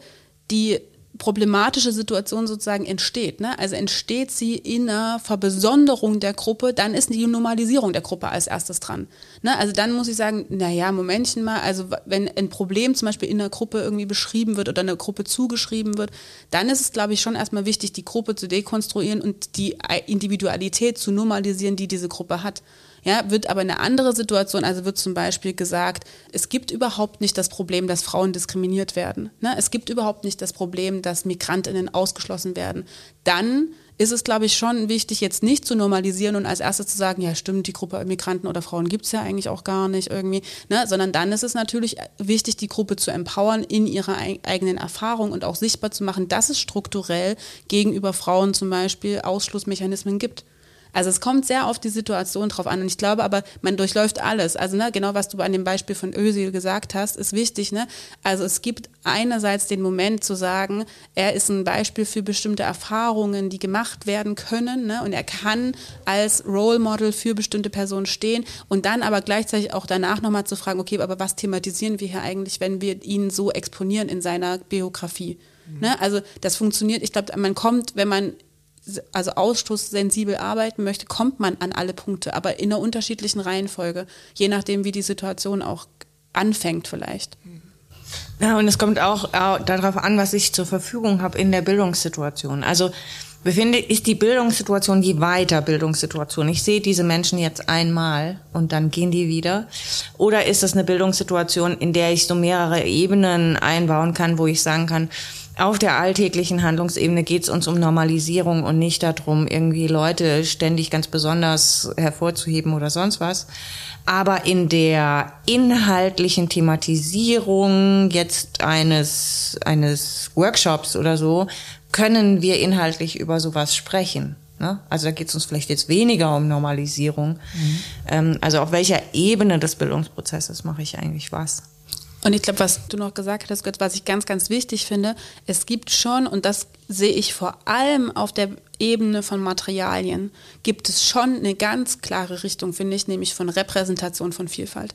die problematische Situation sozusagen entsteht. Ne? Also entsteht sie in einer Verbesonderung der Gruppe, dann ist die Normalisierung der Gruppe als erstes dran. Ne? Also dann muss ich sagen, naja, Momentchen mal, also wenn ein Problem zum Beispiel in einer Gruppe irgendwie beschrieben wird oder einer Gruppe zugeschrieben wird, dann ist es, glaube ich, schon erstmal wichtig, die Gruppe zu dekonstruieren und die Individualität zu normalisieren, die diese Gruppe hat. Ja, wird aber eine andere Situation, also wird zum Beispiel gesagt, es gibt überhaupt nicht das Problem, dass Frauen diskriminiert werden. Ne? Es gibt überhaupt nicht das Problem, dass Migrantinnen ausgeschlossen werden. Dann ist es, glaube ich, schon wichtig, jetzt nicht zu normalisieren und als erstes zu sagen, ja stimmt, die Gruppe Migranten oder Frauen gibt es ja eigentlich auch gar nicht irgendwie, ne? sondern dann ist es natürlich wichtig, die Gruppe zu empowern in ihrer eigenen Erfahrung und auch sichtbar zu machen, dass es strukturell gegenüber Frauen zum Beispiel Ausschlussmechanismen gibt. Also es kommt sehr auf die Situation drauf an. Und ich glaube aber, man durchläuft alles. Also ne, genau was du an dem Beispiel von Özil gesagt hast, ist wichtig. Ne? Also es gibt einerseits den Moment zu sagen, er ist ein Beispiel für bestimmte Erfahrungen, die gemacht werden können. Ne? Und er kann als Role Model für bestimmte Personen stehen. Und dann aber gleichzeitig auch danach nochmal zu fragen, okay, aber was thematisieren wir hier eigentlich, wenn wir ihn so exponieren in seiner Biografie? Mhm. Ne? Also das funktioniert, ich glaube, man kommt, wenn man also ausstoßsensibel arbeiten möchte, kommt man an alle Punkte, aber in einer unterschiedlichen Reihenfolge, je nachdem, wie die Situation auch anfängt vielleicht. Ja, und es kommt auch darauf an, was ich zur Verfügung habe in der Bildungssituation. Also befinde ist die Bildungssituation die Weiterbildungssituation. Ich sehe diese Menschen jetzt einmal und dann gehen die wieder. Oder ist das eine Bildungssituation, in der ich so mehrere Ebenen einbauen kann, wo ich sagen kann, auf der alltäglichen Handlungsebene geht es uns um Normalisierung und nicht darum, irgendwie Leute ständig ganz besonders hervorzuheben oder sonst was. Aber in der inhaltlichen Thematisierung jetzt eines, eines Workshops oder so können wir inhaltlich über sowas sprechen. Ne? Also da geht es uns vielleicht jetzt weniger um Normalisierung. Mhm. Ähm, also auf welcher Ebene des Bildungsprozesses mache ich eigentlich was? Und ich glaube, was du noch gesagt hast, was ich ganz, ganz wichtig finde, es gibt schon, und das sehe ich vor allem auf der Ebene von Materialien, gibt es schon eine ganz klare Richtung, finde ich, nämlich von Repräsentation von Vielfalt.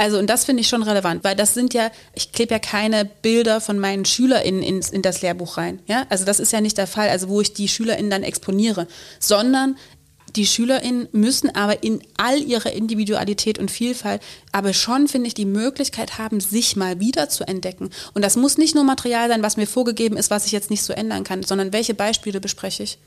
Also, und das finde ich schon relevant, weil das sind ja, ich klebe ja keine Bilder von meinen SchülerInnen in, in das Lehrbuch rein. Ja? Also, das ist ja nicht der Fall, also wo ich die SchülerInnen dann exponiere, sondern die SchülerInnen müssen aber in all ihrer Individualität und Vielfalt aber schon, finde ich, die Möglichkeit haben, sich mal wieder zu entdecken. Und das muss nicht nur Material sein, was mir vorgegeben ist, was ich jetzt nicht so ändern kann, sondern welche Beispiele bespreche ich.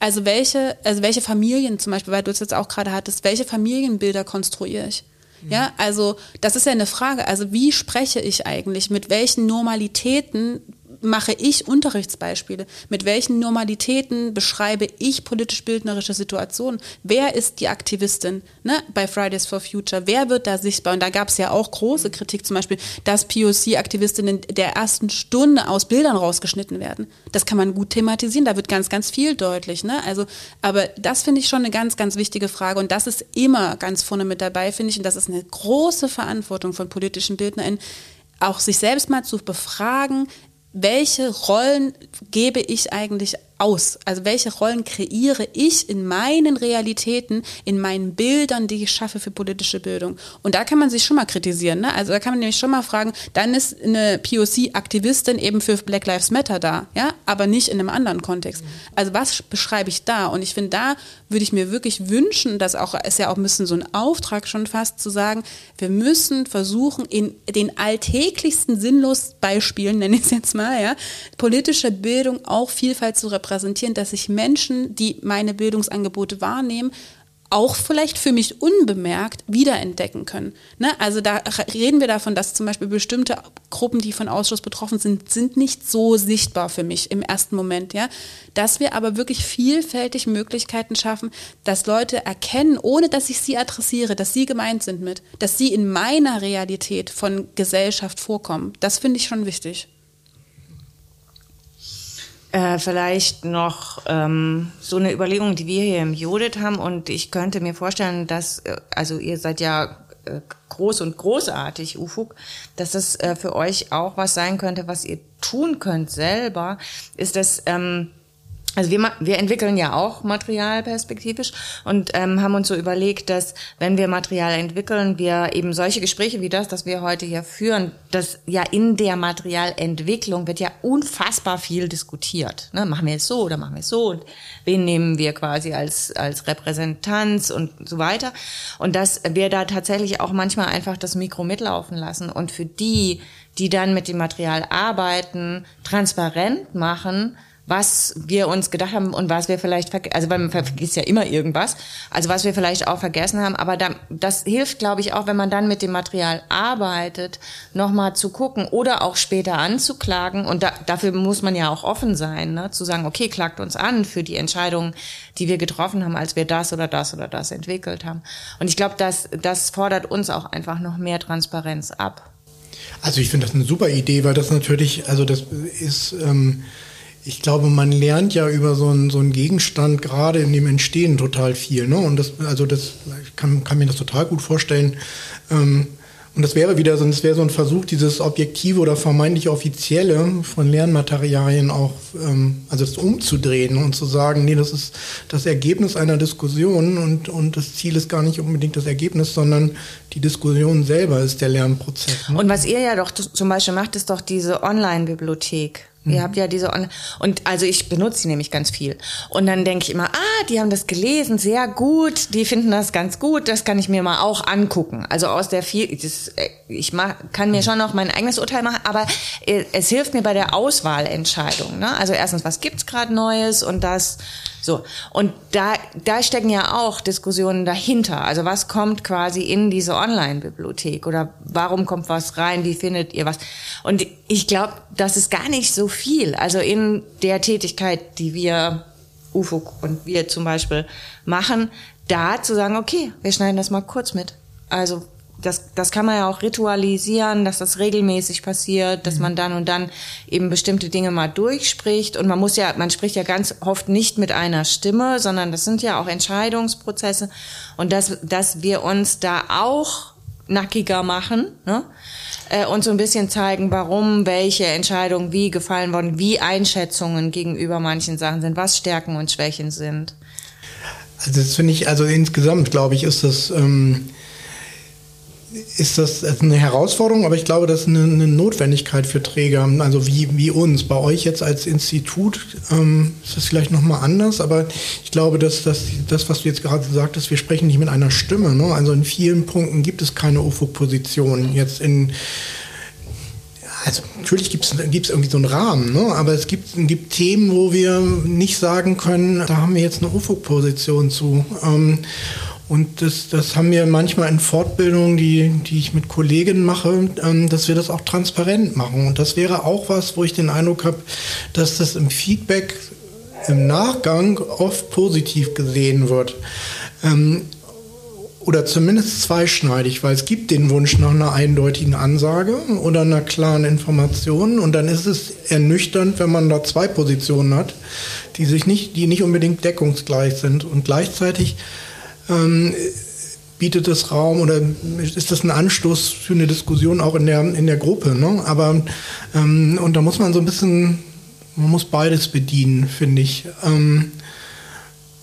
Also welche, also welche Familien zum Beispiel, weil du es jetzt auch gerade hattest, welche Familienbilder konstruiere ich? Ja, also das ist ja eine Frage. Also wie spreche ich eigentlich? Mit welchen Normalitäten mache ich Unterrichtsbeispiele? Mit welchen Normalitäten beschreibe ich politisch-bildnerische Situationen? Wer ist die Aktivistin ne, bei Fridays for Future? Wer wird da sichtbar? Und da gab es ja auch große Kritik, zum Beispiel, dass POC-Aktivistinnen der ersten Stunde aus Bildern rausgeschnitten werden. Das kann man gut thematisieren, da wird ganz, ganz viel deutlich. Ne? Also, aber das finde ich schon eine ganz, ganz wichtige Frage. Und das ist immer ganz vorne mit dabei, finde ich. Und das ist eine große Verantwortung von politischen BildnerInnen, auch sich selbst mal zu befragen, welche Rollen gebe ich eigentlich aus? Also welche Rollen kreiere ich in meinen Realitäten, in meinen Bildern, die ich schaffe für politische Bildung? Und da kann man sich schon mal kritisieren. Ne? Also da kann man nämlich schon mal fragen, dann ist eine POC-Aktivistin eben für Black Lives Matter da, ja, aber nicht in einem anderen Kontext. Also was beschreibe ich da? Und ich finde, da würde ich mir wirklich wünschen, dass auch, ist ja auch ein bisschen so ein Auftrag schon fast zu sagen, wir müssen versuchen, in den alltäglichsten sinnlos Beispielen, nenne ich es jetzt mal, ja, politische Bildung auch Vielfalt zu repräsentieren repräsentieren, dass sich Menschen, die meine Bildungsangebote wahrnehmen, auch vielleicht für mich unbemerkt wiederentdecken können. Ne? Also da reden wir davon, dass zum Beispiel bestimmte Gruppen, die von Ausschuss betroffen sind, sind nicht so sichtbar für mich im ersten Moment. Ja? Dass wir aber wirklich vielfältig Möglichkeiten schaffen, dass Leute erkennen, ohne dass ich sie adressiere, dass sie gemeint sind mit, dass sie in meiner Realität von Gesellschaft vorkommen. Das finde ich schon wichtig. Äh, vielleicht noch ähm, so eine Überlegung, die wir hier im Judith haben. Und ich könnte mir vorstellen, dass, äh, also ihr seid ja äh, groß und großartig, Ufuk, dass das äh, für euch auch was sein könnte, was ihr tun könnt selber, ist das, ähm, also wir, wir entwickeln ja auch Material perspektivisch und ähm, haben uns so überlegt, dass wenn wir Material entwickeln, wir eben solche Gespräche wie das, das wir heute hier führen, dass ja in der Materialentwicklung wird ja unfassbar viel diskutiert. Ne? Machen wir es so oder machen wir es so und wen nehmen wir quasi als, als Repräsentanz und so weiter. Und dass wir da tatsächlich auch manchmal einfach das Mikro mitlaufen lassen und für die, die dann mit dem Material arbeiten, transparent machen, was wir uns gedacht haben und was wir vielleicht, also weil man vergisst ja immer irgendwas, also was wir vielleicht auch vergessen haben, aber da, das hilft, glaube ich, auch, wenn man dann mit dem Material arbeitet, nochmal zu gucken oder auch später anzuklagen und da, dafür muss man ja auch offen sein, ne? zu sagen, okay, klagt uns an für die Entscheidungen, die wir getroffen haben, als wir das oder das oder das entwickelt haben. Und ich glaube, das, das fordert uns auch einfach noch mehr Transparenz ab. Also ich finde das eine super Idee, weil das natürlich, also das ist... Ähm ich glaube, man lernt ja über so einen, so einen Gegenstand gerade in dem Entstehen total viel. Ne? Und das, also das, ich kann, kann mir das total gut vorstellen. Ähm, und das wäre wieder so, das wäre so ein Versuch, dieses objektive oder vermeintlich offizielle von Lernmaterialien auch, ähm, also das umzudrehen und zu sagen, nee, das ist das Ergebnis einer Diskussion und, und das Ziel ist gar nicht unbedingt das Ergebnis, sondern die Diskussion selber ist der Lernprozess. Ne? Und was ihr ja doch zum Beispiel macht, ist doch diese Online-Bibliothek. Ihr mhm. habt ja diese Online und also ich benutze sie nämlich ganz viel und dann denke ich immer, ah, die haben das gelesen, sehr gut, die finden das ganz gut, das kann ich mir mal auch angucken. Also aus der viel, das, äh, ich mach, kann mir schon noch mein eigenes Urteil machen, aber äh, es hilft mir bei der Auswahlentscheidung. Ne? Also erstens, was gibt's gerade Neues und das so. Und da, da stecken ja auch Diskussionen dahinter. Also was kommt quasi in diese Online-Bibliothek oder warum kommt was rein? Wie findet ihr was? Und ich glaube, das ist gar nicht so viel. Also in der Tätigkeit, die wir, UFO und wir zum Beispiel machen, da zu sagen, okay, wir schneiden das mal kurz mit. Also das, das kann man ja auch ritualisieren, dass das regelmäßig passiert, dass mhm. man dann und dann eben bestimmte Dinge mal durchspricht. Und man muss ja, man spricht ja ganz oft nicht mit einer Stimme, sondern das sind ja auch Entscheidungsprozesse. Und dass, dass wir uns da auch nackiger machen ne? äh, und so ein bisschen zeigen, warum welche Entscheidungen wie gefallen wurden, wie Einschätzungen gegenüber manchen Sachen sind, was Stärken und Schwächen sind. Also das finde ich, also insgesamt glaube ich, ist das ähm, ist das eine Herausforderung, aber ich glaube, das ist eine, eine Notwendigkeit für Träger, also wie, wie uns. Bei euch jetzt als Institut ähm, ist das vielleicht nochmal anders, aber ich glaube, dass das, das, was du jetzt gerade sagtest, wir sprechen nicht mit einer Stimme. Ne? Also in vielen Punkten gibt es keine UFO-Position. Jetzt in also natürlich gibt es irgendwie so einen Rahmen, ne? aber es gibt, gibt Themen, wo wir nicht sagen können, da haben wir jetzt eine UFO-Position zu. Ähm, und das, das haben wir manchmal in Fortbildungen, die, die ich mit Kollegen mache, ähm, dass wir das auch transparent machen. Und das wäre auch was, wo ich den Eindruck habe, dass das im Feedback im Nachgang oft positiv gesehen wird. Ähm, oder zumindest zweischneidig, weil es gibt den Wunsch nach einer eindeutigen Ansage oder einer klaren Information und dann ist es ernüchternd, wenn man da zwei Positionen hat, die sich nicht, die nicht unbedingt deckungsgleich sind und gleichzeitig ähm, bietet es Raum oder ist das ein Anstoß für eine Diskussion auch in der, in der Gruppe. Ne? Aber ähm, und da muss man so ein bisschen, man muss beides bedienen, finde ich. Ähm,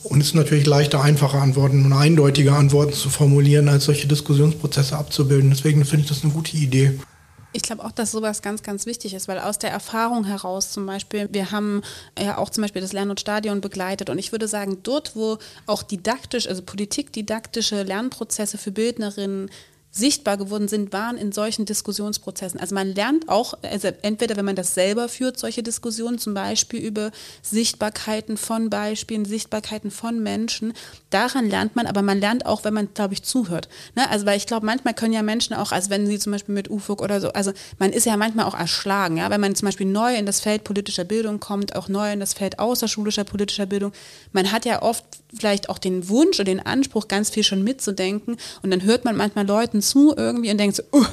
und es ist natürlich leichter, einfache Antworten und eindeutige Antworten zu formulieren, als solche Diskussionsprozesse abzubilden. Deswegen finde ich das eine gute Idee. Ich glaube auch, dass sowas ganz, ganz wichtig ist, weil aus der Erfahrung heraus zum Beispiel, wir haben ja auch zum Beispiel das Lern- und Stadion begleitet und ich würde sagen, dort, wo auch didaktisch, also politikdidaktische Lernprozesse für Bildnerinnen sichtbar geworden sind, waren in solchen Diskussionsprozessen. Also man lernt auch, also entweder wenn man das selber führt, solche Diskussionen, zum Beispiel über Sichtbarkeiten von Beispielen, Sichtbarkeiten von Menschen, daran lernt man, aber man lernt auch, wenn man, glaube ich, zuhört. Ne? Also weil ich glaube, manchmal können ja Menschen auch, also wenn sie zum Beispiel mit UFOG oder so, also man ist ja manchmal auch erschlagen, ja, wenn man zum Beispiel neu in das Feld politischer Bildung kommt, auch neu in das Feld außerschulischer politischer Bildung, man hat ja oft vielleicht auch den Wunsch oder den Anspruch, ganz viel schon mitzudenken. Und dann hört man manchmal Leuten zu irgendwie und denkt so, uh,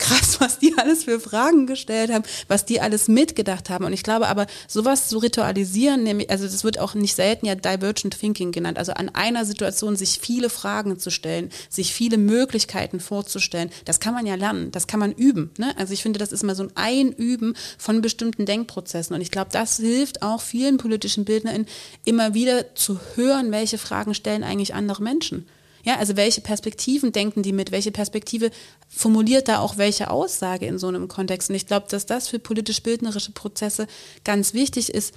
krass, was die alles für Fragen gestellt haben, was die alles mitgedacht haben. Und ich glaube aber, sowas zu ritualisieren, nämlich, also das wird auch nicht selten ja Divergent Thinking genannt, also an einer Situation sich viele Fragen zu stellen, sich viele Möglichkeiten vorzustellen, das kann man ja lernen, das kann man üben. Ne? Also ich finde, das ist immer so ein Einüben von bestimmten Denkprozessen. Und ich glaube, das hilft auch vielen politischen BildnerInnen immer wieder zu hören, welche Fragen stellen eigentlich andere Menschen. Ja, also welche Perspektiven denken die mit? Welche Perspektive formuliert da auch welche Aussage in so einem Kontext? Und ich glaube, dass das für politisch-bildnerische Prozesse ganz wichtig ist,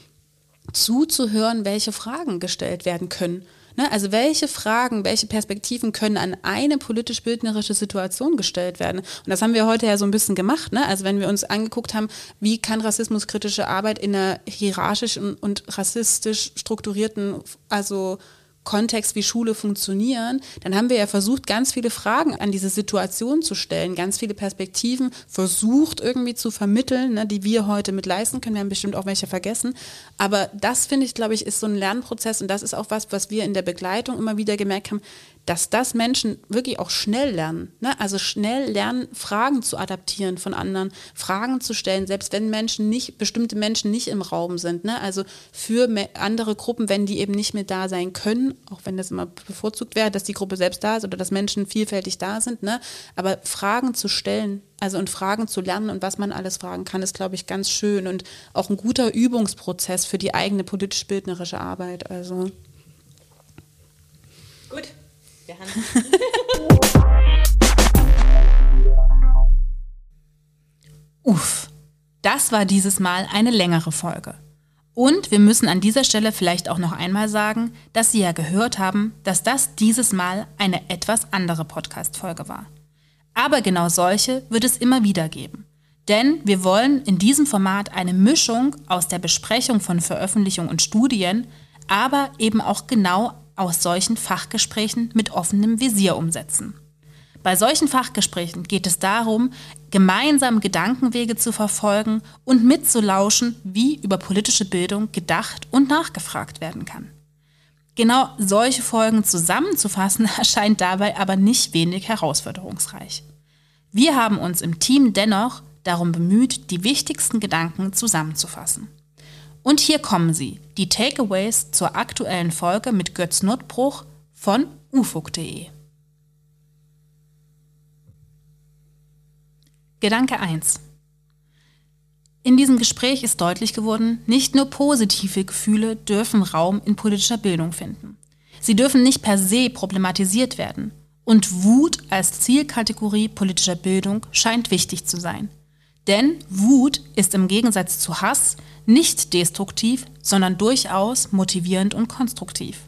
zuzuhören, welche Fragen gestellt werden können. Ne? Also welche Fragen, welche Perspektiven können an eine politisch-bildnerische Situation gestellt werden? Und das haben wir heute ja so ein bisschen gemacht. Ne? Also wenn wir uns angeguckt haben, wie kann rassismuskritische Arbeit in einer hierarchisch und, und rassistisch strukturierten, also Kontext wie Schule funktionieren, dann haben wir ja versucht, ganz viele Fragen an diese Situation zu stellen, ganz viele Perspektiven versucht irgendwie zu vermitteln, ne, die wir heute mit leisten können. Wir haben bestimmt auch welche vergessen. Aber das finde ich, glaube ich, ist so ein Lernprozess und das ist auch was, was wir in der Begleitung immer wieder gemerkt haben, dass das Menschen wirklich auch schnell lernen. Ne? Also schnell lernen, Fragen zu adaptieren von anderen, Fragen zu stellen, selbst wenn Menschen nicht, bestimmte Menschen nicht im Raum sind. Ne? Also für andere Gruppen, wenn die eben nicht mehr da sein können, auch wenn das immer bevorzugt wäre, dass die Gruppe selbst da ist oder dass Menschen vielfältig da sind. Ne? Aber Fragen zu stellen, also und Fragen zu lernen und was man alles fragen kann, ist, glaube ich, ganz schön und auch ein guter Übungsprozess für die eigene politisch-bildnerische Arbeit. Also. Der Hand. Uff, das war dieses Mal eine längere Folge. Und wir müssen an dieser Stelle vielleicht auch noch einmal sagen, dass Sie ja gehört haben, dass das dieses Mal eine etwas andere Podcast-Folge war. Aber genau solche wird es immer wieder geben. Denn wir wollen in diesem Format eine Mischung aus der Besprechung von Veröffentlichungen und Studien, aber eben auch genau aus solchen Fachgesprächen mit offenem Visier umsetzen. Bei solchen Fachgesprächen geht es darum, gemeinsam Gedankenwege zu verfolgen und mitzulauschen, wie über politische Bildung gedacht und nachgefragt werden kann. Genau solche Folgen zusammenzufassen erscheint dabei aber nicht wenig herausforderungsreich. Wir haben uns im Team dennoch darum bemüht, die wichtigsten Gedanken zusammenzufassen. Und hier kommen sie, die Takeaways zur aktuellen Folge mit Götz Notbruch von ufug.de. Gedanke 1. In diesem Gespräch ist deutlich geworden, nicht nur positive Gefühle dürfen Raum in politischer Bildung finden. Sie dürfen nicht per se problematisiert werden. Und Wut als Zielkategorie politischer Bildung scheint wichtig zu sein. Denn Wut ist im Gegensatz zu Hass nicht destruktiv, sondern durchaus motivierend und konstruktiv.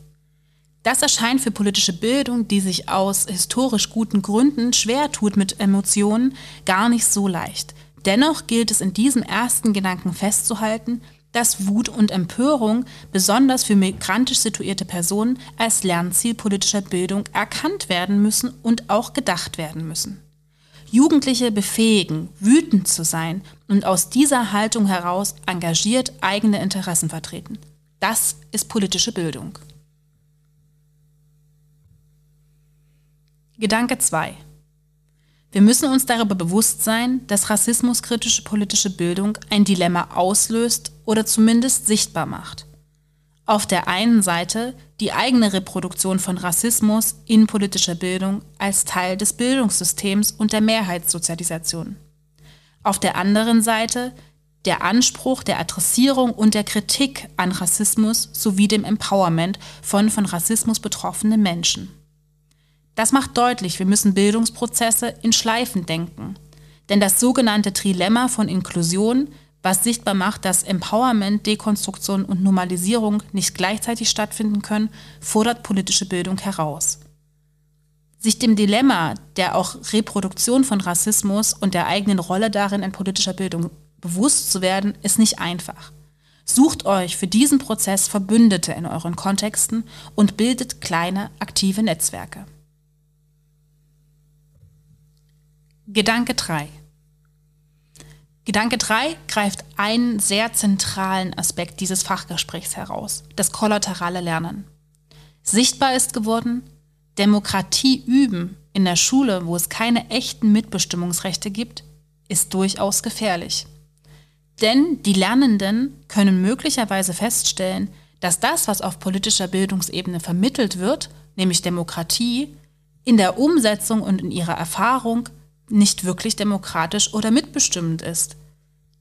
Das erscheint für politische Bildung, die sich aus historisch guten Gründen schwer tut mit Emotionen, gar nicht so leicht. Dennoch gilt es in diesem ersten Gedanken festzuhalten, dass Wut und Empörung besonders für migrantisch situierte Personen als Lernziel politischer Bildung erkannt werden müssen und auch gedacht werden müssen. Jugendliche befähigen, wütend zu sein und aus dieser Haltung heraus engagiert eigene Interessen vertreten. Das ist politische Bildung. Gedanke 2. Wir müssen uns darüber bewusst sein, dass rassismuskritische politische Bildung ein Dilemma auslöst oder zumindest sichtbar macht. Auf der einen Seite die eigene Reproduktion von Rassismus in politischer Bildung als Teil des Bildungssystems und der Mehrheitssozialisation. Auf der anderen Seite der Anspruch der Adressierung und der Kritik an Rassismus sowie dem Empowerment von von Rassismus betroffenen Menschen. Das macht deutlich, wir müssen Bildungsprozesse in Schleifen denken. Denn das sogenannte Trilemma von Inklusion, was sichtbar macht, dass Empowerment, Dekonstruktion und Normalisierung nicht gleichzeitig stattfinden können, fordert politische Bildung heraus. Sich dem Dilemma der auch Reproduktion von Rassismus und der eigenen Rolle darin in politischer Bildung bewusst zu werden, ist nicht einfach. Sucht euch für diesen Prozess Verbündete in euren Kontexten und bildet kleine aktive Netzwerke. Gedanke 3. Gedanke 3 greift einen sehr zentralen Aspekt dieses Fachgesprächs heraus, das kollaterale Lernen. Sichtbar ist geworden, Demokratie üben in der Schule, wo es keine echten Mitbestimmungsrechte gibt, ist durchaus gefährlich. Denn die Lernenden können möglicherweise feststellen, dass das, was auf politischer Bildungsebene vermittelt wird, nämlich Demokratie, in der Umsetzung und in ihrer Erfahrung nicht wirklich demokratisch oder mitbestimmend ist.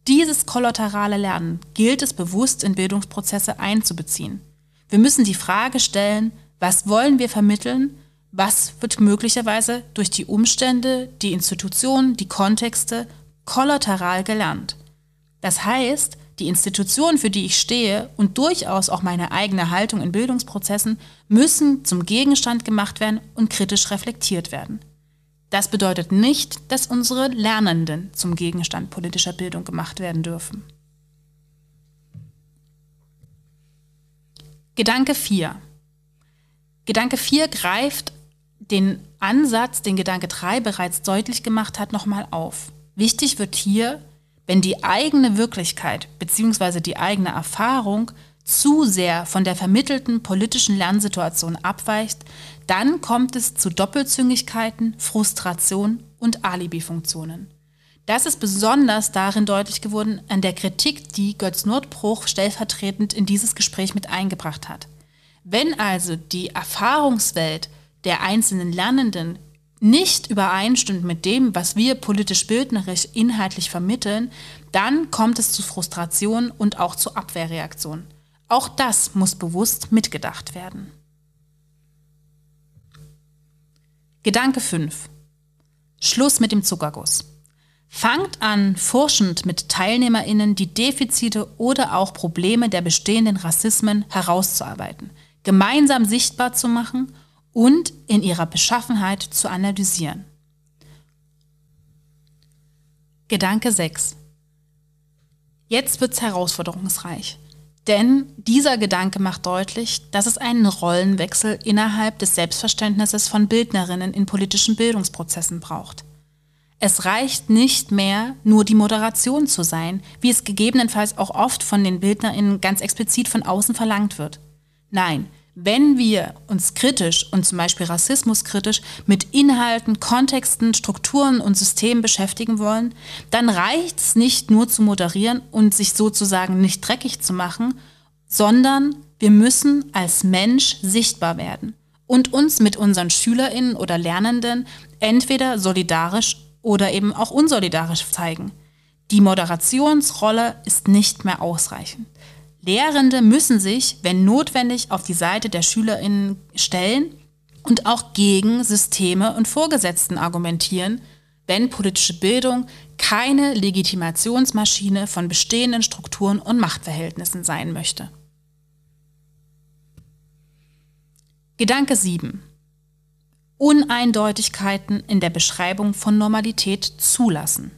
Dieses kollaterale Lernen gilt es bewusst in Bildungsprozesse einzubeziehen. Wir müssen die Frage stellen, was wollen wir vermitteln, was wird möglicherweise durch die Umstände, die Institutionen, die Kontexte kollateral gelernt. Das heißt, die Institutionen, für die ich stehe und durchaus auch meine eigene Haltung in Bildungsprozessen müssen zum Gegenstand gemacht werden und kritisch reflektiert werden. Das bedeutet nicht, dass unsere Lernenden zum Gegenstand politischer Bildung gemacht werden dürfen. Gedanke 4. Gedanke 4 greift den Ansatz, den Gedanke 3 bereits deutlich gemacht hat, nochmal auf. Wichtig wird hier, wenn die eigene Wirklichkeit bzw. die eigene Erfahrung zu sehr von der vermittelten politischen Lernsituation abweicht, dann kommt es zu Doppelzüngigkeiten, Frustration und Alibi-Funktionen. Das ist besonders darin deutlich geworden an der Kritik, die Götz Nordbruch stellvertretend in dieses Gespräch mit eingebracht hat. Wenn also die Erfahrungswelt der einzelnen Lernenden nicht übereinstimmt mit dem, was wir politisch bildnerisch inhaltlich vermitteln, dann kommt es zu Frustration und auch zu Abwehrreaktionen. Auch das muss bewusst mitgedacht werden. Gedanke 5. Schluss mit dem Zuckerguss. Fangt an, forschend mit TeilnehmerInnen die Defizite oder auch Probleme der bestehenden Rassismen herauszuarbeiten, gemeinsam sichtbar zu machen und in ihrer Beschaffenheit zu analysieren. Gedanke 6. Jetzt wird's herausforderungsreich. Denn dieser Gedanke macht deutlich, dass es einen Rollenwechsel innerhalb des Selbstverständnisses von Bildnerinnen in politischen Bildungsprozessen braucht. Es reicht nicht mehr, nur die Moderation zu sein, wie es gegebenenfalls auch oft von den Bildnerinnen ganz explizit von außen verlangt wird. Nein, wenn wir uns kritisch und zum Beispiel rassismuskritisch mit Inhalten, Kontexten, Strukturen und Systemen beschäftigen wollen, dann reicht es nicht nur zu moderieren und sich sozusagen nicht dreckig zu machen, sondern wir müssen als Mensch sichtbar werden und uns mit unseren Schülerinnen oder Lernenden entweder solidarisch oder eben auch unsolidarisch zeigen. Die Moderationsrolle ist nicht mehr ausreichend. Lehrende müssen sich, wenn notwendig, auf die Seite der Schülerinnen stellen und auch gegen Systeme und Vorgesetzten argumentieren, wenn politische Bildung keine Legitimationsmaschine von bestehenden Strukturen und Machtverhältnissen sein möchte. Gedanke 7. Uneindeutigkeiten in der Beschreibung von Normalität zulassen.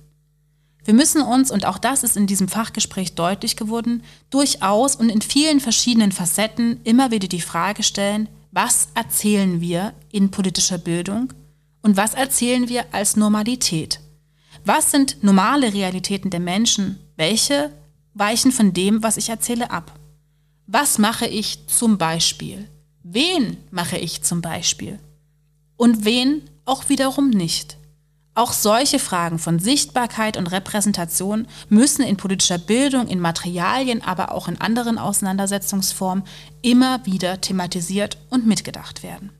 Wir müssen uns, und auch das ist in diesem Fachgespräch deutlich geworden, durchaus und in vielen verschiedenen Facetten immer wieder die Frage stellen, was erzählen wir in politischer Bildung und was erzählen wir als Normalität? Was sind normale Realitäten der Menschen? Welche weichen von dem, was ich erzähle, ab? Was mache ich zum Beispiel? Wen mache ich zum Beispiel? Und wen auch wiederum nicht? Auch solche Fragen von Sichtbarkeit und Repräsentation müssen in politischer Bildung, in Materialien, aber auch in anderen Auseinandersetzungsformen immer wieder thematisiert und mitgedacht werden.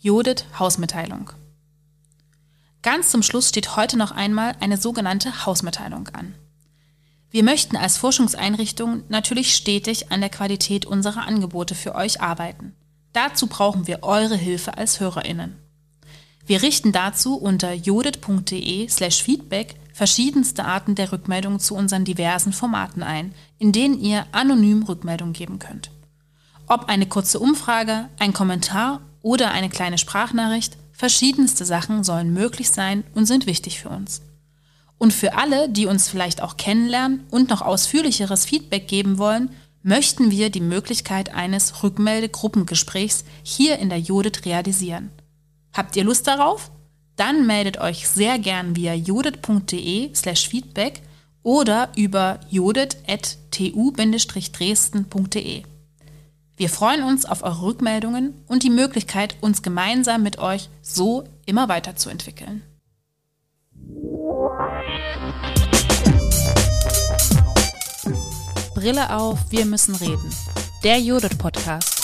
Judith Hausmitteilung. Ganz zum Schluss steht heute noch einmal eine sogenannte Hausmitteilung an. Wir möchten als Forschungseinrichtung natürlich stetig an der Qualität unserer Angebote für euch arbeiten. Dazu brauchen wir eure Hilfe als Hörerinnen. Wir richten dazu unter judith.de/slash feedback verschiedenste Arten der Rückmeldung zu unseren diversen Formaten ein, in denen ihr anonym Rückmeldung geben könnt. Ob eine kurze Umfrage, ein Kommentar oder eine kleine Sprachnachricht, verschiedenste Sachen sollen möglich sein und sind wichtig für uns. Und für alle, die uns vielleicht auch kennenlernen und noch ausführlicheres Feedback geben wollen, möchten wir die Möglichkeit eines Rückmeldegruppengesprächs hier in der Judith realisieren. Habt ihr Lust darauf? Dann meldet euch sehr gern via judith.de slash feedback oder über judith.tu-dresden.de. Wir freuen uns auf eure Rückmeldungen und die Möglichkeit, uns gemeinsam mit euch so immer weiterzuentwickeln. Brille auf, wir müssen reden. Der Judith Podcast.